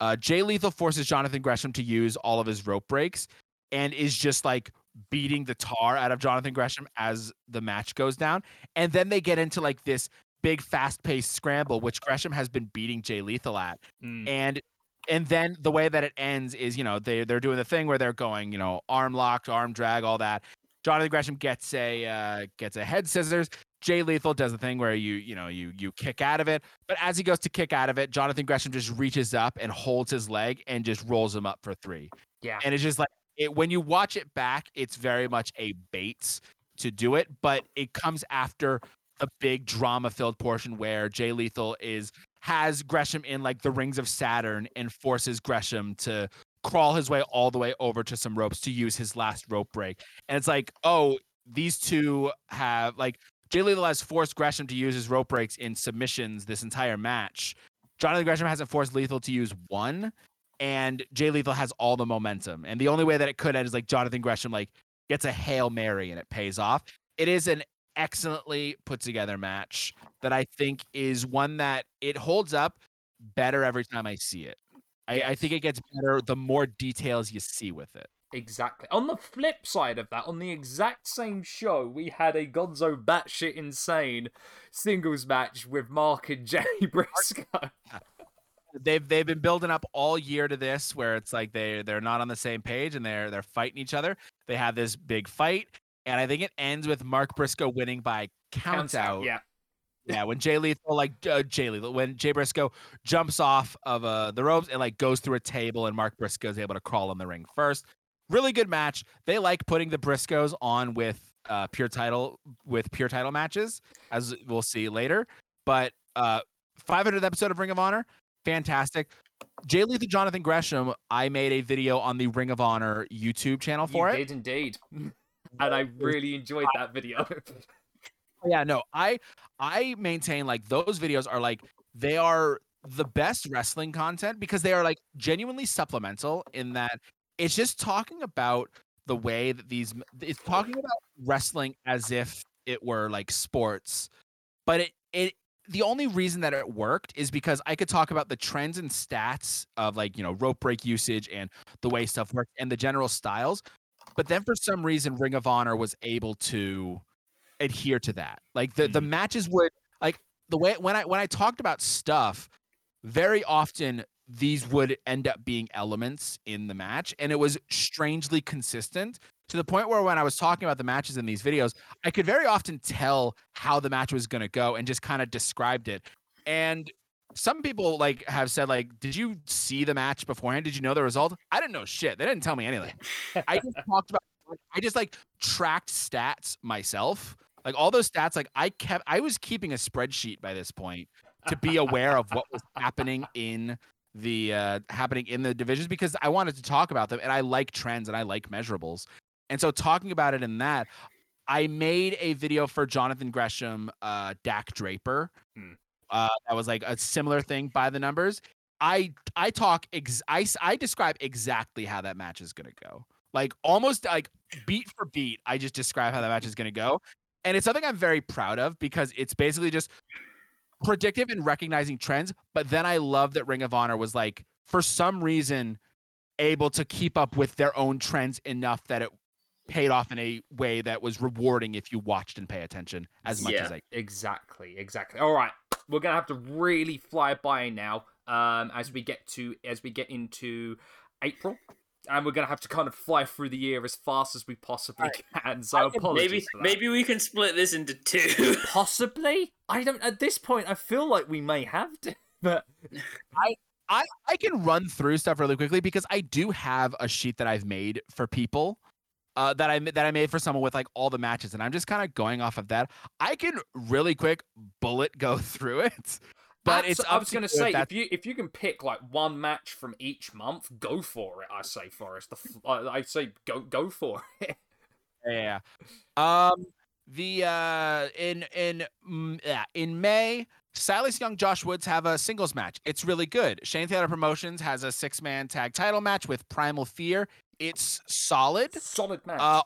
uh, Jay Lethal forces Jonathan Gresham to use all of his rope breaks and is just like beating the tar out of Jonathan Gresham as the match goes down. And then they get into like this big fast paced scramble, which Gresham has been beating Jay Lethal at. Mm. And and then the way that it ends is, you know, they they're doing the thing where they're going, you know, arm locked, arm drag, all that. Jonathan Gresham gets a uh, gets a head scissors. Jay Lethal does the thing where you you know you you kick out of it, but as he goes to kick out of it, Jonathan Gresham just reaches up and holds his leg and just rolls him up for three. Yeah, and it's just like it when you watch it back, it's very much a Bates to do it, but it comes after a big drama filled portion where Jay Lethal is has Gresham in like the rings of Saturn and forces Gresham to crawl his way all the way over to some ropes to use his last rope break. And it's like, oh, these two have like Jay Lethal has forced Gresham to use his rope breaks in submissions this entire match. Jonathan Gresham hasn't forced Lethal to use one and Jay Lethal has all the momentum. And the only way that it could end is like Jonathan Gresham like gets a hail mary and it pays off. It is an excellently put together match that I think is one that it holds up better every time I see it. I, I think it gets better the more details you see with it. Exactly. On the flip side of that, on the exact same show, we had a Gonzo batshit insane singles match with Mark and Jay Briscoe they've they've been building up all year to this where it's like they they're not on the same page and they're they're fighting each other. They have this big fight, and I think it ends with Mark Briscoe winning by count out. Yeah. Yeah, when Jay Lethal, like uh, Jay Lethal, when Jay Briscoe jumps off of uh, the ropes and like goes through a table, and Mark Briscoe is able to crawl in the ring first. Really good match. They like putting the Briscoes on with uh, pure title with pure title matches, as we'll see later. But uh, 500th episode of Ring of Honor, fantastic. Jay Lethal, Jonathan Gresham, I made a video on the Ring of Honor YouTube channel for you it. Did indeed, and I really enjoyed that video. yeah, no, I I maintain like those videos are like they are the best wrestling content because they are like genuinely supplemental in that it's just talking about the way that these it's talking about wrestling as if it were like sports but it it the only reason that it worked is because I could talk about the trends and stats of like, you know, rope break usage and the way stuff worked and the general styles. But then for some reason, Ring of Honor was able to adhere to that. Like the, mm-hmm. the matches would like the way when I when I talked about stuff, very often these would end up being elements in the match. And it was strangely consistent to the point where when I was talking about the matches in these videos, I could very often tell how the match was going to go and just kind of described it. And some people like have said like, "Did you see the match beforehand? Did you know the result?" I didn't know shit. They didn't tell me anything. I just talked about I just like tracked stats myself. Like all those stats, like I kept, I was keeping a spreadsheet by this point to be aware of what was happening in the uh happening in the divisions because I wanted to talk about them and I like trends and I like measurables. And so talking about it in that, I made a video for Jonathan Gresham, uh, Dak Draper. Hmm. Uh, that was like a similar thing by the numbers. I I talk ex- I I describe exactly how that match is gonna go. Like almost like beat for beat, I just describe how that match is gonna go, and it's something I'm very proud of because it's basically just predictive and recognizing trends. But then I love that Ring of Honor was like for some reason able to keep up with their own trends enough that it paid off in a way that was rewarding if you watched and pay attention as much yeah, as I exactly exactly. All right we're gonna have to really fly by now um as we get to as we get into april and we're gonna have to kind of fly through the year as fast as we possibly can. So apologies. Maybe maybe we can split this into two. Possibly. I don't. At this point, I feel like we may have to. But I I I can run through stuff really quickly because I do have a sheet that I've made for people uh, that I that I made for someone with like all the matches, and I'm just kind of going off of that. I can really quick bullet go through it, but it's. I was going to say if you if you can pick like one match from each month, go for it. I say, Forrest. The, I say go go for it. yeah. Um. The uh in in yeah in May Silas Young, Josh Woods have a singles match. It's really good. Shane Taylor Promotions has a six man tag title match with Primal Fear. It's solid. Solid match. Uh,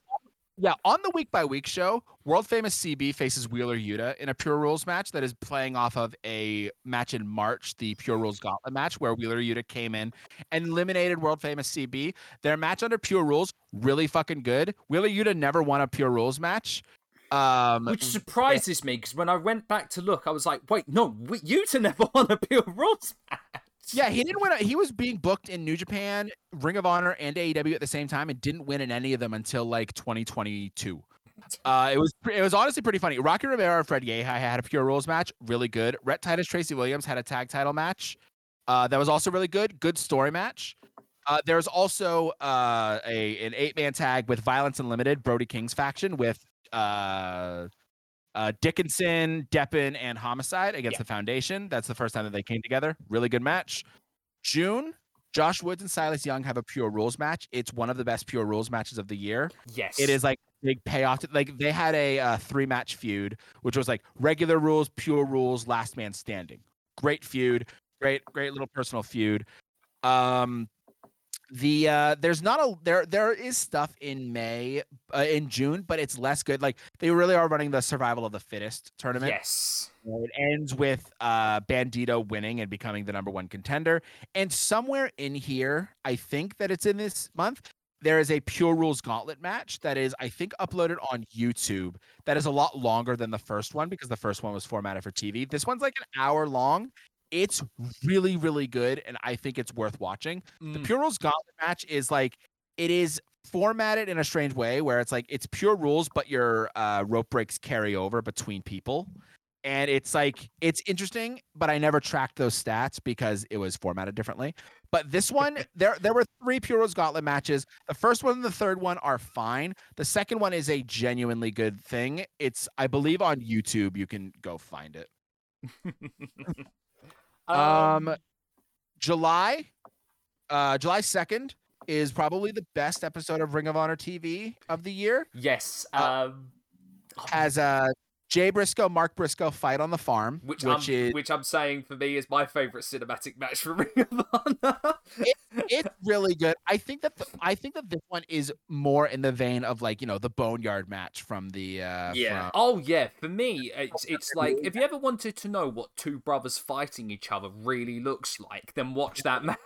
yeah, on the week by week show, world famous CB faces Wheeler Yuta in a Pure Rules match that is playing off of a match in March, the Pure Rules Gauntlet match, where Wheeler Yuta came in and eliminated world famous CB. Their match under Pure Rules, really fucking good. Wheeler Yuta never won a Pure Rules match. Um, Which surprises me because when I went back to look, I was like, wait, no, Yuta never won a Pure Rules match. Yeah, he didn't win. A, he was being booked in New Japan, Ring of Honor, and AEW at the same time, and didn't win in any of them until like 2022. Uh, it was it was honestly pretty funny. Rocky Romero and Fred Yehi had a pure rules match, really good. Rhett Titus, Tracy Williams had a tag title match, uh, that was also really good. Good story match. Uh, there's also uh, a an eight man tag with Violence Unlimited, Brody King's faction with uh, Dickinson, Deppen, and Homicide against yeah. the Foundation. That's the first time that they came together. Really good match. June, Josh Woods and Silas Young have a pure rules match. It's one of the best pure rules matches of the year. Yes. It is like big payoff. To, like they had a uh, three match feud, which was like regular rules, pure rules, last man standing. Great feud. Great, great little personal feud. Um, the uh there's not a there there is stuff in may uh, in june but it's less good like they really are running the survival of the fittest tournament. Yes. It ends with uh bandido winning and becoming the number one contender and somewhere in here i think that it's in this month there is a pure rules gauntlet match that is i think uploaded on youtube that is a lot longer than the first one because the first one was formatted for tv this one's like an hour long it's really, really good, and I think it's worth watching. Mm. The Pure Rules Gauntlet match is like it is formatted in a strange way where it's like it's pure rules, but your uh, rope breaks carry over between people. And it's like it's interesting, but I never tracked those stats because it was formatted differently. But this one, there there were three Pure Rules Gauntlet matches. The first one and the third one are fine. The second one is a genuinely good thing. It's I believe on YouTube. You can go find it. Um, um July, uh, July second is probably the best episode of Ring of Honor TV of the year. Yes. Uh, um, has uh Jay Briscoe, Mark Briscoe fight on the farm, which, which I'm, is which I'm saying for me is my favorite cinematic match for Ring of Honor. it, it's really good. I think that the, I think that this one is more in the vein of like you know the Boneyard match from the uh, yeah. From... Oh yeah, for me it's it's like if you ever wanted to know what two brothers fighting each other really looks like, then watch that match.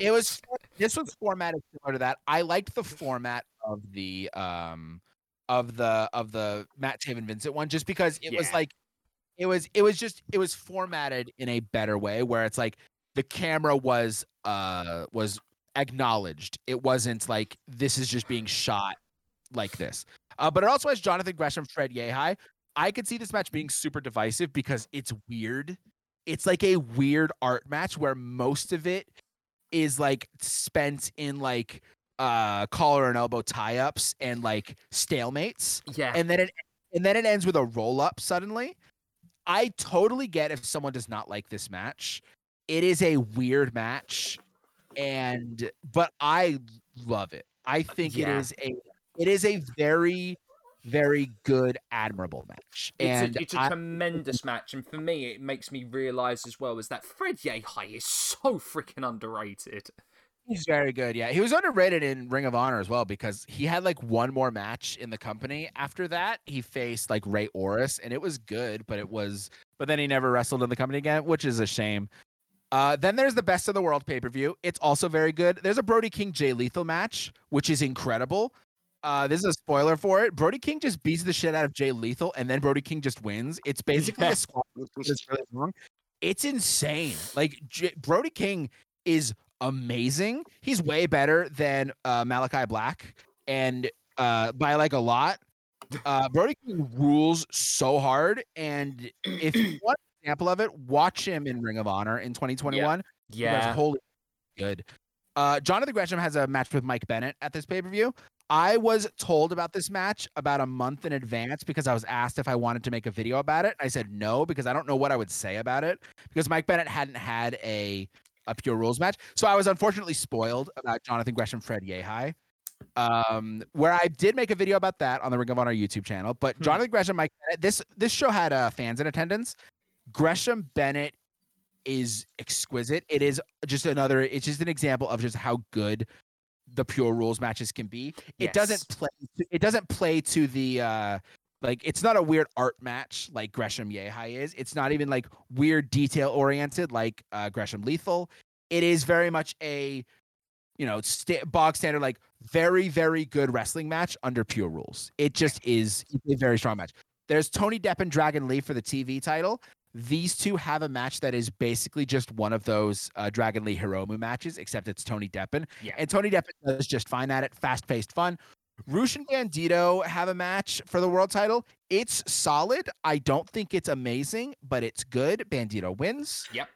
it was this was formatted similar to that. I liked the format of the um of the of the Matt Taven Vincent one just because it yeah. was like it was it was just it was formatted in a better way where it's like the camera was uh was acknowledged. It wasn't like this is just being shot like this. Uh, but it also has Jonathan Gresham, Fred Yehi. I could see this match being super divisive because it's weird. It's like a weird art match where most of it is like spent in like uh collar and elbow tie-ups and like stalemates. Yeah. And then it and then it ends with a roll up suddenly. I totally get if someone does not like this match. It is a weird match and but I love it. I think Yeah. it is a it is a very very good admirable match. And it's a, it's a I- tremendous match, and for me, it makes me realize as well is that Fred Yehi is so freaking underrated. He's very good. Yeah, he was underrated in Ring of Honor as well because he had like one more match in the company. After that, he faced like Rey Horus, and it was good, but it was. But then he never wrestled in the company again, which is a shame. Uh, then there's the Best of the World pay per view. It's also very good. There's a Brody King Jay Lethal match, which is incredible. Uh, this is a spoiler for it. Brody King just beats the shit out of Jay Lethal, and then Brody King just wins. It's basically a squad that's really long. It's insane. Like J- Brody King is amazing. He's way better than uh, Malachi Black, and uh, by like a lot. Uh, Brody King rules so hard, and if you want an example of it, watch him in Ring of Honor in 2021. You guys, Yeah, holy good. Uh, Jonathan Gresham has a match with Mike Bennett at this pay per view. I was told about this match about a month in advance because I was asked if I wanted to make a video about it. I said no because I don't know what I would say about it because Mike Bennett hadn't had a a pure rules match. So I was unfortunately spoiled about Jonathan Gresham, Fred Yehi. Um, where I did make a video about that on the Ring of Honor YouTube channel. But Hmm. Jonathan Gresham, Mike this this show had uh, fans in attendance. Gresham Bennett is exquisite. It is just another. It's just an example of just how good the pure rules matches can be. It Yes. doesn't play. to- It doesn't play to the uh like. It's not a weird art match like Gresham Yehi is. It's not even like weird detail oriented like uh, Gresham Lethal. It is very much a you know sta- bog standard like very very good wrestling match under pure rules. It just is a very strong match. There's Tony Depp and Dragon Lee for the TV title these two have a match that is basically just one of those uh, Dragon Lee Hiromu matches, except it's Tony Deppen. Yeah. And Tony Deppen does just fine at it, fast paced fun. Rush and Bandido have a match for the world title. It's solid. I don't think it's amazing, but it's good. Bandido wins. Yep.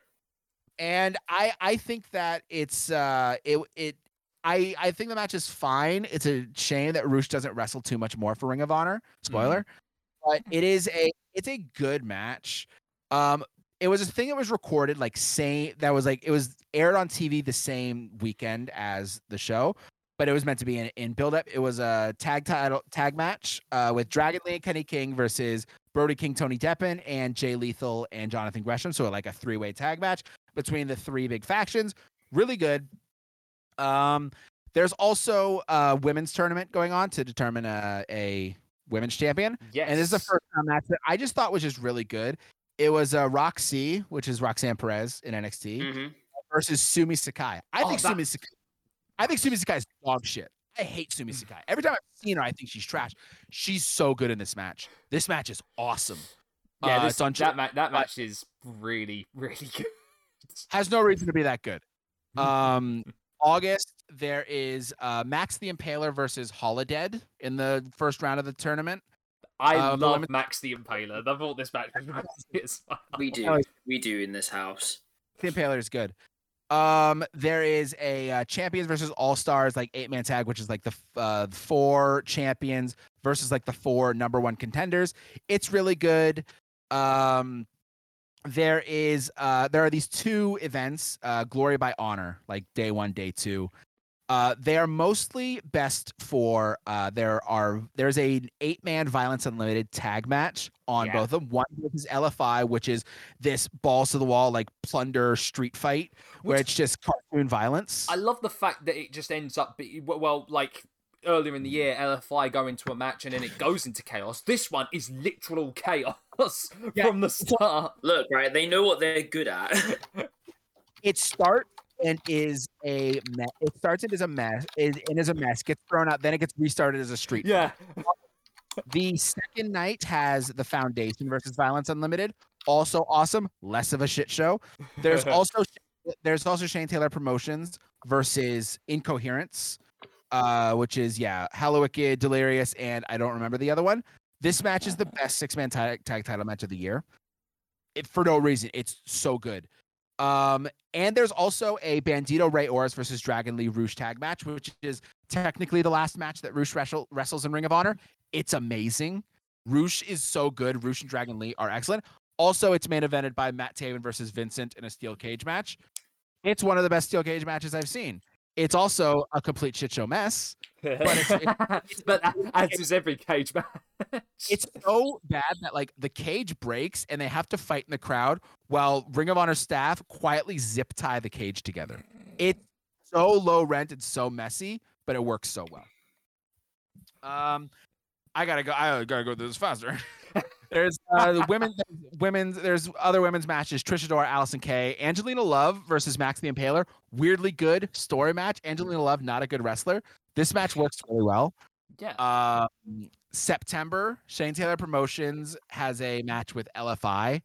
And I I think that it's uh it it I I think the match is fine. It's a shame that Rush doesn't wrestle too much more for Ring of Honor. Spoiler. But it is a it's a good match. Um, it was a thing that was recorded like same that was like it was aired on TV the same weekend as the show, but it was meant to be in, in build up. It was a tag title tag match uh, with Dragon Lee and Kenny King versus Brody King, Tony Deppen, and Jay Lethal and Jonathan Gresham. So like a three way tag match between the three big factions. Really good. Um, there's also a women's tournament going on to determine a, a women's champion. Yes. And this is the first time match that I just thought was just really good. It was uh, Roxy, which is Roxanne Perez in NXT, hmm versus Sumi Sakai. I Oh, think that- Sumi Sakai. I think Sumi Sakai is dog shit. I hate Sumi Sakai. Every time I've seen her, I think she's trash. She's so good in this match. This match is awesome. Yeah, Uh, this, it's on that, ma- that uh, match is really, really good. has no reason to be that good. Um, August there is uh, Max the Impaler versus Holidead in the first round of the tournament. I Uh, the love women- Max the Impaler. I thought this match was really as well. We do. Oh, We do in this house. The Impaler is good. Um, there is a uh, champions versus all stars like eight man tag, which is like the uh, four champions versus like the four number one contenders. It's really good. Um, there is uh, there are these two events, uh, Glory by Honor, like day one, day two. Uh, they are mostly best for uh, there are there's a eight man Violence Unlimited tag match on Yeah. both of them. One is LFI, which is this balls to the wall like plunder street fight where Which- it's just cartoon violence. I love the fact that it just ends up, be, well, like earlier in the year, LFI go into a match and then it goes into chaos. This one is literal chaos Yeah, from the start. Look, right? They know what they're good at. it starts and is a mess. It starts and is a mess. Is and is a mess. Gets thrown out. Then it gets restarted as a street. Yeah. The second night has the Foundation versus Violence Unlimited. Also awesome. Less of a shit show. There's also there's also Shane Taylor Promotions versus Incoherence, uh, which is yeah, Hallowicked, Delirious, and I don't remember the other one. This match is the best six man tag, tag title match of the year. It for no reason. It's so good. Um, and there's also a Bandido Rey Horus versus Dragon Lee Rush tag match, which is technically the last match that Rush wrestle, wrestles in Ring of Honor. It's amazing. Rush is so good. Rush and Dragon Lee are excellent. Also, it's main evented by Matt Taven versus Vincent in a steel cage match. It's one of the best steel cage matches I've seen. It's also a complete shit show mess. But, it's, it's, but as is every cage match. It's so bad that like the cage breaks and they have to fight in the crowd while Ring of Honor staff quietly zip tie the cage together. It's so low rent and so messy, but it works so well. Um, I gotta go. I gotta go through this faster. there's uh, the women, women's. There's other women's matches. Trish Adora, Allison Kay, Angelina Love versus Max the Impaler. Weirdly good story match. Angelina Love, not a good wrestler. This match works really well. Yeah. Uh, September, Shane Taylor Promotions has a match with LFI.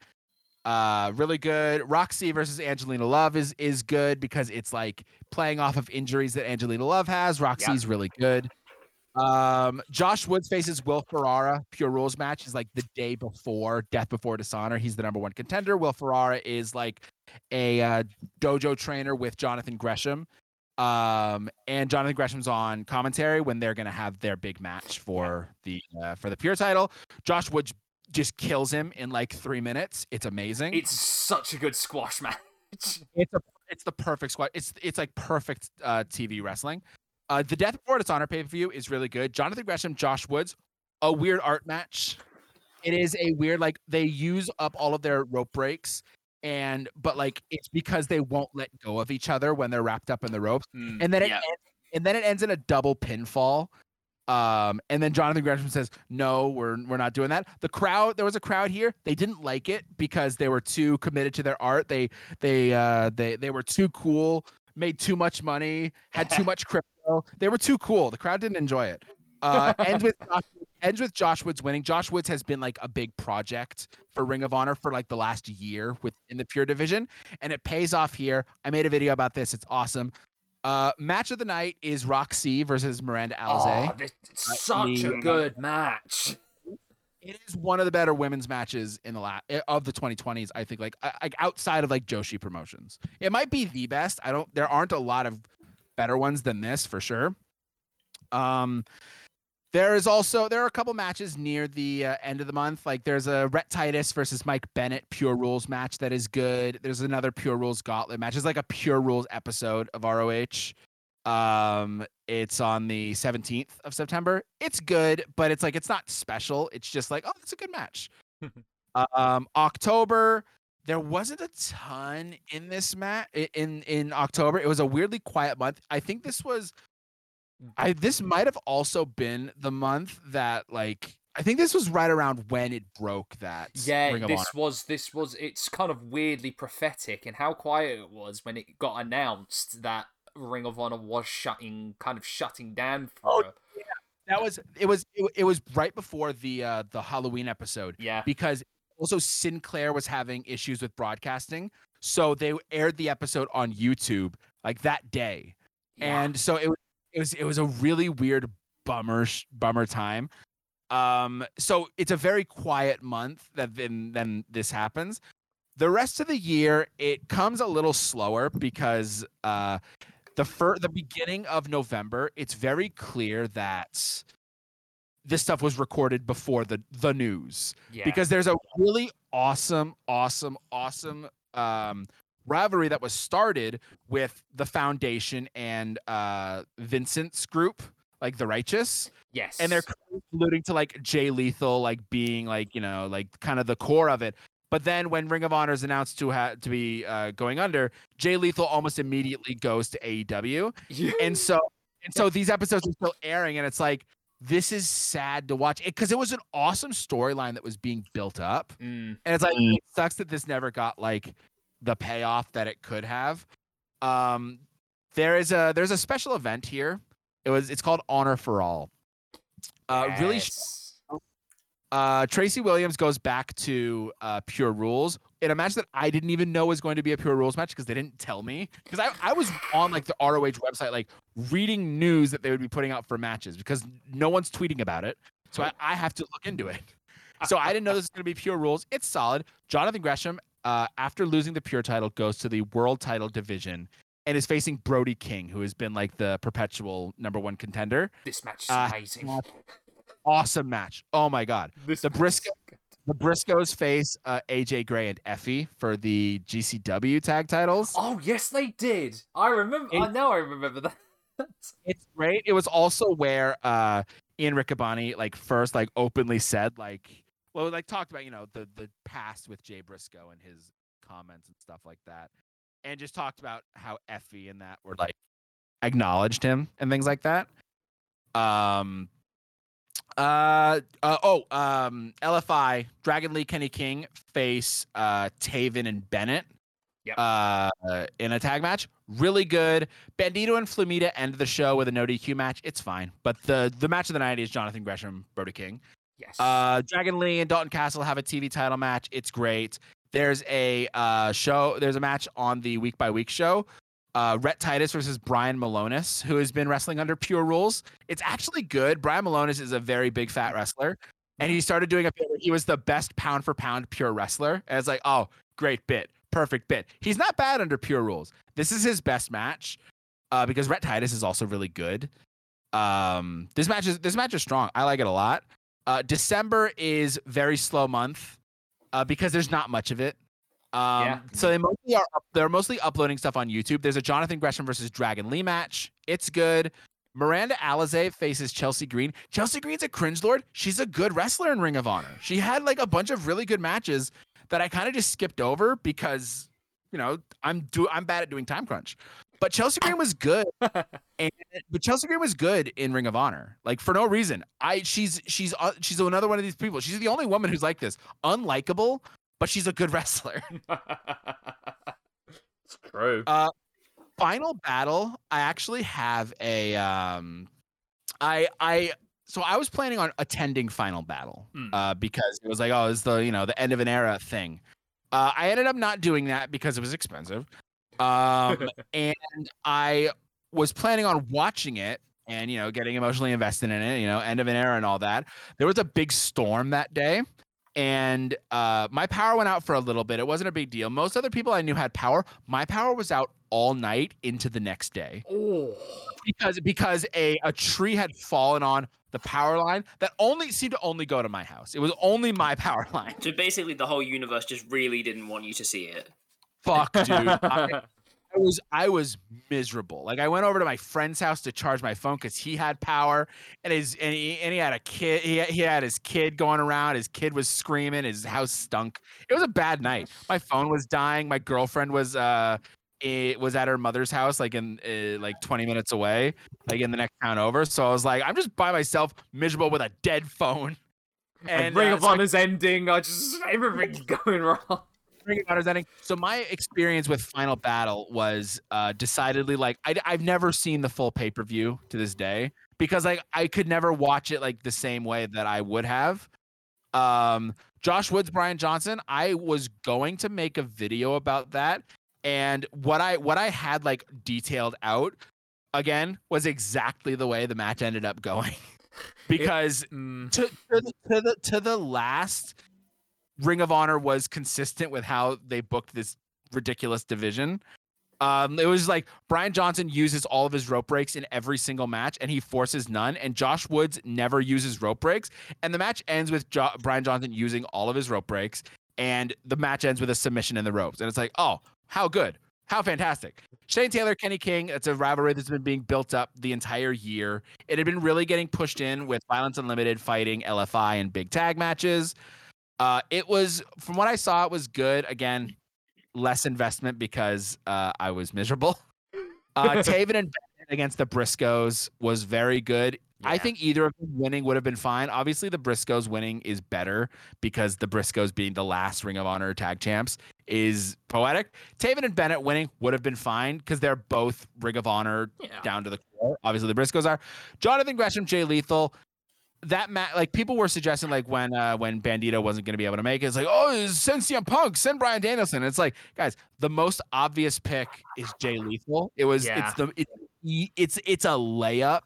Uh, really good. Roxy versus Angelina Love is is good because it's like playing off of injuries that Angelina Love has. Roxy's yeah. really good. Um, Josh Woods faces Will Ferrara. Pure Rules match is like the day before Death Before Dishonor. He's the number one contender. Will Ferrara is like a uh, dojo trainer with Jonathan Gresham. Um, and Jonathan Gresham's on commentary when they're gonna have their big match for the uh, for the Pure title. Josh Woods just kills him in like three minutes. It's amazing. It's such a good squash match. it's a it's the perfect squash. It's it's like perfect uh, TV wrestling. Uh, the Death Before Dishonor pay per view is really good. Jonathan Gresham, Josh Woods, a weird art match. It is a weird like they use up all of their rope breaks, and but like it's because they won't let go of each other when they're wrapped up in the ropes, mm, and then it yeah. ends, and then it ends in a double pinfall. Um, and then Jonathan Gresham says, "No, we're we're not doing that." The crowd, there was a crowd here. They didn't like it because they were too committed to their art. They they uh they they were too cool, made too much money, had too much crypto they were too cool. The crowd didn't enjoy it. Uh, ends with ends with Josh Woods winning. Josh Woods has been like a big project for Ring of Honor for like the last year within the Pure division, and it pays off here. I made a video about this. It's awesome. Uh, match of the night is Roxy versus Miranda Alizé. Oh, this, such a good match. It is one of the better women's matches in the last eh, of the 2020s. I think, like, like outside of like Joshi promotions, it might be the best. I don't. There aren't a lot of better ones than this for sure. Um, there is also there are a couple matches near the uh, end of the month. Like there's a Rhett Titus versus Mike Bennett Pure Rules match that is good. There's another Pure Rules Gauntlet match. It's like a Pure Rules episode of ROH. Um, it's on the 17th of September. It's good, but it's like it's not special. It's just like oh, it's a good match. um, October there wasn't a ton in this match in in October. It was a weirdly quiet month. I think this was I this might have also been the month that like I think this was right around when it broke that. Yeah, this was this was it's kind of weirdly prophetic in how quiet it was when it got announced that Ring of Honor was shutting kind of shutting down for oh, yeah. That was it was it, it was right before the uh the Halloween episode. Yeah. Because also Sinclair was having issues with broadcasting, so they aired the episode on YouTube like that day, yeah. and so it was it was it was a really weird bummer bummer time. Um, so it's a very quiet month that then then this happens. The rest of the year it comes a little slower because uh the fir- the beginning of November, it's very clear that this stuff was recorded before the the news yeah. because there's a really awesome awesome awesome um rivalry that was started with the foundation and uh vincent's group like the righteous yes and they're alluding to like jay lethal like being like you know like kind of the core of it but then when ring of honor is announced to have to be uh, going under jay lethal almost immediately goes to aew and so and so these episodes are still airing and it's like this is sad to watch because it, it, was an awesome storyline that was being built up. Mm. And it's like mm. it sucks that this never got like the payoff that it could have. Um there is a there's a special event here. It was it's called Honor for All. Uh yes. really uh, Tracy Williams goes back to uh, Pure Rules in a match that I didn't even know was going to be a Pure Rules match because they didn't tell me. Because I, I was on like the ROH website, like reading news that they would be putting out for matches because no one's tweeting about it. So I, I have to look into it. So I didn't know this was going to be Pure Rules. It's solid. Jonathan Gresham, uh, after losing the Pure title, goes to the World title division and is facing Brody King, who has been like the perpetual number one contender. This match is Uh, amazing. Awesome match. Oh my god. This the Briscoe- The Briscoes face uh, AJ Gray and Effy for the GCW tag titles. Oh yes, they did. I remember. I It- know. I remember that. It's great. It was also where uh Ian Riccaboni like first like openly said like well like talked about you know the the past with Jay Briscoe and his comments and stuff like that, and just talked about how Effy and that were like acknowledged him and things like that. Um. Uh, uh oh um LFI Dragon Lee Kenny King face uh Taven and Bennett Yep. uh in a tag match really good Bandido and Flamita end the show with a no DQ match it's fine but the the match of the night is Jonathan Gresham Brody King Yes. uh Dragon Lee and Dalton Castle have a TV title match it's great there's a uh show there's a match on the week by week show uh, Rhett Titus versus Brian Milonas, who has been wrestling under Pure Rules. It's actually good. Brian Milonas is a very big fat wrestler, and he started doing a bit he was the best pound for pound pure wrestler. And it's like, oh, great bit, perfect bit. He's not bad under Pure Rules. This is his best match, uh, because Rhett Titus is also really good. Um, this match is this match is strong. I like it a lot. Uh, December is very slow month, uh, because there's not much of it. Um, Yeah. So they mostly are up, they're mostly uploading stuff on YouTube. There's a Jonathan Gresham versus Dragon Lee match. It's good. Miranda Alizé faces Chelsea Green. Chelsea Green's a cringe lord. She's a good wrestler in Ring of Honor. She had like a bunch of really good matches that I kind of just skipped over because you know I'm do I'm bad at doing time crunch. But Chelsea Green was good, and but Chelsea Green was good in Ring of Honor, like for no reason. I she's she's uh, she's another one of these people. She's the only woman who's like this, unlikable, but she's a good wrestler. it's true. Uh, final battle. I actually have a um, I I so I was planning on attending final battle Hmm. uh because it was like oh it's the you know the end of an era thing. Uh, I ended up not doing that because it was expensive. Um, and I was planning on watching it and you know getting emotionally invested in it. You know, end of an era and all that. There was a big storm that day. And uh, my power went out for a little bit. It wasn't a big deal. Most other people I knew had power. My power was out all night into the next day oh. because because a, a tree had fallen on the power line that only seemed to only go to my house. It was only my power line. So basically, the whole universe just really didn't want you to see it. Fuck, dude. I, I was I was miserable. Like I went over to my friend's house to charge my phone because he had power, and his and he, and he had a kid. He he had his kid going around. His kid was screaming. His house stunk. It was a bad night. My phone was dying. My girlfriend was uh it was at her mother's house, like in uh, like 20 minutes away, like in the next town over. So I was like, I'm just by myself, miserable with a dead phone. and Ring uh, of so I ending. I just everything's going wrong. Ring of Honor's ending. So my experience with Final Battle was uh, decidedly like I, have never seen the full pay per view to this day because like I could never watch it like the same way that I would have. Um, Josh Woods, Brian Johnson. I was going to make a video about that, and what I what I had like detailed out again was exactly the way the match ended up going because Mm, to, to, the, to the to the last ring of honor was consistent with how they booked this ridiculous division. Um it was like brian johnson uses all of his rope breaks in every single match and he forces none and josh woods never uses rope breaks. And the match ends with jo- brian johnson using all of his rope breaks and the match ends with a submission in the ropes. And it's like oh how good. How fantastic. Shane Taylor, Kenny King, it's a rivalry that's been being built up the entire year. It had been really getting pushed in with Violence Unlimited fighting LFI and big tag matches. Uh, it was, from what I saw, it was good. Again, less investment because uh, I was miserable. Uh, Taven and Bennett against the Briscoes was very good. I think either of them winning would have been fine. Obviously, the Briscoes winning is better because the Briscoes being the last Ring of Honor tag champs is poetic. Taven and Bennett winning would have been fine because they're both Ring of Honor yeah. down to the core. Obviously, the Briscoes are. Jonathan Gresham, Jay Lethal. That match, like people were suggesting, like when uh when Bandido wasn't going to be able to make it, it's like, oh, send CM Punk, send Bryan Danielson. It's like, guys, the most obvious pick is Jay Lethal. It was, Yeah. it's the, it, it's it's a layup.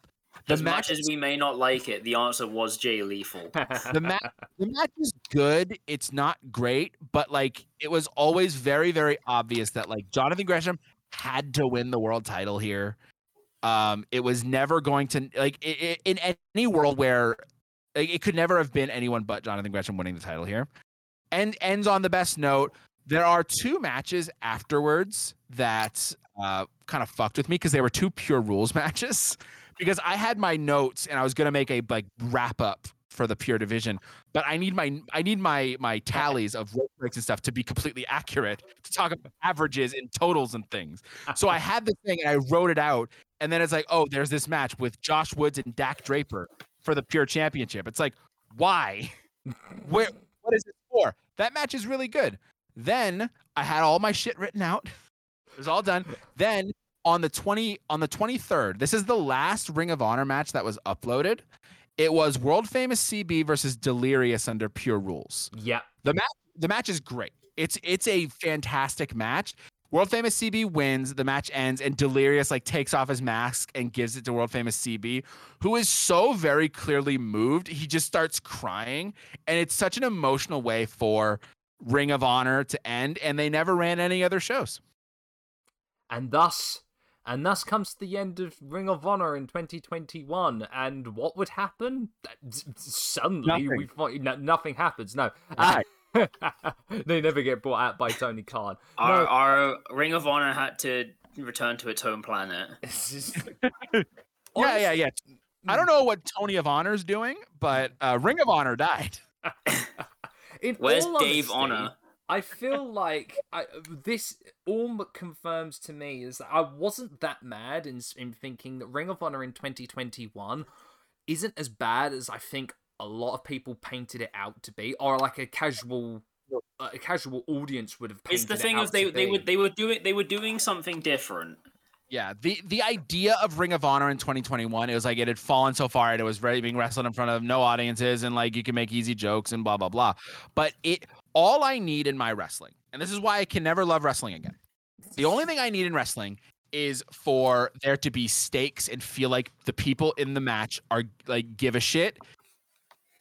The As match, much as we may not like it, the answer was Jay Lethal. the match, the match is good. It's not great, but like it was always very, very obvious that like Jonathan Gresham had to win the world title here. Um, it was never going to like it, it, in any world where like, it could never have been anyone but Jonathan Gresham winning the title here. And ends on the best note. There are two matches afterwards that uh, kind of fucked with me because they were two pure rules matches. Because I had my notes and I was gonna make a like wrap up for the pure division, but I need my I need my my tallies of rope breaks and stuff to be completely accurate to talk about averages and totals and things. So I had this thing and I wrote it out, and then it's like, oh, there's this match with Josh Woods and Dak Draper for the pure championship. It's like, why? Where? What is it for? That match is really good. Then I had all my shit written out. It was all done. Then on the 20 on the 23rd, this is the last Ring of Honor match that was uploaded. It was world famous CB versus Delirious under pure rules. Yeah. The match the match is great. It's it's a fantastic match. World famous CB wins, the match ends, and Delirious like takes off his mask and gives it to world famous CB, who is so very clearly moved. He just starts crying, and it's such an emotional way for Ring of Honor to end, and they never ran any other shows. And thus, and thus comes to the end of Ring of Honor in 2021. And what would happen? Suddenly, Nothing. we find no, nothing happens. No, Right. they never get brought out by Tony Khan. Our, No, our Ring of Honor had to return to its home planet. it's just- Yeah, yeah, yeah. I don't know what Tony of Honor's doing, but uh, Ring of Honor died. In Where's all Dave honesty, Honor? I feel like I, this all confirms to me is that I wasn't that mad in, in thinking that Ring of Honor in 2021 isn't as bad as I think a lot of people painted it out to be, or like a casual a casual audience would have. It's the painted it thing out of they to they be. were they were doing they were doing something different. Yeah, the the idea of Ring of Honor in 2021, it was like it had fallen so far and it was ready being wrestled in front of no audiences and like you can make easy jokes and blah blah blah. But it all I need in my wrestling, and this is why I can never love wrestling again. The only thing I need in wrestling is for there to be stakes and feel like the people in the match are like give a shit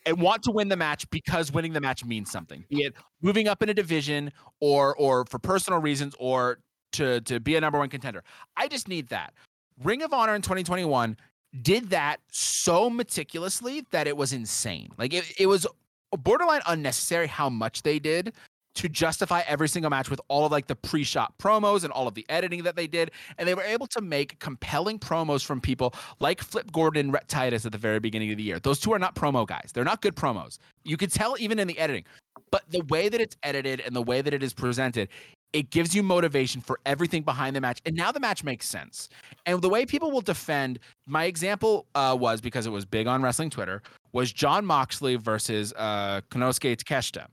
and want to win the match because winning the match means something. Be it moving up in a division or or for personal reasons or to to be a number one contender. I just need that. Ring of Honor in 2021 did that so meticulously that it was insane. Like it, it was borderline unnecessary how much they did to justify every single match with all of like the pre-shot promos and all of the editing that they did and they were able to make compelling promos from people like Flip Gordon and Rhett Titus at the very beginning of the year. Those two are not promo guys. They're not good promos. You could tell even in the editing. But the way that it's edited and the way that it is presented, it gives you motivation for everything behind the match. And now the match makes sense. And the way people will defend, my example uh, was because it was big on wrestling Twitter, was Jon Moxley versus uh, Konosuke Takeshita.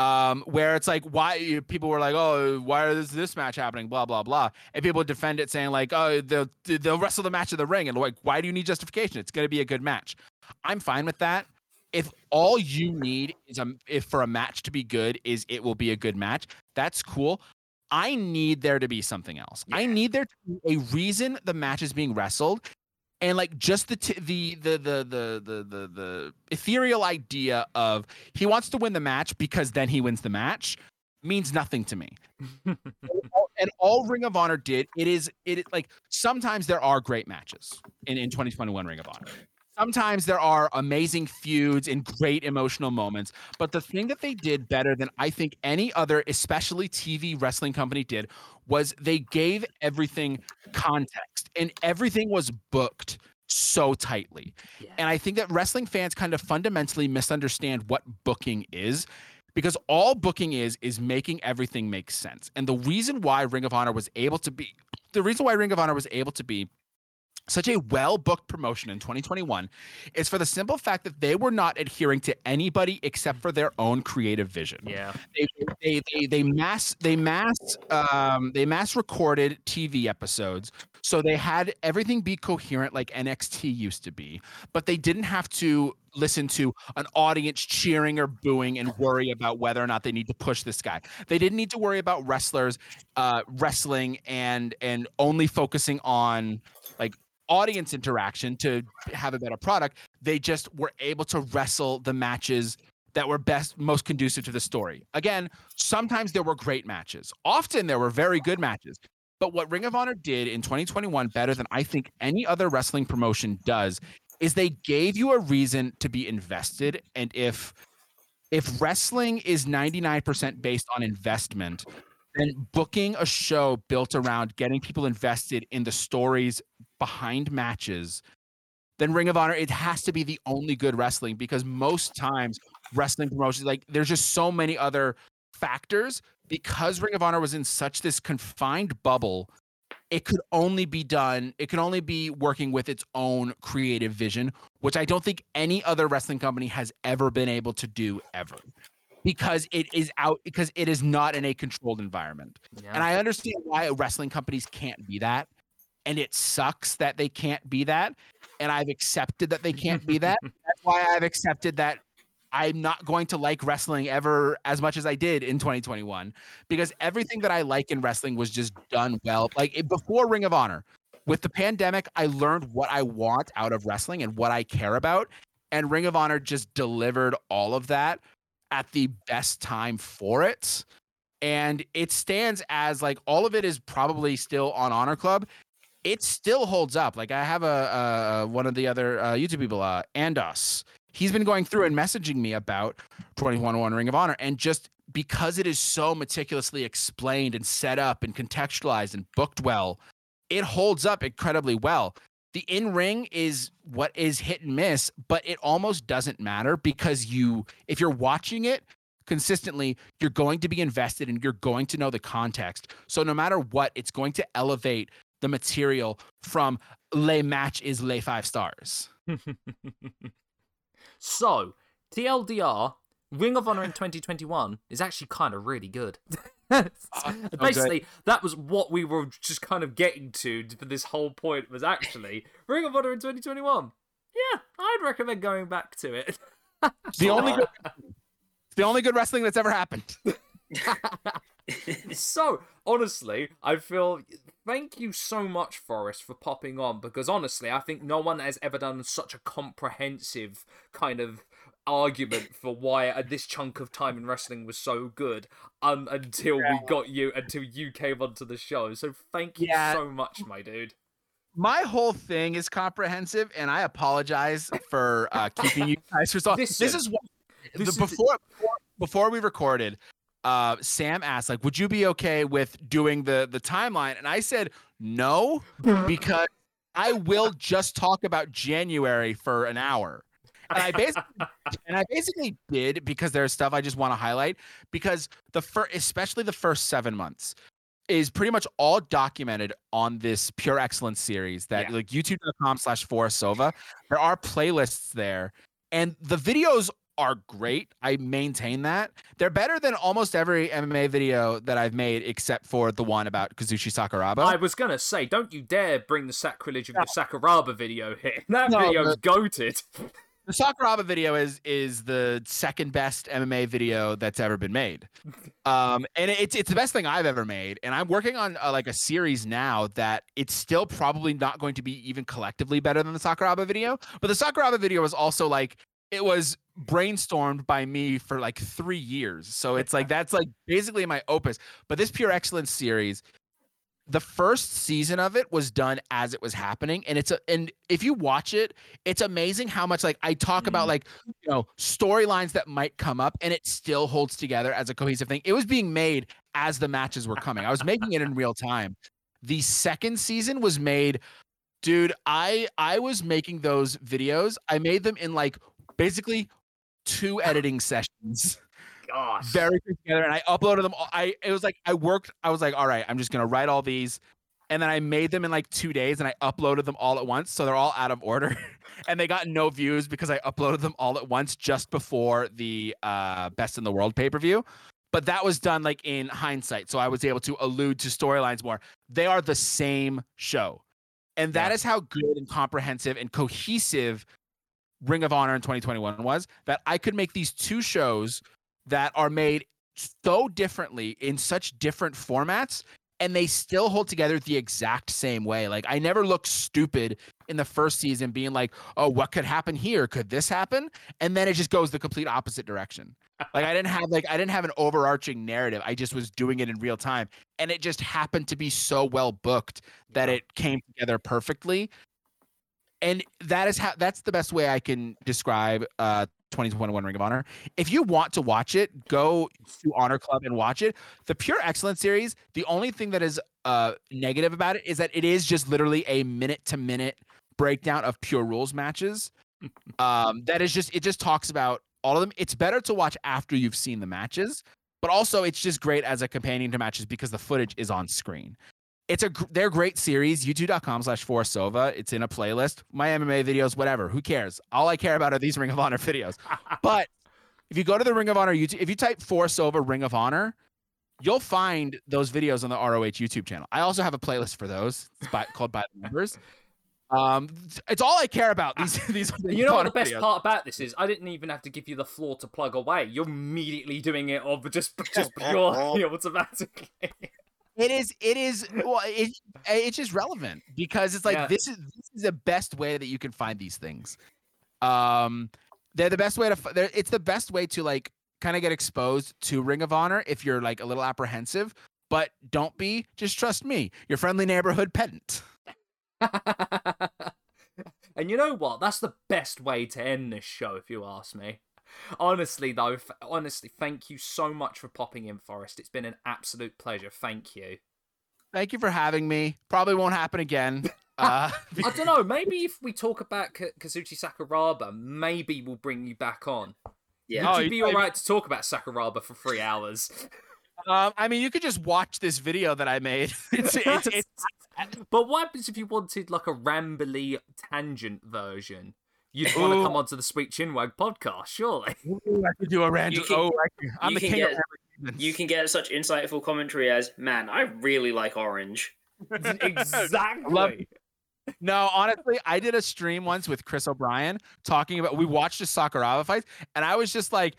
Um, where it's like, why people were like, oh, why is this match happening? Blah blah blah, and people defend it saying like, oh, they'll they'll wrestle the match of the ring, and like, why do you need justification? It's going to be a good match. I'm fine with that. If all you need is a if for a match to be good is it will be a good match, that's cool. I need there to be something else. I need there to be a reason the match is being wrestled, and like just the t- the, the the the the the the ethereal idea of he wants to win the match because then he wins the match means nothing to me. and, all, and all Ring of Honor did it is it like sometimes there are great matches in in 2021 Ring of Honor. Sometimes there are amazing feuds and great emotional moments, but the thing that they did better than I think any other, especially TV wrestling company, did was they gave everything context and everything was booked so tightly. Yeah. And I think that wrestling fans kind of fundamentally misunderstand what booking is because all booking is is making everything make sense. And the reason why Ring of Honor was able to be the reason why Ring of Honor was able to be such a well booked promotion in 2021 is for the simple fact that they were not adhering to anybody except for their own creative vision yeah. they they they, they mass they mass um they mass recorded TV episodes so they had everything be coherent like NXT used to be but they didn't have to listen to an audience cheering or booing and worry about whether or not they need to push this guy they didn't need to worry about wrestlers uh wrestling and and only focusing on like audience interaction to have a better product they just were able to wrestle the matches that were best most conducive to the story. Again sometimes there were great matches. Often there were very good matches. But what Ring of Honor did in 2021 better than I think any other wrestling promotion does is they gave you a reason to be invested. And if if wrestling is 99% based on investment, then booking a show built around getting people invested in the stories behind matches, then Ring of Honor, it has to be the only good wrestling because most times wrestling promotions, like there's just so many other factors. Because Ring of Honor was in such this confined bubble it could only be done it could only be working with its own creative vision which i don't think any other wrestling company has ever been able to do ever because it is out because it is not in a controlled environment yeah. and i understand why wrestling companies can't be that and it sucks that they can't be that and i've accepted that they can't be that that's why i've accepted that I'm not going to like wrestling ever as much as I did in 2021 because everything that I like in wrestling was just done well. Like before Ring of Honor, with the pandemic, I learned what I want out of wrestling and what I care about. And Ring of Honor just delivered all of that at the best time for it. And it stands as like all of it is probably still on Honor Club. It still holds up. Like I have a, a one of the other uh, YouTube people, uh, Andos he's been going through and messaging me about 2101 Ring of Honor and just because it is so meticulously explained and set up and contextualized and booked well, it holds up incredibly well. The in ring is what is hit and miss, but it almost doesn't matter because you, if you're watching it consistently, you're going to be invested and you're going to know the context. So no matter what, it's going to elevate the material from lay match is lay five stars. So, TLDR, Ring of Honor in 2021 is actually kind of really good. Basically, okay. that was what we were just kind of getting to for this whole point was actually Ring of Honor in 2021. Yeah, I'd recommend going back to it. the only good, the only good wrestling that's ever happened. so honestly, I feel thank you so much, Forrest, for popping on because honestly, I think no one has ever done such a comprehensive kind of argument for why this chunk of time in wrestling was so good um, until yeah. we got you until you came onto the show. So thank you yeah. so much, my dude. My whole thing is comprehensive, and I apologize for uh, keeping you guys for so. This, this is what this the, before, before before we recorded uh, Sam asked, like, would you be okay with doing the the timeline? And I said no, because I will just talk about January for an hour. And I basically and I basically did because there's stuff I just want to highlight because the first especially the first seven months is pretty much all documented on this pure excellence series that yeah. like youtube.com slash Sowa. There are playlists there. And the videos are great. I maintain that. They're better than almost every MMA video that I've made except for the one about Kazushi Sakuraba. I was going to say, don't you dare bring the sacrilege of no. the Sakuraba video here. That no, video's the, goated. The Sakuraba video is is the second best MMA video that's ever been made. Um, and it's it's the best thing I've ever made. And I'm working on uh, like a series now that it's still probably not going to be even collectively better than the Sakuraba video. But the Sakuraba video was also like it was brainstormed by me for like three years. So it's like that's like basically my opus. But this Pure Excellence series, the first season of it was done as it was happening. And it's a and if you watch it, it's amazing how much like I talk mm-hmm. about like you know storylines that might come up and it still holds together as a cohesive thing. It was being made as the matches were coming. I was making it in real time. The second season was made dude i i was making those videos i made them in like basically two editing sessions. Gosh. Very together. And I uploaded them. All, I it was like I worked, I was like, all right, I'm just gonna write all these. And then I made them in like two days and I uploaded them all at once. So they're all out of order. and they got no views because I uploaded them all at once just before the uh, Best in the World pay-per-view. But that was done like in hindsight. So I was able to allude to storylines more. They are the same show. And that yeah. is how good and comprehensive and cohesive Ring of Honor in 2021 was that I could make these two shows that are made so differently in such different formats and they still hold together the exact same way. Like I never look stupid in the first season being like, oh, what could happen here? Could this happen? And then it just goes the complete opposite direction. like I didn't have like I didn't have an overarching narrative. I just was doing it in real time. And it just happened to be so well booked that it came together perfectly. And that is how that's the best way I can describe uh 2021 Ring of Honor. If you want to watch it, go to Honor Club and watch it. The Pure Excellence series, the only thing that is uh negative about it is that it is just literally a minute to minute breakdown of pure rules matches. um that is just it just talks about all of them. It's better to watch after you've seen the matches, but also it's just great as a companion to matches because the footage is on screen. It's a they're great series. YouTube.com slash Forasova. It's in a playlist. My MMA videos, whatever. Who cares? All I care about are these Ring of Honor videos. but if you go to the Ring of Honor YouTube, if you type Forasova Ring of Honor, you'll find those videos on the ROH YouTube channel. I also have a playlist for those. It's by, called By the Numbers. Um, it's all I care about. These these. You know what the best videos. part about this is? I didn't even have to give you the floor to plug away. You're immediately doing it of just just pure automatically. It is. It is. Well, it, it's just relevant because it's like yeah. this is this is the best way that you can find these things. Um, they're the best way to. It's the best way to like kind of get exposed to Ring of Honor if you're like a little apprehensive. But don't be. Just trust me, your friendly neighborhood pedant. and you know what? That's the best way to end this show, if you ask me. Honestly, though, f- honestly, thank you so much for popping in, Forrest. It's been an absolute pleasure. Thank you. Thank you for having me. Probably won't happen again. Uh, I don't know. Maybe if we talk about K- Kazushi Sakuraba, maybe we'll bring you back on. Yeah. Would oh, you be all right to talk about Sakuraba for three hours? Um, I mean, you could just watch this video that I made. It's, it's, it's, but what happens if you wanted like a rambly tangent version? You'd want to come onto the Sweet Chinwag podcast, surely. Ooh, I could do a random. oh, I am the king get, You can get such insightful commentary as, "Man, I really like Orange." exactly. Love, no, honestly, I did a stream once with Chris O'Brien talking about. We watched the Sakuraba fights, and I was just like,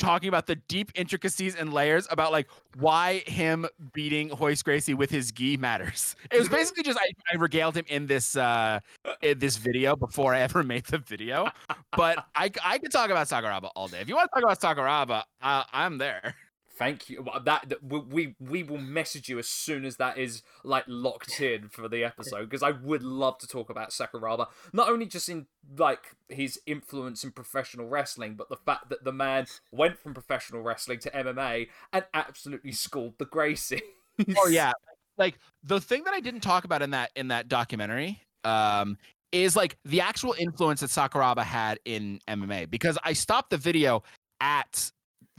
talking about the deep intricacies and layers about like why him beating Royce Gracie with his gi matters. It was basically just I, I regaled him in this uh in this video before I ever made the video. But I I could talk about Sakuraba all day. If you want to talk about Sakuraba, uh, I'm there. Thank you. That, we we will message you as soon as that is like locked in for the episode because I would love to talk about Sakuraba not only just in like his influence in professional wrestling, but the fact that the man went from professional wrestling to MMA and absolutely schooled the Gracie. oh yeah, like the thing that I didn't talk about in that in that documentary um is like the actual influence that Sakuraba had in MMA because I stopped the video at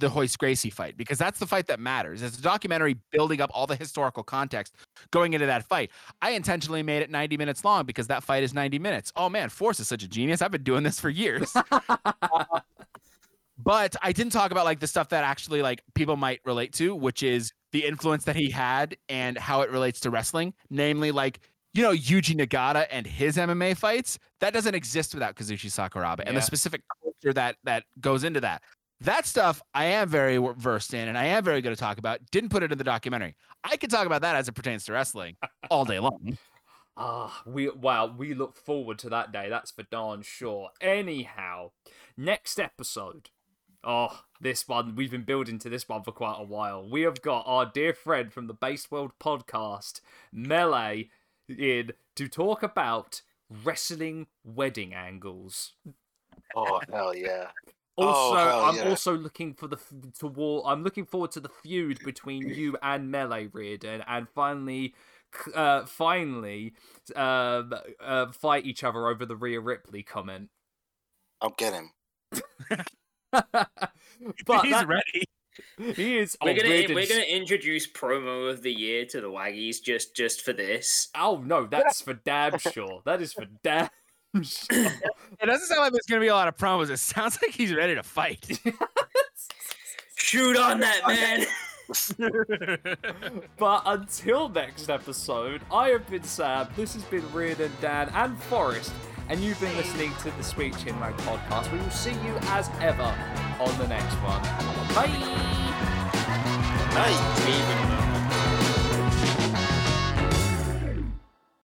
the Royce Gracie fight because that's the fight that matters. It's a documentary building up all the historical context going into that fight. I intentionally made it 90 minutes long because that fight is 90 minutes. Oh man, Force is such a genius. I've been doing this for years. but I didn't talk about like the stuff that actually like people might relate to, which is the influence that he had and how it relates to wrestling, namely like you know Yuji Nagata and his MMA fights. That doesn't exist without Kazushi Sakuraba yeah. and the specific culture that that goes into that. That stuff I am very versed in and I am very good to talk about. Didn't put it in the documentary. I could talk about that as it pertains to wrestling all day long. Ah, we wow, we look forward to that day. That's for darn sure. Anyhow, next episode. Oh, this one we've been building to this one for quite a while. We have got our dear friend from the Base World podcast, Melee, in to talk about wrestling wedding angles. Oh hell yeah! Also, oh, I'm yeah. also looking for the to war. I'm looking forward to the feud between you and Melee Reardon, and finally, uh, finally, uh, uh, fight each other over the Rhea Ripley comment. I'll get him. but he's that, ready. He is. We're gonna we're gonna introduce promo of the year to the Waggies just just for this. Oh no, that's for damn sure. That is for damn it doesn't sound like there's gonna be a lot of promos. It sounds like he's ready to fight. Shoot on that man. but until next episode, I have been Sam. This has been Reardon, Dan, and Forrest, and you've been listening to the Sweet Chinwag podcast. We will see you as ever on the next one. Bye. Bye.